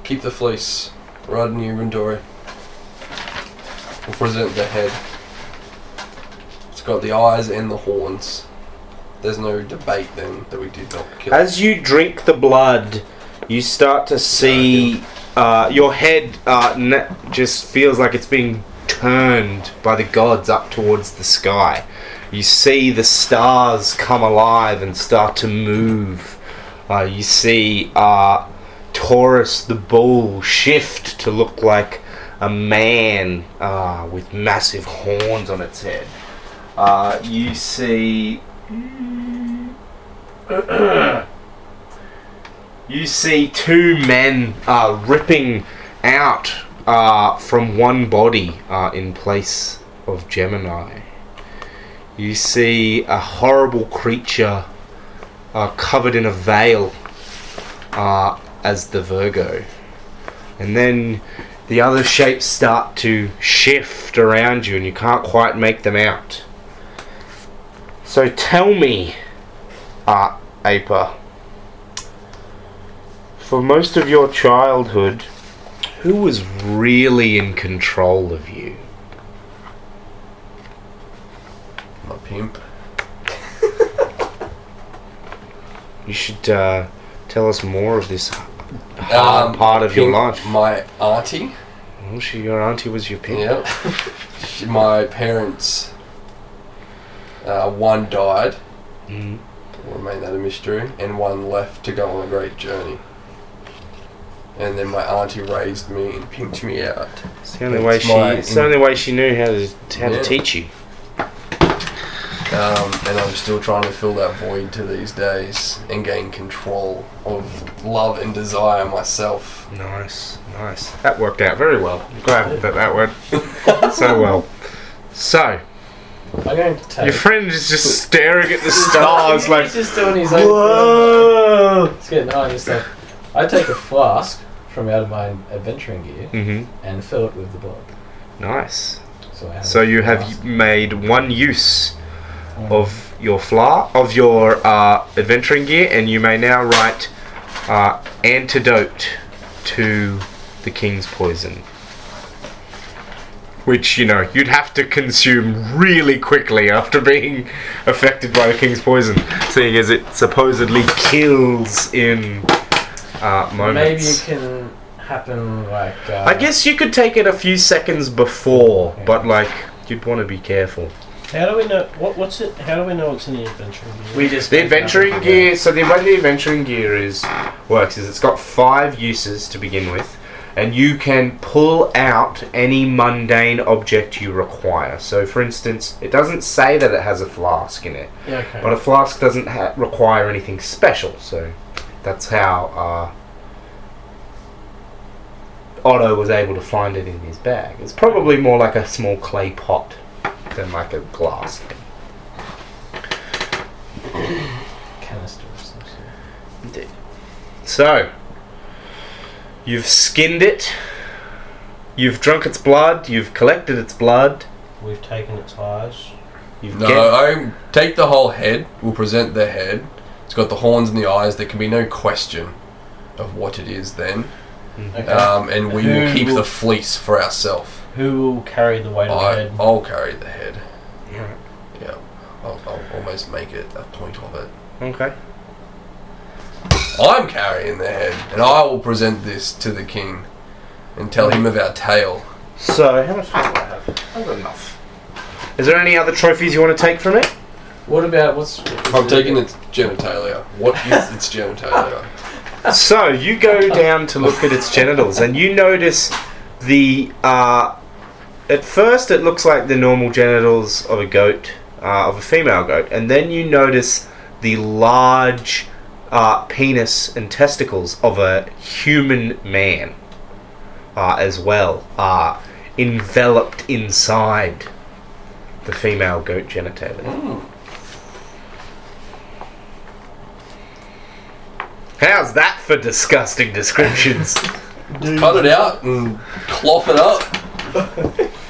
keep the fleece. Right in your inventory. We'll present the head. It's got the eyes and the horns. There's no debate then that we did not kill. As you drink the blood, you start to see uh, your head uh, just feels like it's being turned by the gods up towards the sky. You see the stars come alive and start to move. Uh, you see uh, Taurus the bull shift to look like a man uh, with massive horns on its head. Uh, you see you see two men uh, ripping out uh, from one body uh, in place of Gemini. You see a horrible creature uh, covered in a veil as the Virgo. And then the other shapes start to shift around you and you can't quite make them out. So tell me, uh, Aper, for most of your childhood, who was really in control of you? My pimp. You should uh, tell us more of this hard Um, part of your life. My auntie. Well, she, your auntie was your pimp. Yep. My parents. Uh, one died. Mm. Remain that a mystery, and one left to go on a great journey. And then my auntie raised me and pimped me out. It's the only way she. It's the only way she knew how to how to teach you. Um, and I'm still trying to fill that void to these days and gain control of love and desire myself. Nice, nice. That worked out very well. I'm glad that that went so well. So I'm going to take. your friend is just staring at the stars like. He's just doing his own. Whoa! It's getting and stuff. I take a flask from out of my adventuring gear Mhm. and fill it with the blood. Nice. So, So you flask. have made one use Mm. of your fla of your uh, adventuring gear, and you may now write uh, antidote to the king's poison. Which you know you'd have to consume really quickly after being affected by the king's poison, seeing as it supposedly kills in uh, moments. Maybe it can happen like. Uh, I guess you could take it a few seconds before, Yeah. but like you'd want to be careful. How do we know what, what's it? How do we know it's in the adventuring gear? we just The adventuring gear. So the way the adventuring gear is works is it's got five uses to begin with, and you can pull out any mundane object you require. So, for instance, it doesn't say that it has a flask in it, Yeah, okay. but a flask doesn't ha- require anything special. So that's how uh, Otto was able to find it in his bag. It's probably more like a small clay pot than like a glass. Canister of some sort. Indeed. So, you've skinned it, you've drunk its blood, you've collected its blood, We've taken its eyes. you've No, I take the whole head. We'll present the head. It's got the horns and the eyes. There can be no question of what it is then. Okay. Um, and we will keep will- the fleece for ourselves. Who will carry the weight of the I, head? I'll carry the head. Alright. Yeah, I'll, I'll almost make it a point of it. Okay. I'm carrying the head, and I will present this to the king and tell him of our tale. So, how much time do I have? I've got enough. Is there any other trophies you want to take from it? what about what's? I'm taking its genitalia. What is its genitalia? so, you go down to look at its genitals, and you notice the. Uh, at first, it looks like the normal genitals of a goat, uh, of a female goat, and then you notice the large uh, penis and testicles of a human man uh, as well. Uh, enveloped inside the female goat genitalia. How's that for disgusting descriptions? Cut it out and cloth it up.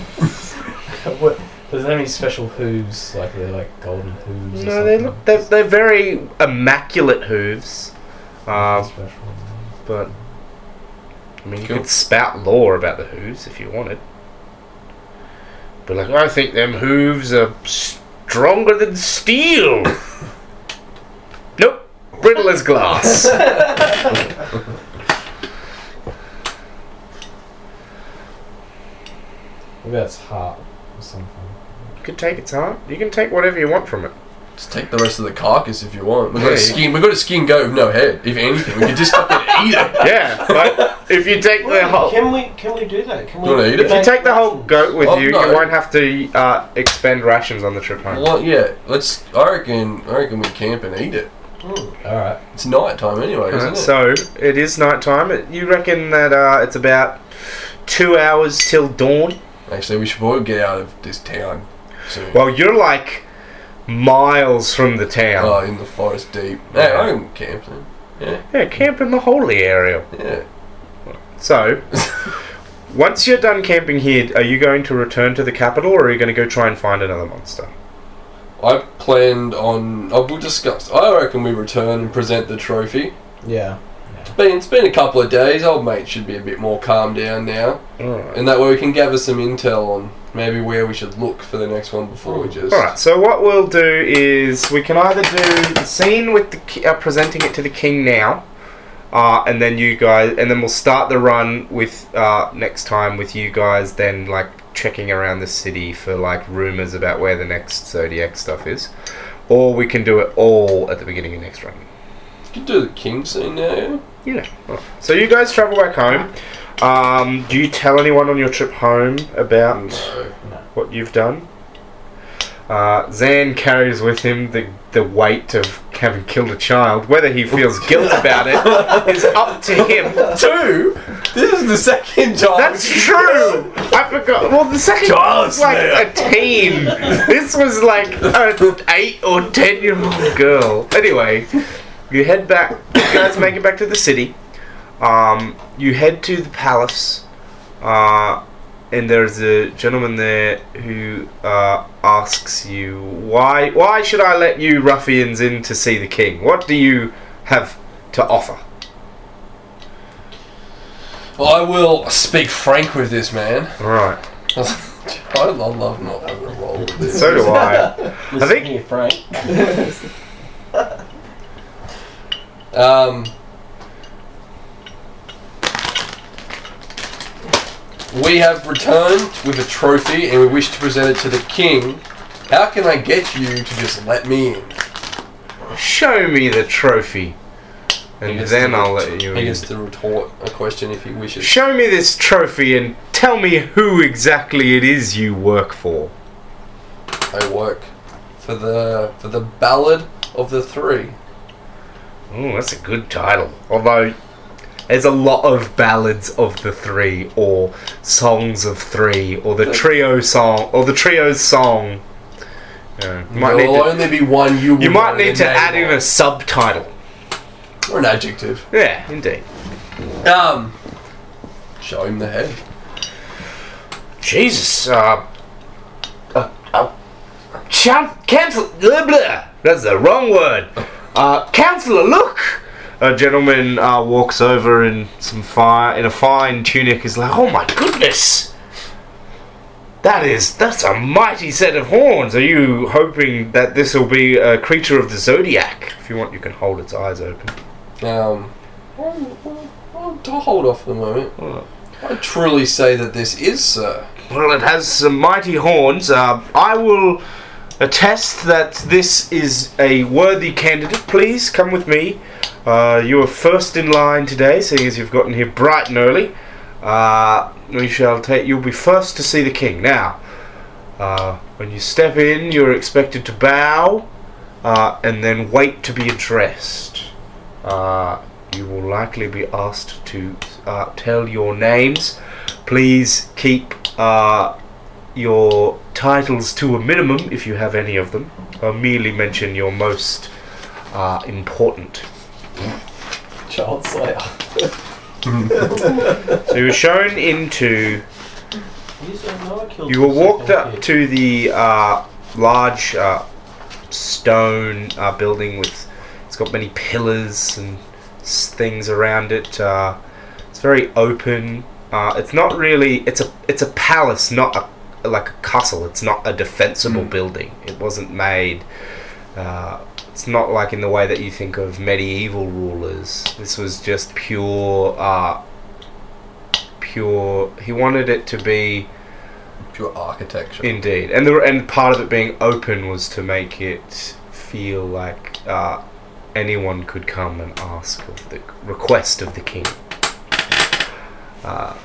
what, does that have any special hooves? Like they're like golden hooves? or no, they look they're, they're very immaculate hooves. Um, Special. but I mean, you Cool. could spout lore about the hooves if you wanted. But like, I think them hooves are stronger than steel. nope, brittle as glass. Maybe that's heart or something. You can take its heart. You can take whatever you want from it. Just take the rest of the carcass if you want. We've got Yeah, a skin. We've got a skin goat with no head. If anything, we could just fucking eat it. Yeah, but if you take the whole. Can we can we do that? Can we You wanna eat it? If you take the whole goat with Oh, you, no. you won't have to uh, expend rations on the trip home. Well, yeah. Let's. I reckon. I reckon we camp and eat it. Mm. All right. It's night time anyway, isn't Alright, it? so it is night time. You reckon that uh, it's about two hours till dawn? Actually, we should probably get out of this town soon. Well, you're like miles from the town. Oh, in the forest deep. Hey, I'm camping. Yeah, Yeah, camp in the holy area. yeah. So, once you're done camping here, are you going to return to the capital, or are you going to go try and find another monster? I planned on. Oh, we'll discuss. I reckon we return and present the trophy. Yeah. It's been, it's been a couple of days. Old mate should be a bit more calm down now. Alright. And that way we can gather some intel on maybe where we should look for the next one before we just. Alright, so what we'll do is we can either do the scene with the ki- uh, presenting it to the king now, uh, and then you guys, and then we'll start the run with uh, next time with you guys. Then like checking around the city for like rumors about where the next zodiac stuff is, or we can do it all at the beginning of next run. You could do the king scene now, yeah? Yeah. So you guys travel back home. Um, do you tell anyone on your trip home about what you've done? Uh, Zan carries with him the the weight of having killed a child. Whether he feels guilt about it is up to him. Two? This is the second time. That's true. I forgot. Well, the second child was like a teen. This was like an eight or ten year old girl. Anyway, you head back. You guys make it back to the city. Um, you head to the palace, uh, and there's a gentleman there who uh, asks you why. Why should I let you ruffians in to see the king? What do you have to offer? Well, I will speak frank with this man. Right. I love not having a roll with this. So do I. Listen think- here, Frank. Um, we have returned with a trophy and we wish to present it to the king. How can I get you to just let me in? Show me the trophy. He And gets then I'll let you He in. gets to retort a question if he wishes. Show me this trophy and tell me who exactly it is you work for. I work for the for the ballad of the three. Oh, that's a good title. Although, there's a lot of ballads of the three, or songs of three, or the trio song, or the trio's song. Yeah, you might there need to, only be one you. you might need to add in a subtitle. or an adjective. Yeah, indeed. Um, show him the head. Jesus, uh, uh, uh cancel, blah, blah. That's the wrong word. Uh, counselor, look! A gentleman uh, walks over in some fire in a fine tunic. Is like, oh my goodness, that is that's a mighty set of horns. Are you hoping that this will be a creature of the zodiac? If you want, you can hold its eyes open. Um, I'll, I'll, I'll, I'll hold off for the moment. I truly say that this is, sir. Well, it has some mighty horns. Uh, I will attest that this is a worthy candidate. Please come with me. Uh, you are first in line today, seeing as you've gotten here bright and early. Uh, we shall take. You'll be first to see the king. Now, uh, when you step in, you're expected to bow uh, and then wait to be addressed. Uh, you will likely be asked to tell your names. Please keep your titles to a minimum, if you have any of them. Uh, merely mention your most important. Child Slayer. So you were shown into. You said no, I killed You were walked up to the uh, large uh, stone uh, building with. It's got many pillars and s- things around it. Uh, it's very open. Uh, it's not really. It's a. It's a palace, not a like a castle. It's not a defensible Mm. building. It wasn't made. Uh, it's not like in the way that you think of medieval rulers. This was just pure. Uh, pure. He wanted it to be. Pure architecture. Indeed, and the and part of it being open was to make it feel like uh, anyone could come and ask of the request of the king. Uh,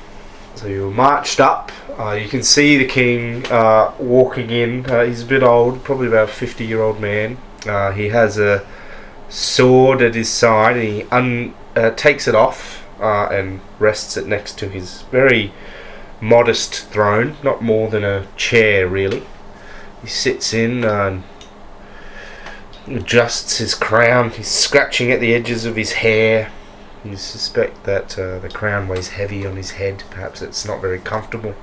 so you were marched up. Uh, you can see the king uh, walking in. Uh, he's a bit old, probably about a fifty-year-old man. Uh, he has a sword at his side, and he un- uh, takes it off uh, and rests it next to his very modest throne, not more than a chair, really. He sits in and adjusts his crown. He's scratching at the edges of his hair. You suspect that uh, the crown weighs heavy on his head. Perhaps it's not very comfortable.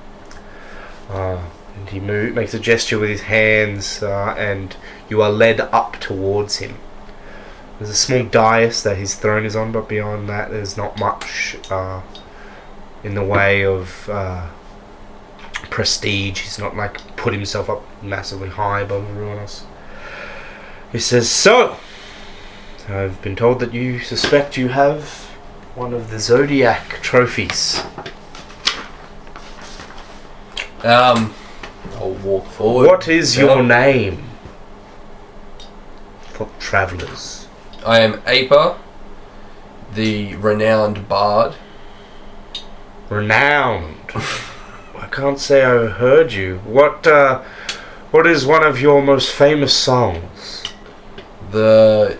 Uh, and he move, makes a gesture with his hands, uh, and you are led up towards him. There's a small dais that his throne is on, but beyond that, there's not much. Uh, in the way of uh, prestige. He's not like put himself up massively high above everyone else. He says, "So, I've been told that you suspect you have one of the zodiac trophies. Um, I'll walk forward. What is your name?" For travelers. I am Aper, the renowned bard. Renowned. I can't say I heard you. What uh, what is one of your most famous songs? The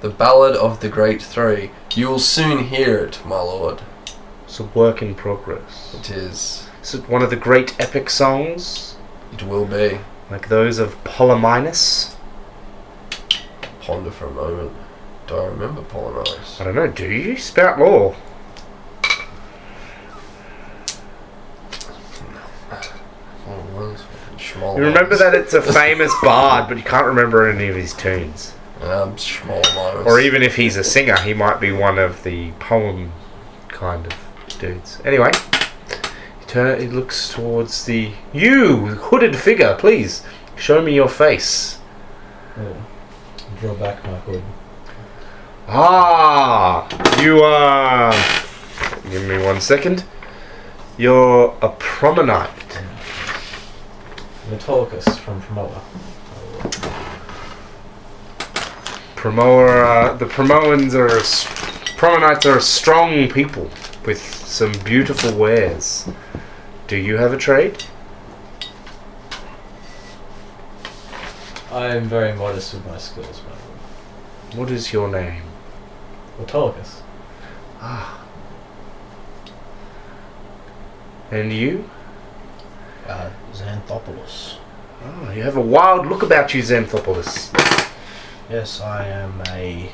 the Ballad of the Great Three. You will soon hear it, my lord. It's a work in progress. It is. Is it one of the great epic songs? It will be. Like those of Polyminus? Ponder for a moment. Do I remember Polonius? I don't know, do you? Spout lore. Schmoll You remember that it's a famous bard, but you can't remember any of his tunes. Um, Schmoll Or even if he's a singer, he might be one of the poem kind of dudes. Anyway, he, turn, he looks towards the. You, hooded figure, please, show me your face. Yeah. Draw back my hood. Ah, you are. Give me one second. You're a promenade. Metolcus from Promoa. Promoer, uh, the Promoans are s- Promenites are strong people with some beautiful wares. Do you have a trade? I am very modest with my skills. What is your name? Metolcus. Ah. And you? Uh, Xanthopoulos. Oh, you have a wild look about you, Xanthopoulos. Yes, I am a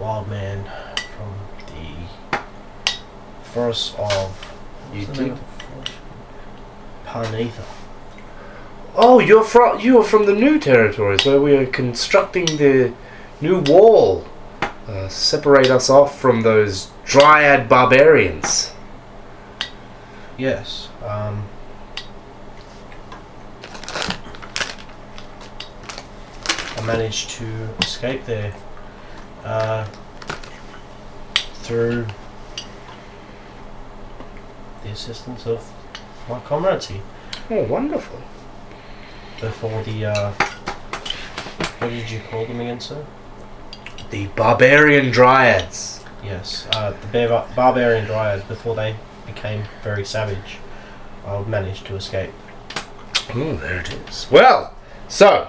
wild man from the forest of. You did. name of the forest? Parnetha. Oh, you're from you are from the new territories where we are constructing the new wall. Uh, separate us off from those dryad barbarians. Yes. Um, I managed to escape there uh, through the assistance of my comrades here. Oh, wonderful. Before the. Uh, what did you call them again, sir? The barbarian dryads. Yes, uh, the bar- barbarian dryads before they became very savage. I managed to escape. Oh, there it is. Well, so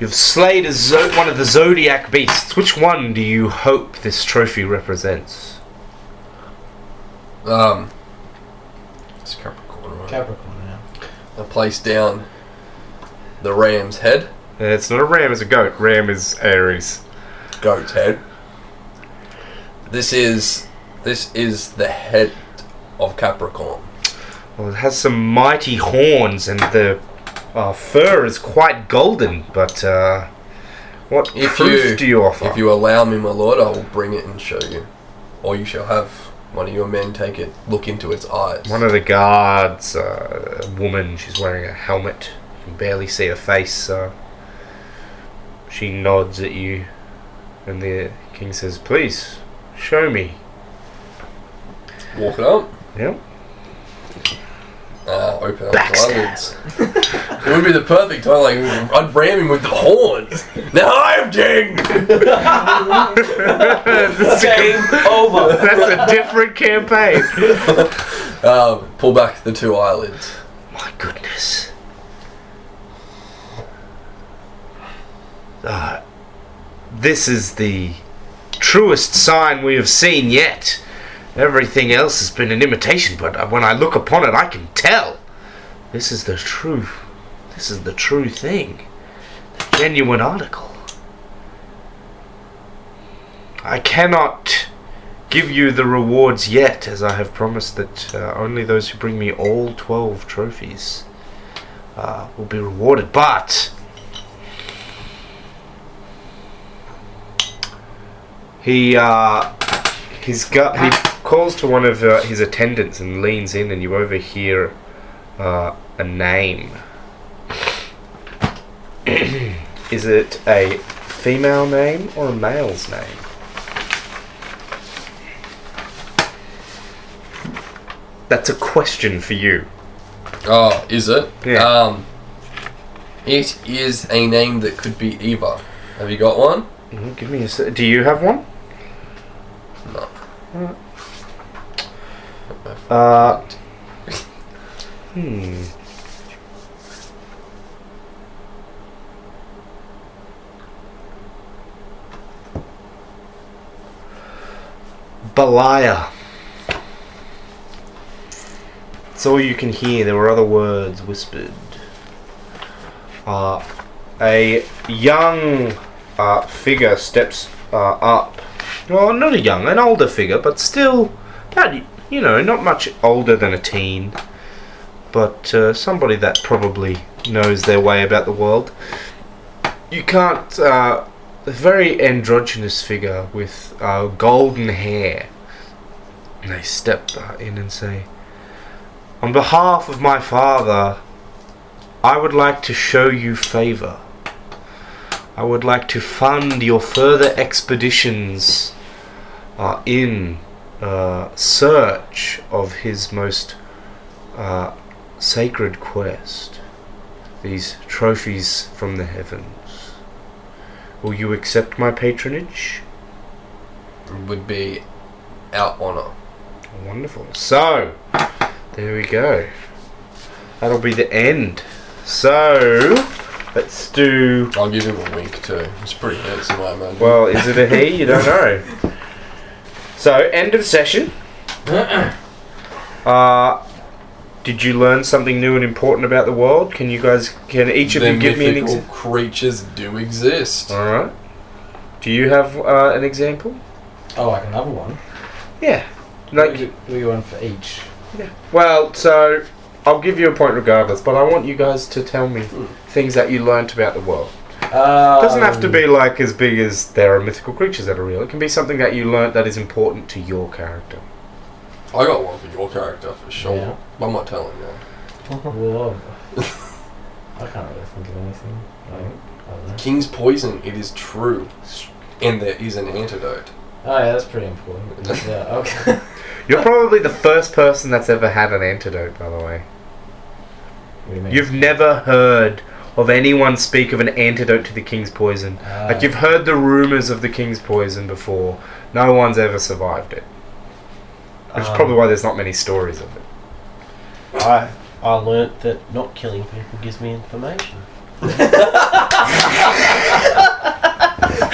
you've slayed a zo- one of the zodiac beasts. Which one do you hope this trophy represents? Um, it's Capricorn, Capricorn now. I place down the ram's head, Uh, It's not a ram, it's a goat. Ram is Aries. Goat's head. This is this is the head of Capricorn. Well, it has some mighty horns, and the uh, fur is quite golden. But uh, what If proof you- do you offer? If you allow me, my lord, I will bring it and show you, or you shall have one of your men take it, look into its eyes. One of the guards, uh, a woman, she's wearing a helmet. You can barely see her face. Uh, she nods at you, and the king says, "Please, show me." Walk it up. Yep. Uh, open up the Backstab. eyelids. it would be the perfect time. Like I'd ram him with the horns. Now I'm king. that's, a, Game over. that's a different campaign. Uh, pull back the two eyelids. My goodness. Uh, this is the truest sign we have seen yet. Everything else has been an imitation, but uh, when I look upon it, I can tell. This is the true. This is the true thing. The genuine article. I cannot give you the rewards yet, as I have promised that uh, only those who bring me all 12 trophies uh, will be rewarded. But he uh, he calls to one of uh, his attendants and leans in, and you overhear uh, a name. Is it a female name or a male's name? That's a question for you. Oh, is it? Yeah. Um, it is a name that could be either. Have you got one? Mhm, Give me a. se- Do you have one? Uh. Hmm. Belia. It's all you can hear. There were other words whispered. Uh, a young uh, figure steps uh, up. Well, not a young, an older figure, but still, you know, not much older than a teen. But uh, somebody that probably knows their way about the world. You can't. Uh, a very androgynous figure with uh, golden hair. And they step in and say, On behalf of my father, I would like to show you favour. I would like to fund your further expeditions uh, in uh, search of his most uh, sacred quest. These trophies from the heavens. Will you accept my patronage? It would be our honour. Wonderful. So, there we go. That'll be the end. So, let's do. I'll give him a wink too. It's pretty handsome, I imagine. Well, is it a he? You don't know. So, end of session. Uh, did you learn something new and important about the world? Can you guys, can each of the you give me an mythical example? creatures do exist. All right. Do you have uh, an example? Oh, like another one. Yeah. we, Like, do- we do one for each. Yeah. Well, so I'll give you a point regardless, but I want you guys to tell me things that you learnt about the world. Uh, It doesn't have to be like as big as there are mythical creatures that are real. It can be something that you learnt that is important to your character. I got one for your character for sure. Yeah. I'm not telling you. Well, I can't really think of anything. Like, I don't know. King's poison, it is true. And there is an antidote. Oh yeah, that's pretty important. yeah. Okay. You're probably the first person that's ever had an antidote, by the way. What do you mean? You've never heard of anyone speak of an antidote to the king's poison. Ah. Like you've heard the rumors of the king's poison before. No one's ever survived it. Which is Um, probably why there's not many stories of it. I I learnt that not killing people gives me information.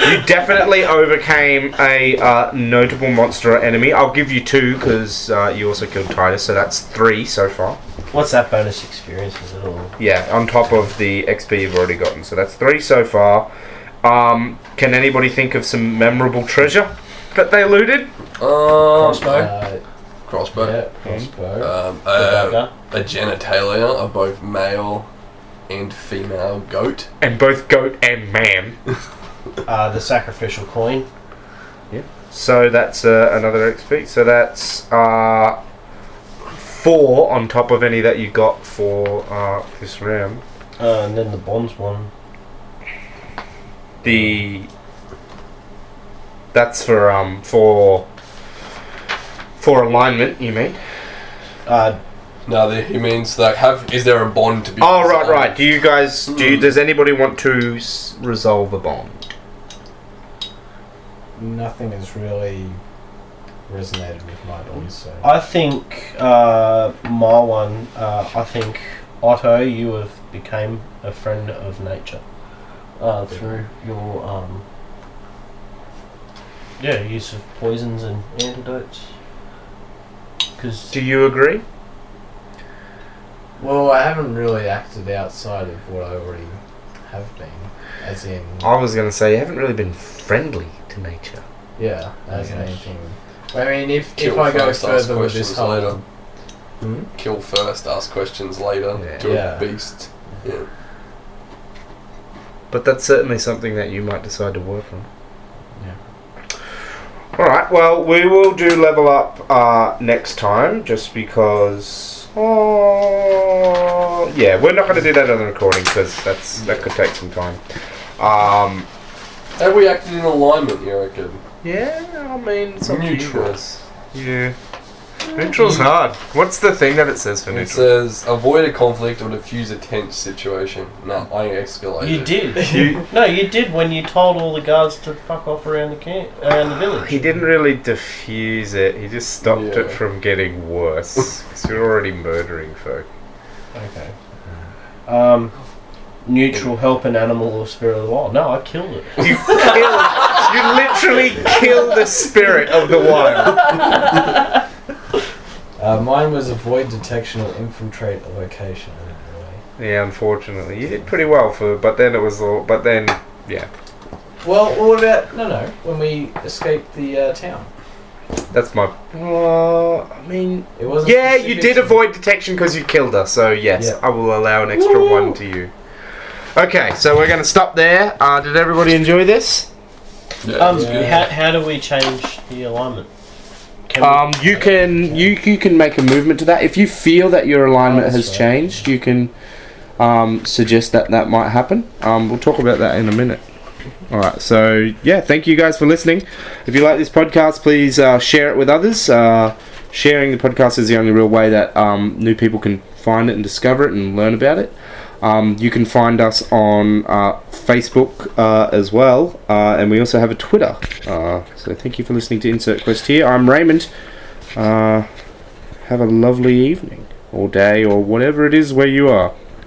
You definitely overcame a uh, notable monster or enemy. I'll give you two because uh, you also killed Titus, so that's three so far. What's that bonus experience? Is it all? Yeah, on top of the XP you've already gotten. So that's three so far. Um, can anybody think of some memorable treasure that they looted? Um, Uh, crossbow. yeah, crossbow. Um, uh, a genitalia of both male and female goat. And both goat and man. Uh, the sacrificial coin. Yep. So that's uh, another XP. So that's uh, four on top of any that you got for uh, this round. Uh, and then the bonds one. The that's for um for for alignment. You mean? Uh, No, the, he means like have. Is there a bond to be? Oh right, right. Do you guys? Do you, Hmm. does anybody want to s- resolve a bond? Nothing is really resonated with my bond, so. I think uh, my one. Uh, I think Otto, you have became a friend of nature uh, through your um, yeah use of poisons and antidotes. Because Do you agree? Well, I haven't really acted outside of what I already have been. As in, I was gonna say you haven't really been friendly to nature. yeah, as in Yes. anything. I mean, if, Kill if I go first, ask further with this questions whole. later. Hmm? Kill first, ask questions later Yeah. to Yeah. a beast. Yeah. But that's certainly something that you might decide to work on. Yeah. Alright, well, we will do level up uh, next time just because. Oh, yeah, we're not going to do that on the recording because that's that could take some time. Um, Have we acted in alignment, you reckon? Yeah, I mean, it's up to you Neutral. guys. Yeah. Neutral's hard. What's the thing that it says for neutral? It neutral? says avoid a conflict or diffuse a tense situation. No, I escalated. you did. no, you did when you told all the guards to fuck off around the camp, around the village. He didn't really diffuse it. He just stopped Yeah. it from getting worse. Because you're already murdering folk. Okay. Um, neutral help an animal or spirit of the wild. No, I killed it. You kill, you literally killed the spirit of the wild. Uh, mine was avoid detection or infiltrate a location. I didn't really. Yeah, unfortunately, you did pretty well for. But then it was all. But then, yeah, Well, what about no, no? When we escaped the uh, town, that's my. Uh, I mean, it wasn't. yeah, you did avoid detection because you killed her. So yes, Yeah. I will allow an extra one to you. Okay, so we're going to stop there. Uh, did everybody enjoy this? Yeah, Um, it's how, how do we change the alignment? Can we- Um, you can you you can make a movement to that if you feel that your alignment Oh, has right. changed. You can um, suggest that that might happen. Um, we'll talk about that in a minute. All right. So yeah, thank you guys for listening. If you like this podcast, please uh, share it with others. Uh, sharing the podcast is the only real way that um, new people can find it and discover it and learn about it. Um, you can find us on uh, Facebook uh, as well, uh, and we also have a Twitter. Uh, so thank you for listening to Insert Quest here. I'm Raymond. Uh, have a lovely evening, or day, or whatever it is where you are.